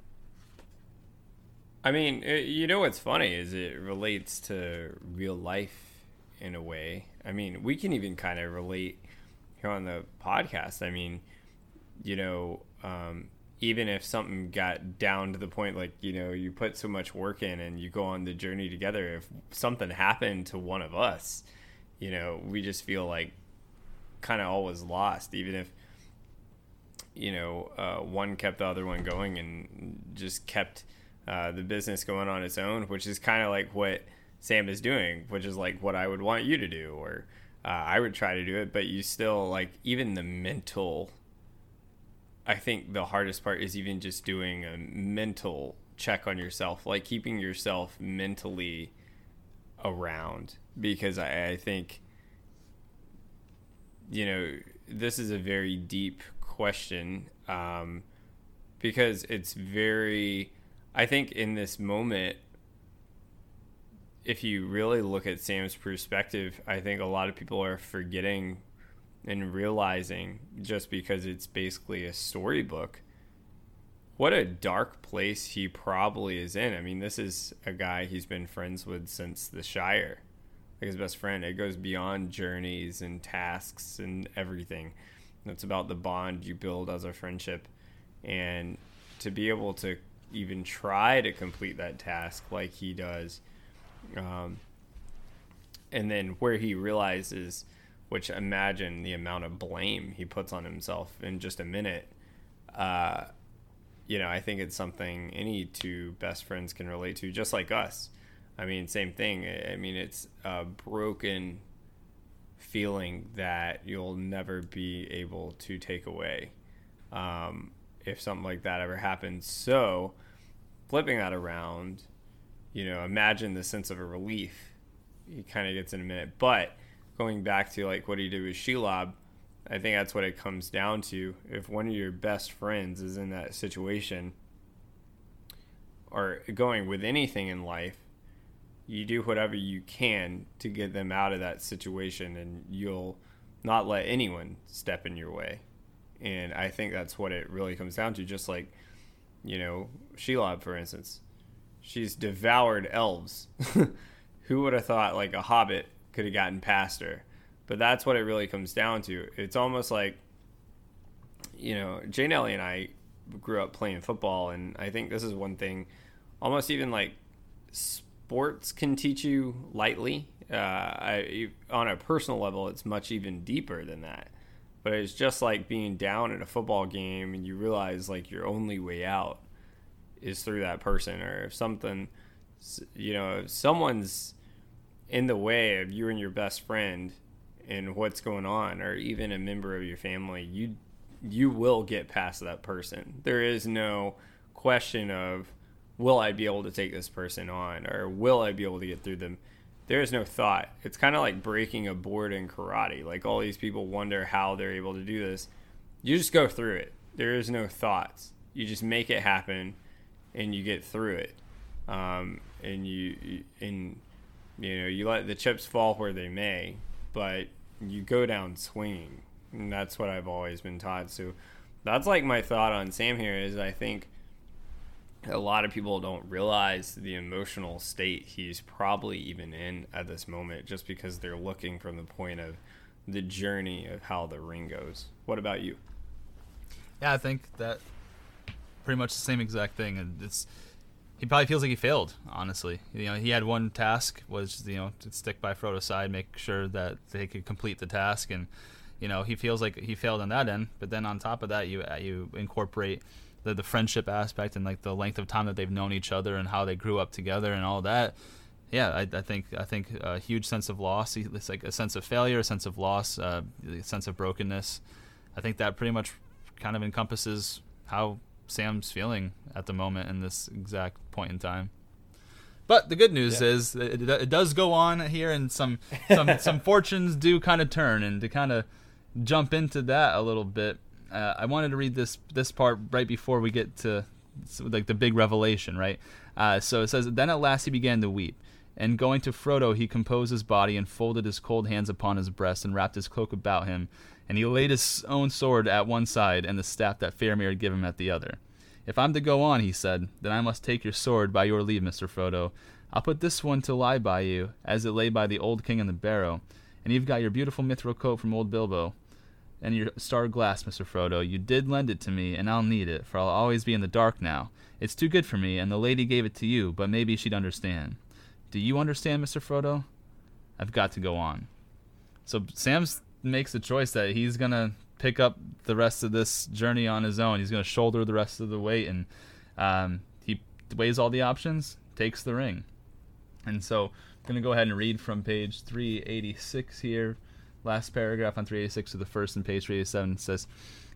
[SPEAKER 2] I mean, it, you know what's funny is it relates to real life in a way. I mean, we can even kind of relate here on the podcast. I mean, you know, um, even if something got down to the point like you know you put so much work in and you go on the journey together if something happened to one of us you know we just feel like kind of always lost even if you know uh, one kept the other one going and just kept uh, the business going on its own, which is kind of like what Sam is doing, which is like what I would want you to do, or uh, I would try to do it. But you still like even the mental. I think the hardest part is even just doing a mental check on yourself, like keeping yourself mentally around, because I, I think you know this is a very deep question um, because it's very I think in this moment, if you really look at Sam's perspective, I think a lot of people are forgetting and realizing just because it's basically a storybook what a dark place he probably is in. I mean, this is a guy he's been friends with since the Shire, like his best friend. It goes beyond journeys and tasks and everything. It's about the bond you build as a friendship, and to be able to even try to complete that task like he does. Um, and then where he realizes, which imagine the amount of blame he puts on himself in just a minute. Uh, you know, I think it's something any two best friends can relate to, just like us. I mean, same thing. I mean, it's a broken feeling that you'll never be able to take away. Um, if something like that ever happens. So, flipping that around, you know, imagine the sense of a relief. He kind of gets in a minute, but going back to like what he did with Shelob, I think that's what it comes down to. If one of your best friends is in that situation, or going with anything in life, you do whatever you can to get them out of that situation, and you'll not let anyone step in your way. And I think that's what it really comes down to. Just like, you know, Shelob, for instance, she's devoured elves. Who would have thought like a hobbit could have gotten past her? But that's what it really comes down to. It's almost like, you know, Jane Ellie and I grew up playing football, and I think this is one thing, almost even like sports can teach you lightly. Uh, I, on a personal level, it's much even deeper than that but it's just like being down at a football game and you realize like your only way out is through that person or if something you know if someone's in the way of you and your best friend and what's going on or even a member of your family you you will get past that person. There is no question of will i be able to take this person on or will i be able to get through them there is no thought. It's kind of like breaking a board in karate. Like all these people wonder how they're able to do this. You just go through it. There is no thoughts. You just make it happen and you get through it. Um, and you and you know you let the chips fall where they may but you go down swinging. And that's what i've always been taught. So that's like my thought on sam here is i think a lot of people don't realize the emotional state he's probably even in at this moment just because they're looking from the point of the journey of how the ring goes what about you
[SPEAKER 1] yeah i think that pretty much the same exact thing and it's he probably feels like he failed. Honestly, you know, he had one task was you know to stick by Frodo's side, make sure that they could complete the task, and you know he feels like he failed on that end. But then on top of that, you you incorporate the the friendship aspect and like the length of time that they've known each other and how they grew up together and all that. Yeah, I, I think I think a huge sense of loss. It's like a sense of failure, a sense of loss, uh, a sense of brokenness. I think that pretty much kind of encompasses how Sam's feeling at the moment in this exact point in time. But the good news yeah. is it, it, does go on here, and some some some fortunes do kind of turn. And to kind of jump into that a little bit, uh, I wanted to read this this part right before we get to like the big revelation, right? Uh, so it says, "Then at last he began to weep." And going to Frodo, he composed his body and folded his cold hands upon his breast and wrapped his cloak about him and he laid his own sword at one side and the staff that Faramir had given him at the other. If I'm to go on, he said, then I must take your sword by your leave, Mr. Frodo. I'll put this one to lie by you, as it lay by the old king in the barrow. And you've got your beautiful mithril coat from old Bilbo, and your star glass, Mr. Frodo. You did lend it to me, and I'll need it, for I'll always be in the dark now. It's too good for me, and the lady gave it to you, but maybe she'd understand. Do you understand, Mr. Frodo? I've got to go on. So Sam makes the choice that he's gonna pick up the rest of this journey on his own. He's gonna shoulder the rest of the weight, and um, he weighs all the options, takes the ring. And so I'm gonna go ahead and read from page 386 here. Last paragraph on 386 to the first in page 387 says,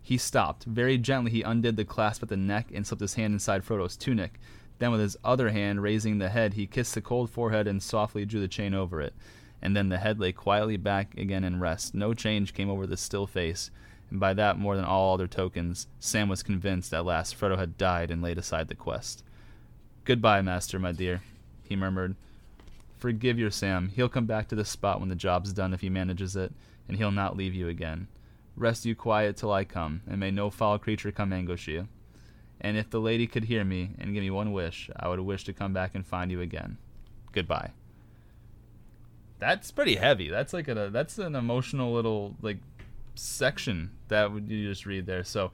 [SPEAKER 1] He stopped. Very gently he undid the clasp at the neck and slipped his hand inside Frodo's tunic. Then with his other hand raising the head, he kissed the cold forehead and softly drew the chain over it and then the head lay quietly back again in rest. No change came over the still face, and by that more than all other tokens, Sam was convinced at last Frodo had died and laid aside the quest. Goodbye, master, my dear, he murmured. Forgive your Sam. He'll come back to this spot when the job's done if he manages it, and he'll not leave you again. Rest you quiet till I come, and may no foul creature come ambush you. And if the lady could hear me and give me one wish, I would wish to come back and find you again. Goodbye that's pretty heavy. That's like a uh, that's an emotional little like section that you just read there. So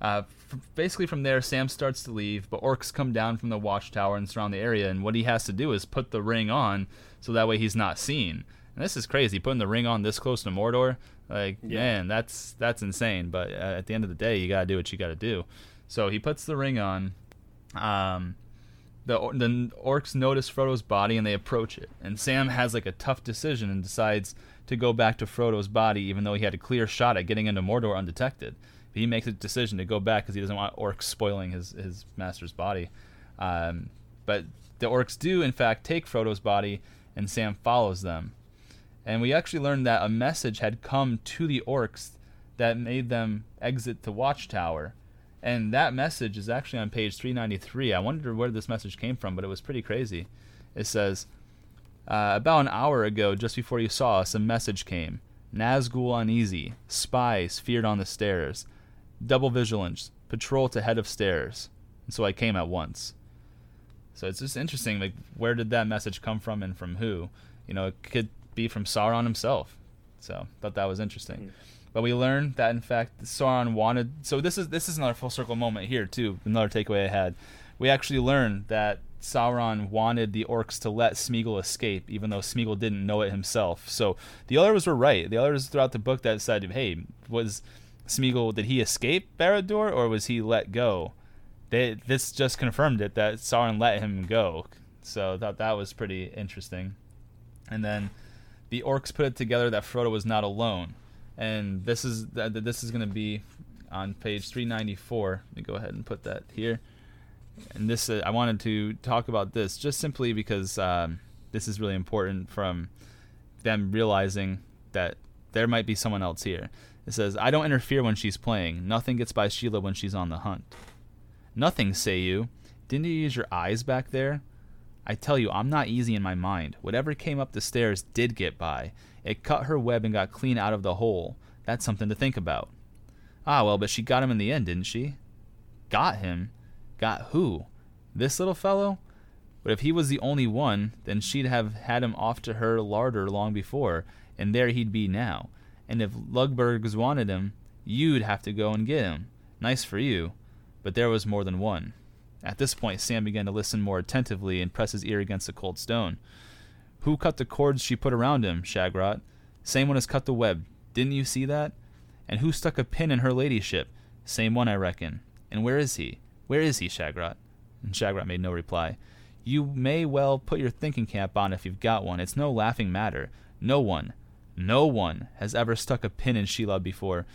[SPEAKER 1] uh, f- basically from there, Sam starts to leave, but orcs come down from the watchtower and surround the area. And what he has to do is put the ring on so that way he's not seen. And this is crazy, putting the ring on this close to Mordor. Like yeah. man, that's that's insane. But uh, at the end of the day, you gotta do what you gotta do. So he puts the ring on. Um, the the orcs notice Frodo's body and they approach it. And Sam has like a tough decision and decides to go back to Frodo's body, even though he had a clear shot at getting into Mordor undetected. He makes a decision to go back because he doesn't want orcs spoiling his his master's body. Um, but the orcs do in fact take Frodo's body, and Sam follows them. And we actually learned that a message had come to the orcs that made them exit the watchtower and that message is actually on page 393. I wondered where this message came from, but it was pretty crazy. It says, uh, About an hour ago, just before you saw us, a message came. Nazgul uneasy. Spies feared on the stairs. Double vigilance. Patrol to head of stairs. And so I came at once. So it's just interesting, like, where did that message come from and from who? You know, it could be from Sauron himself. So, thought that was interesting. Mm. But we learned that in fact Sauron wanted. So this is this is another full circle moment here too. Another takeaway I had. We actually learned that Sauron wanted the orcs to let Smeagol escape, even though Smeagol didn't know it himself. So the others were right. The others throughout the book that said, "Hey, was Smeagol did he escape Barad-dûr or was he let go?" They, this just confirmed it that Sauron let him go. So I thought that was pretty interesting. And then the orcs put it together that Frodo was not alone, and this is this is going to be on page 394. Let me go ahead and put that here. And this uh, I wanted to talk about this just simply because um, this is really important from them realizing that there might be someone else here. It says, "I don't interfere when she's playing. Nothing gets by Shelob when she's on the hunt." Nothing, say you. Didn't you use your eyes back there? I tell you, I'm not easy in my mind. Whatever came up the stairs did get by. It cut her web and got clean out of the hole. That's something to think about. Ah, well, but she got him in the end, didn't she? Got him? Got who? This little fellow? But if he was the only one, then she'd have had him off to her larder long before, and there he'd be now. And if Lugbúrz wanted him, you'd have to go and get him. Nice for you. But there was more than one. At this point, Sam began to listen more attentively and press his ear against the cold stone. Who cut the cords she put around him, Shagrat? Same one as cut the web. Didn't you see that? And who stuck a pin in her ladyship? Same one, I reckon. And where is he? Where is he, Shagrat? And Shagrat made no reply. You may well put your thinking cap on if you've got one. It's no laughing matter. No one, no one has ever stuck a pin in Shelob before,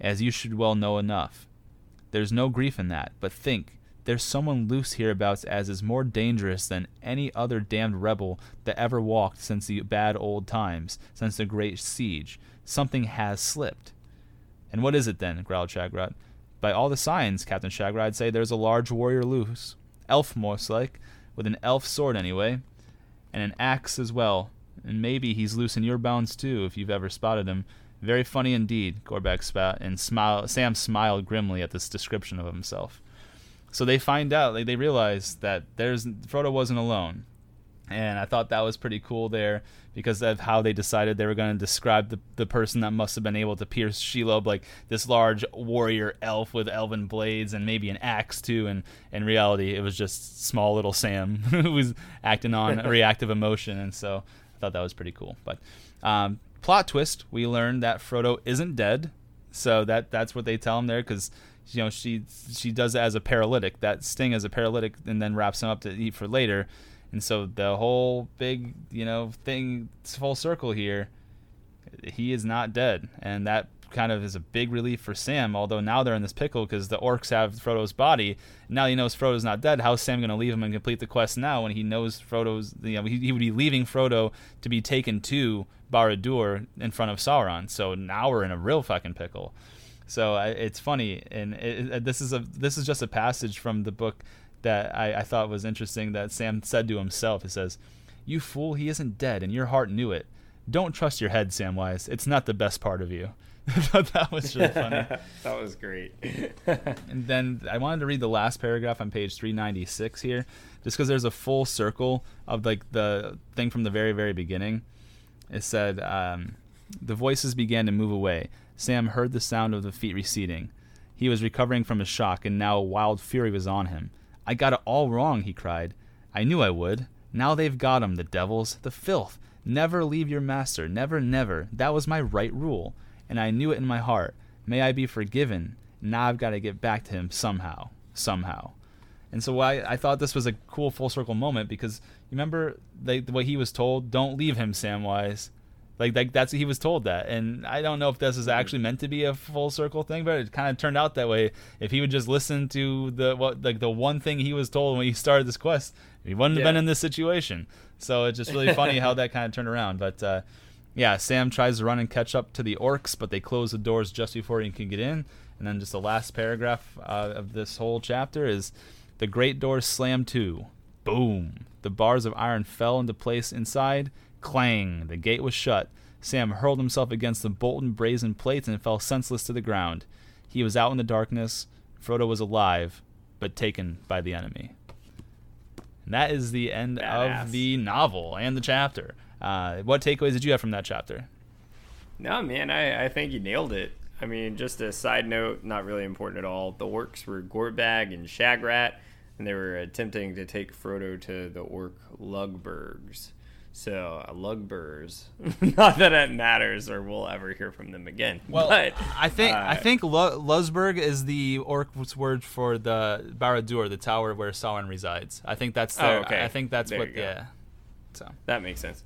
[SPEAKER 1] as you should well know enough. There's no grief in that, but think, there's someone loose hereabouts as is more dangerous than any other damned rebel that ever walked since the bad old times, since the great siege. Something has slipped. And what is it then? growled Shagrat. By all the signs, Captain Shagrat, I'd say there's a large warrior loose. Elf, most like, with an elf sword anyway, and an axe as well. And maybe he's loose in your bounds too, if you've ever spotted him. Very funny indeed, Gorbag spat, and smile, Sam smiled grimly at this description of himself. So they find out, like, they realize that there's Frodo wasn't alone, and I thought that was pretty cool there because of how they decided they were going to describe the, the person that must have been able to pierce Shelob like this large warrior elf with elven blades and maybe an axe too. And in reality, it was just small little Sam who was acting on reactive emotion, and so thought that was pretty cool. But um, plot twist: we learned that Frodo isn't dead, so that that's what they tell him there because you know she she does it as a paralytic. That sting as a paralytic and then wraps him up to eat for later. And so the whole big you know thing full circle here he is not dead. And that kind of is a big relief for Sam although now they're in this pickle because the orcs have Frodo's body now he knows Frodo's not dead how's Sam going to leave him and complete the quest now when he knows Frodo's you know he, he would be leaving Frodo to be taken to Barad-dûr in front of Sauron so now we're in a real fucking pickle so I, it's funny, and it, it, uh, this is a this is just a passage from the book that I, I thought was interesting. That Sam said to himself. He says, "You fool, he isn't dead, and your heart knew it. Don't trust your head, Samwise. It's not the best part of you." I thought that was really funny.
[SPEAKER 2] that was great.
[SPEAKER 1] and then I wanted to read the last paragraph on page 396 here, just because there's a full circle of like the thing from the very very beginning. It said, um, "The voices began to move away." Sam heard the sound of the feet receding. He was recovering from his shock, and now a wild fury was on him. I got it all wrong, he cried. I knew I would. Now they've got him, the devils, the filth. Never leave your master, never, never. That was my right rule, and I knew it in my heart. May I be forgiven. Now I've got to get back to him somehow, somehow. And so I, I thought this was a cool full circle moment because you remember the, what he was told? Don't leave him, Samwise. Like, like that's he was told that, and I don't know if this is actually meant to be a full circle thing, but it kind of turned out that way. If he would just listen to the what like the one thing he was told when he started this quest, he wouldn't have been in this situation. So it's just really funny how that kind of turned around. But uh, yeah, Sam tries to run and catch up to the orcs, but they close the doors just before he can get in. And then just the last paragraph uh, of this whole chapter is the great doors slammed to. Boom! The bars of iron fell into place inside Clang! The gate was shut. Sam hurled himself against the bolted brazen plates and fell senseless to the ground. He was out in the darkness. Frodo was alive, but taken by the enemy. And that is the end
[SPEAKER 2] Badass.
[SPEAKER 1] of the novel and the chapter. Uh, what takeaways did you have from that chapter?
[SPEAKER 2] No, man, I, I think you nailed it. I mean, just a side note, not really important at all. The orcs were Gorbag and Shagrat, and they were attempting to take Frodo to the orc Lugbergs. So uh, Lugbers, not that it matters or we'll ever hear from them again.
[SPEAKER 1] Well,
[SPEAKER 2] but,
[SPEAKER 1] I think
[SPEAKER 2] uh,
[SPEAKER 1] I think Lusberg is the orc's word for the Barad-dûr, the tower where Sauron resides. I think that's
[SPEAKER 2] Oh, okay.
[SPEAKER 1] I think that's
[SPEAKER 2] There
[SPEAKER 1] what yeah. So
[SPEAKER 2] that makes sense.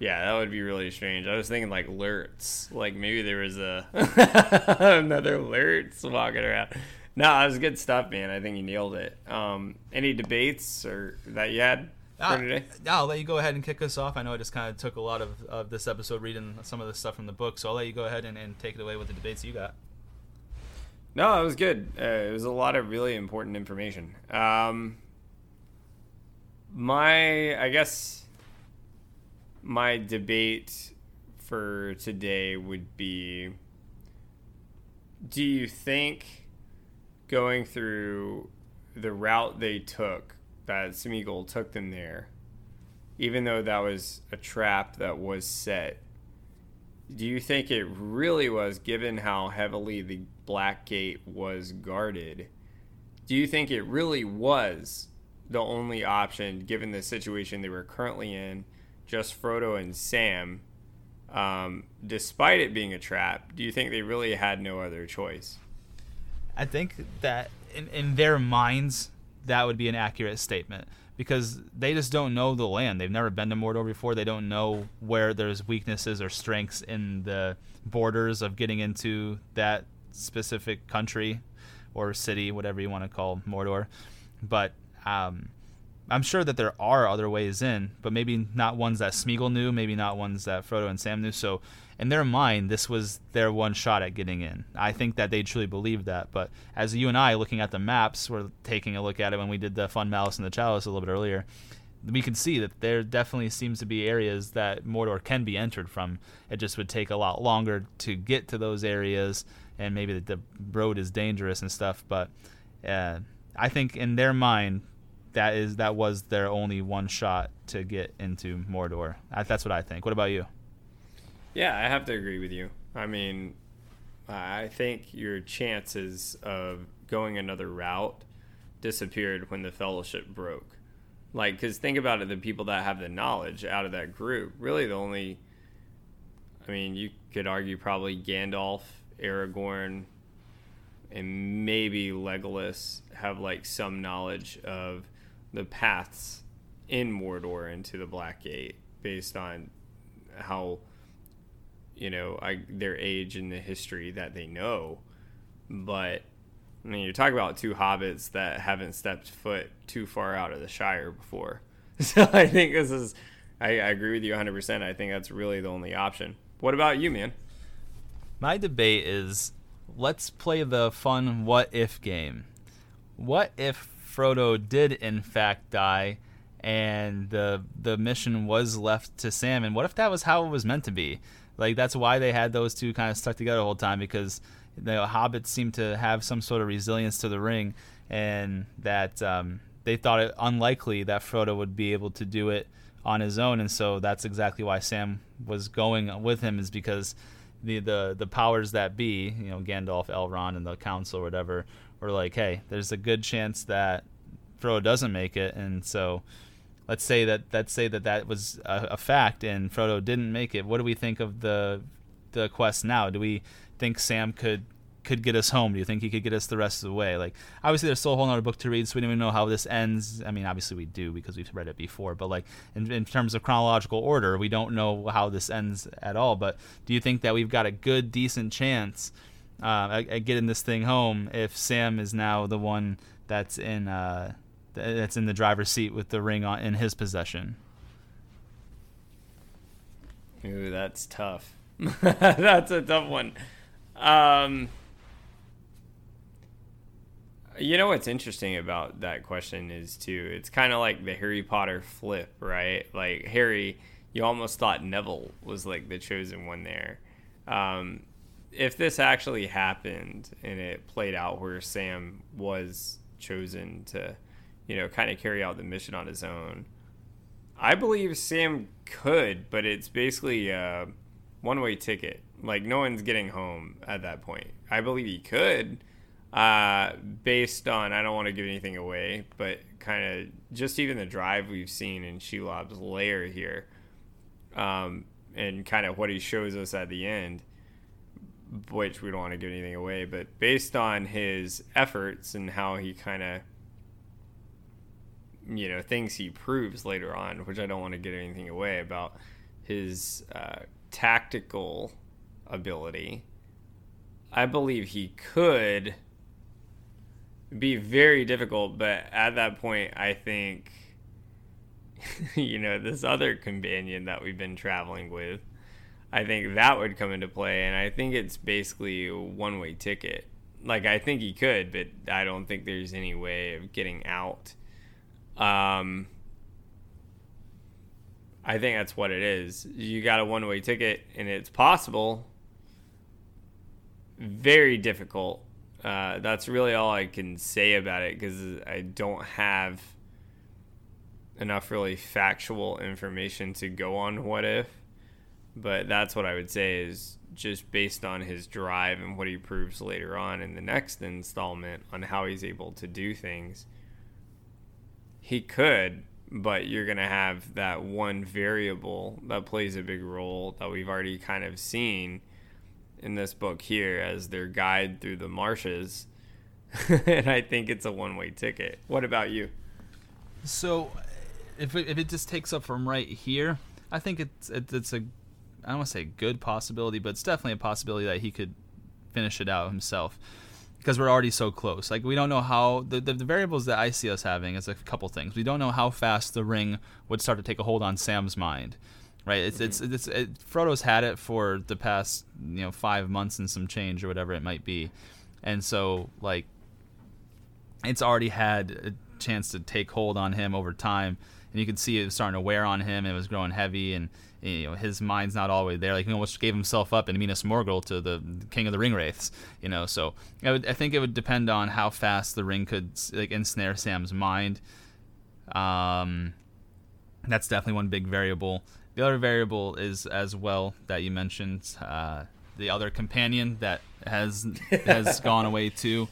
[SPEAKER 2] Yeah, that would be really strange. I was thinking like Lurtz, like maybe there was a another Lurtz walking around. No, that was good stuff, man. I think you nailed it. Um, any debates or that you had for
[SPEAKER 1] Ah,
[SPEAKER 2] today?
[SPEAKER 1] I'll let you go ahead and kick us off. I know I just kind of took a lot of, of this episode reading some of the stuff from the book, so I'll let you go ahead and, and take it away with the debates you got.
[SPEAKER 2] No, it was good. Uh, it was a lot of really important information. Um, my, I guess, my debate for today would be: Do you think going through the route they took, that Smeagol took them there, even though that was a trap that was set? do you think it really was given how heavily the black gate was guarded do you think it really was the only option given the situation they were currently in just frodo and sam um, despite it being a trap do you think they really had no other choice
[SPEAKER 1] I think that in, in their minds, that would be an accurate statement because they just don't know the land. They've never been to Mordor before. They don't know where there's weaknesses or strengths in the borders of getting into that specific country or city, whatever you want to call Mordor. But um, I'm sure that there are other ways in, but maybe not ones that Smeagol knew, maybe not ones that Frodo and Sam knew. So, in their mind, this was their one shot at getting in. I think that they truly believed that. But as you and I, looking at the maps, we're taking a look at it when we did the Fun Malice and the Chalice a little bit earlier. We can see that there definitely seems to be areas that Mordor can be entered from. It just would take a lot longer to get to those areas, and maybe the, the road is dangerous and stuff. But uh, I think in their mind, that is that was their only one shot to get into Mordor. That's what I think. What about you?
[SPEAKER 2] Yeah, I have to agree with you. I mean, I think your chances of going another route disappeared when the fellowship broke. Like, because think about it, the people that have the knowledge out of that group, really the only, I mean, you could argue probably Gandalf, Aragorn, and maybe Legolas have like some knowledge of the paths in Mordor into the Black Gate based on how you know I, their age and the history that they know. But i mean you're talking about two hobbits that haven't stepped foot too far out of the shire before. So i think this is i, I agree with you 100% i think that's really the only option. What about you man?
[SPEAKER 1] My debate is let's play the fun what if game. What if Frodo did in fact die and the the mission was left to Sam and what if that was how it was meant to be? Like that's why they had those two kind of stuck together the whole time because the hobbits seem to have some sort of resilience to the ring and that um, they thought it unlikely that Frodo would be able to do it on his own and so that's exactly why Sam was going with him is because the the the powers that be, you know, Gandalf, Elrond, and the council or whatever, were like, hey, there's a good chance that Frodo doesn't make it, and so let's say that let's say that that was a, a fact, and Frodo didn't make it. What do we think of the the quest now? Do we think Sam could could get us home? Do you think he could get us the rest of the way? Like, obviously, there's still a whole other book to read, so we don't even know how this ends. I mean, obviously, we do because we've read it before, but like in, in terms of chronological order, we don't know how this ends at all. But do you think that we've got a good, decent chance uh, at, getting this thing home if Sam is now the one that's in uh, that's in the driver's seat with the ring on in his possession?
[SPEAKER 2] Ooh, that's tough. that's a tough one. Um, you know what's interesting about that question is too. It's kind of like the Harry Potter flip, right? Like Harry, you almost thought Neville was like the chosen one there. Um, if this actually happened and it played out where Sam was chosen to, you know, kind of carry out the mission on his own, I believe Sam could, but it's basically a one way ticket. Like, no one's getting home at that point. I believe he could. uh, based on I don't want to give anything away, but kind of just even the drive we've seen in Shelob's lair here, um, and kind of what he shows us at the end, which we don't want to give anything away, but based on his efforts and how he kind of you know things he proves later on, which I don't want to give anything away about his uh, tactical ability. I believe he could be very difficult, but at that point, I think, you know, this other companion that we've been traveling with, I think that would come into play. And I think it's basically a one way ticket. Like, I think he could, but I don't think there's any way of getting out. Um, I think that's what it is. You got a one way ticket, and it's possible. Very difficult uh, that's really all I can say about it because I don't have enough really factual information to go on what if. But that's what I would say is just based on his drive and what he proves later on in the next installment on how he's able to do things. He could, but you're going to have that one variable that plays a big role that we've already kind of seen in this book here as their guide through the marshes. and I think it's a one way ticket. What about you?
[SPEAKER 1] So, if it, if it just takes up from right here, I think it's it's a I don't want to say good possibility, but it's definitely a possibility that he could finish it out himself because we're already so close. Like we don't know how the, the, the variables that I see us having is a couple things. We don't know how fast the ring would start to take a hold on Sam's mind right? It's, mm-hmm. it's it's it, Frodo's had it for the past you know five months and some change or whatever it might be, and so like it's already had a chance to take hold on him over time, and you can see it was starting to wear on him. It was growing heavy, and you know his mind's not always there. Like he almost gave himself up in Minas Morgul to the King of the Ring Wraiths, you know. So I would I think it would depend on how fast the ring could like ensnare Sam's mind. Um, that's definitely one big variable. The other variable is as well that you mentioned uh, the other companion that has has gone away too.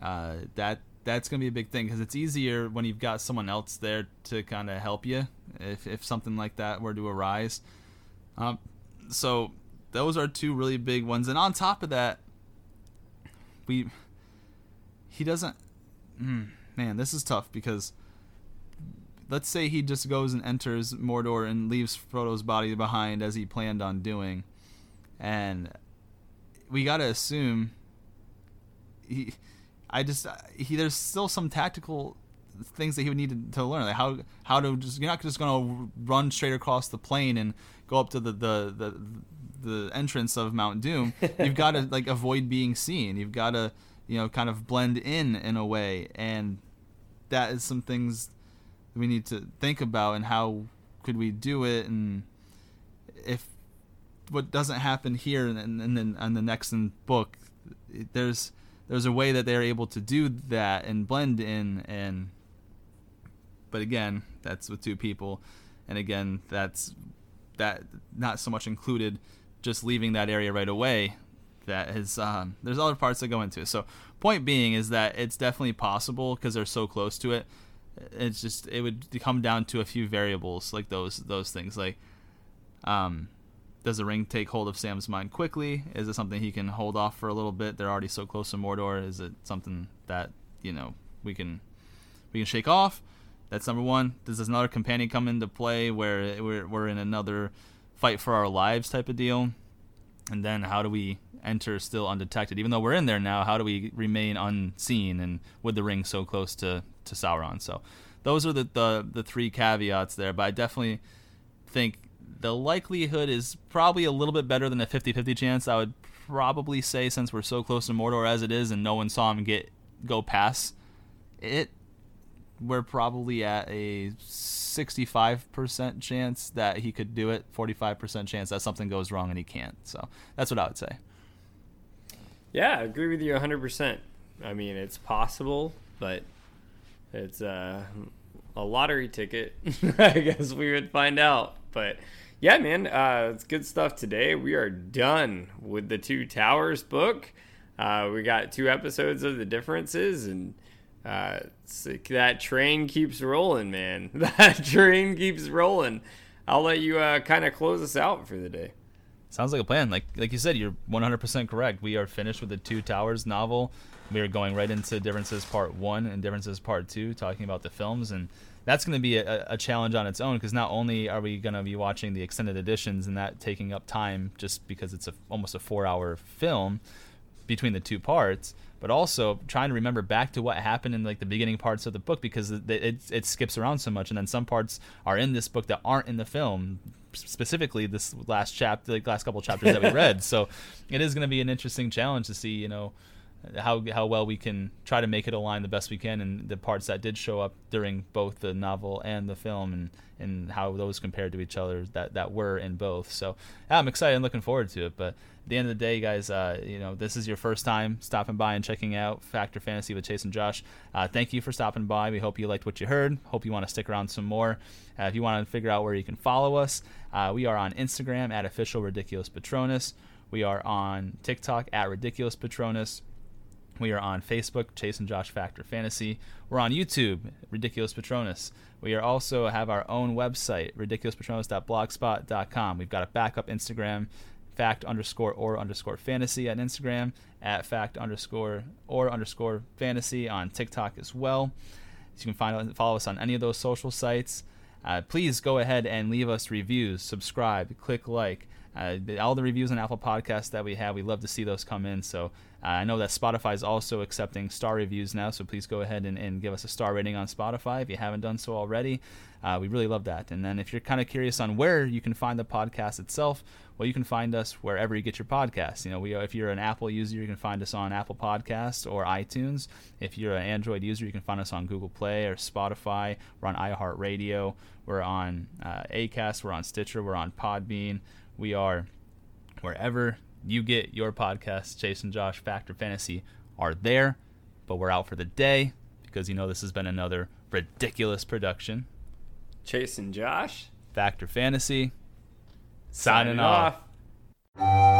[SPEAKER 1] Uh, that that's gonna be a big thing because it's easier when you've got someone else there to kind of help you if if something like that were to arise. Um, so those are two really big ones, and on top of that, we he doesn't. Mm, man, this is tough because let's say he just goes and enters Mordor and leaves Frodo's body behind as he planned on doing, and we gotta assume he. I just uh, he there's still some tactical things that he would need to, to learn, like how how to just you're not just gonna run straight across the plain and go up to the the the, the entrance of Mount Doom. You've got to like avoid being seen. You've got to you know kind of blend in in a way, and that is some things we need to think about and how could we do it and if what doesn't happen here and then on the next book there's there's a way that they're able to do that and blend in and but again that's with two people. And again that's that not so much included just leaving that area right away. That is um, there's other parts that go into it. So point being is that it's definitely possible because they're so close to it. It's just it would come down to a few variables like those those things like um does the ring take hold of Sam's mind quickly? Is it something he can hold off for a little bit? They're already so close to Mordor. Is it something that you know we can we can shake off? That's number one. Does another companion come into play where we're, we're in another fight for our lives type of deal? And then how do we enter still undetected? Even though we're in there now, how do we remain unseen and with the ring so close to to Sauron. So those are the, the, the three caveats there. But I definitely think the likelihood is probably a little bit better than a 50-50 chance. I would probably say since we're so close to Mordor as it is, and no one saw him get go past it, we're probably at a 65% chance that he could do it, 45% chance that something goes wrong and he can't. So that's what I would say.
[SPEAKER 2] Yeah, I agree with you 100%. I mean, it's possible, but it's uh, a lottery ticket. I guess we would find out. But yeah, man, uh, it's good stuff today. We are done with the Two Towers book. Uh, we got two episodes of the differences, and uh, that train keeps rolling, man. That train keeps rolling. I'll let you uh, kind of close us out for the day.
[SPEAKER 1] Sounds like a plan. Like like you said, you're 100% correct. We are finished with the Two Towers novel. We are going right into Differences Part One and Differences Part Two, talking about the films, and that's going to be a, a, challenge on its own because not only are we going to be watching the extended editions and that taking up time just because it's a, almost a four-hour film between the two parts, but also trying to remember back to what happened in like the beginning parts of the book because it, it, it skips around so much, and then some parts are in this book that aren't in the film specifically this last chapter, the last couple chapters that we read. So it is going to be an interesting challenge to see, you know, how how well we can try to make it align the best we can, and the parts that did show up during both the novel and the film, and and how those compared to each other that that were in both. So yeah, I'm excited and looking forward to it. But at the end of the day, guys, uh, you know, this is your first time stopping by and checking out Fact or Fantasy with Chase and Josh. Uh, thank you for stopping by. We hope you liked what you heard. Hope you want to stick around some more. Uh, if you want to figure out where you can follow us, uh, we are on Instagram at official ridiculous patronus. We are on TikTok at ridiculous patronus. We are on Facebook, Chase and Josh Fact or Fantasy. We're on YouTube, Ridiculous Patronus. We are also have our own website, ridiculouspatronus.blogspot.com. We've got a backup Instagram, fact underscore or underscore fantasy on Instagram, at fact underscore or underscore fantasy on TikTok as well. So you can find follow us on any of those social sites. Uh, please go ahead and leave us reviews, subscribe, click like. Uh, all the reviews on Apple Podcasts that we have, we love to see those come in. So uh, I know that Spotify is also accepting star reviews now, so please go ahead and, and give us a star rating on Spotify if you haven't done so already. Uh, we really love that. And then if you're kind of curious on where you can find the podcast itself, well, you can find us wherever you get your podcasts. You know, we, if you're an Apple user, you can find us on Apple Podcasts or iTunes. If you're an Android user, you can find us on Google Play or Spotify. We're on iHeartRadio. We're on uh, Acast. We're on Stitcher. We're on Podbean. We are wherever you get your podcast, Chase and Josh Fact or Fantasy, are there. But we're out for the day because you know this has been another ridiculous production.
[SPEAKER 2] Chase and Josh,
[SPEAKER 1] Fact or Fantasy, signing, signing off. off.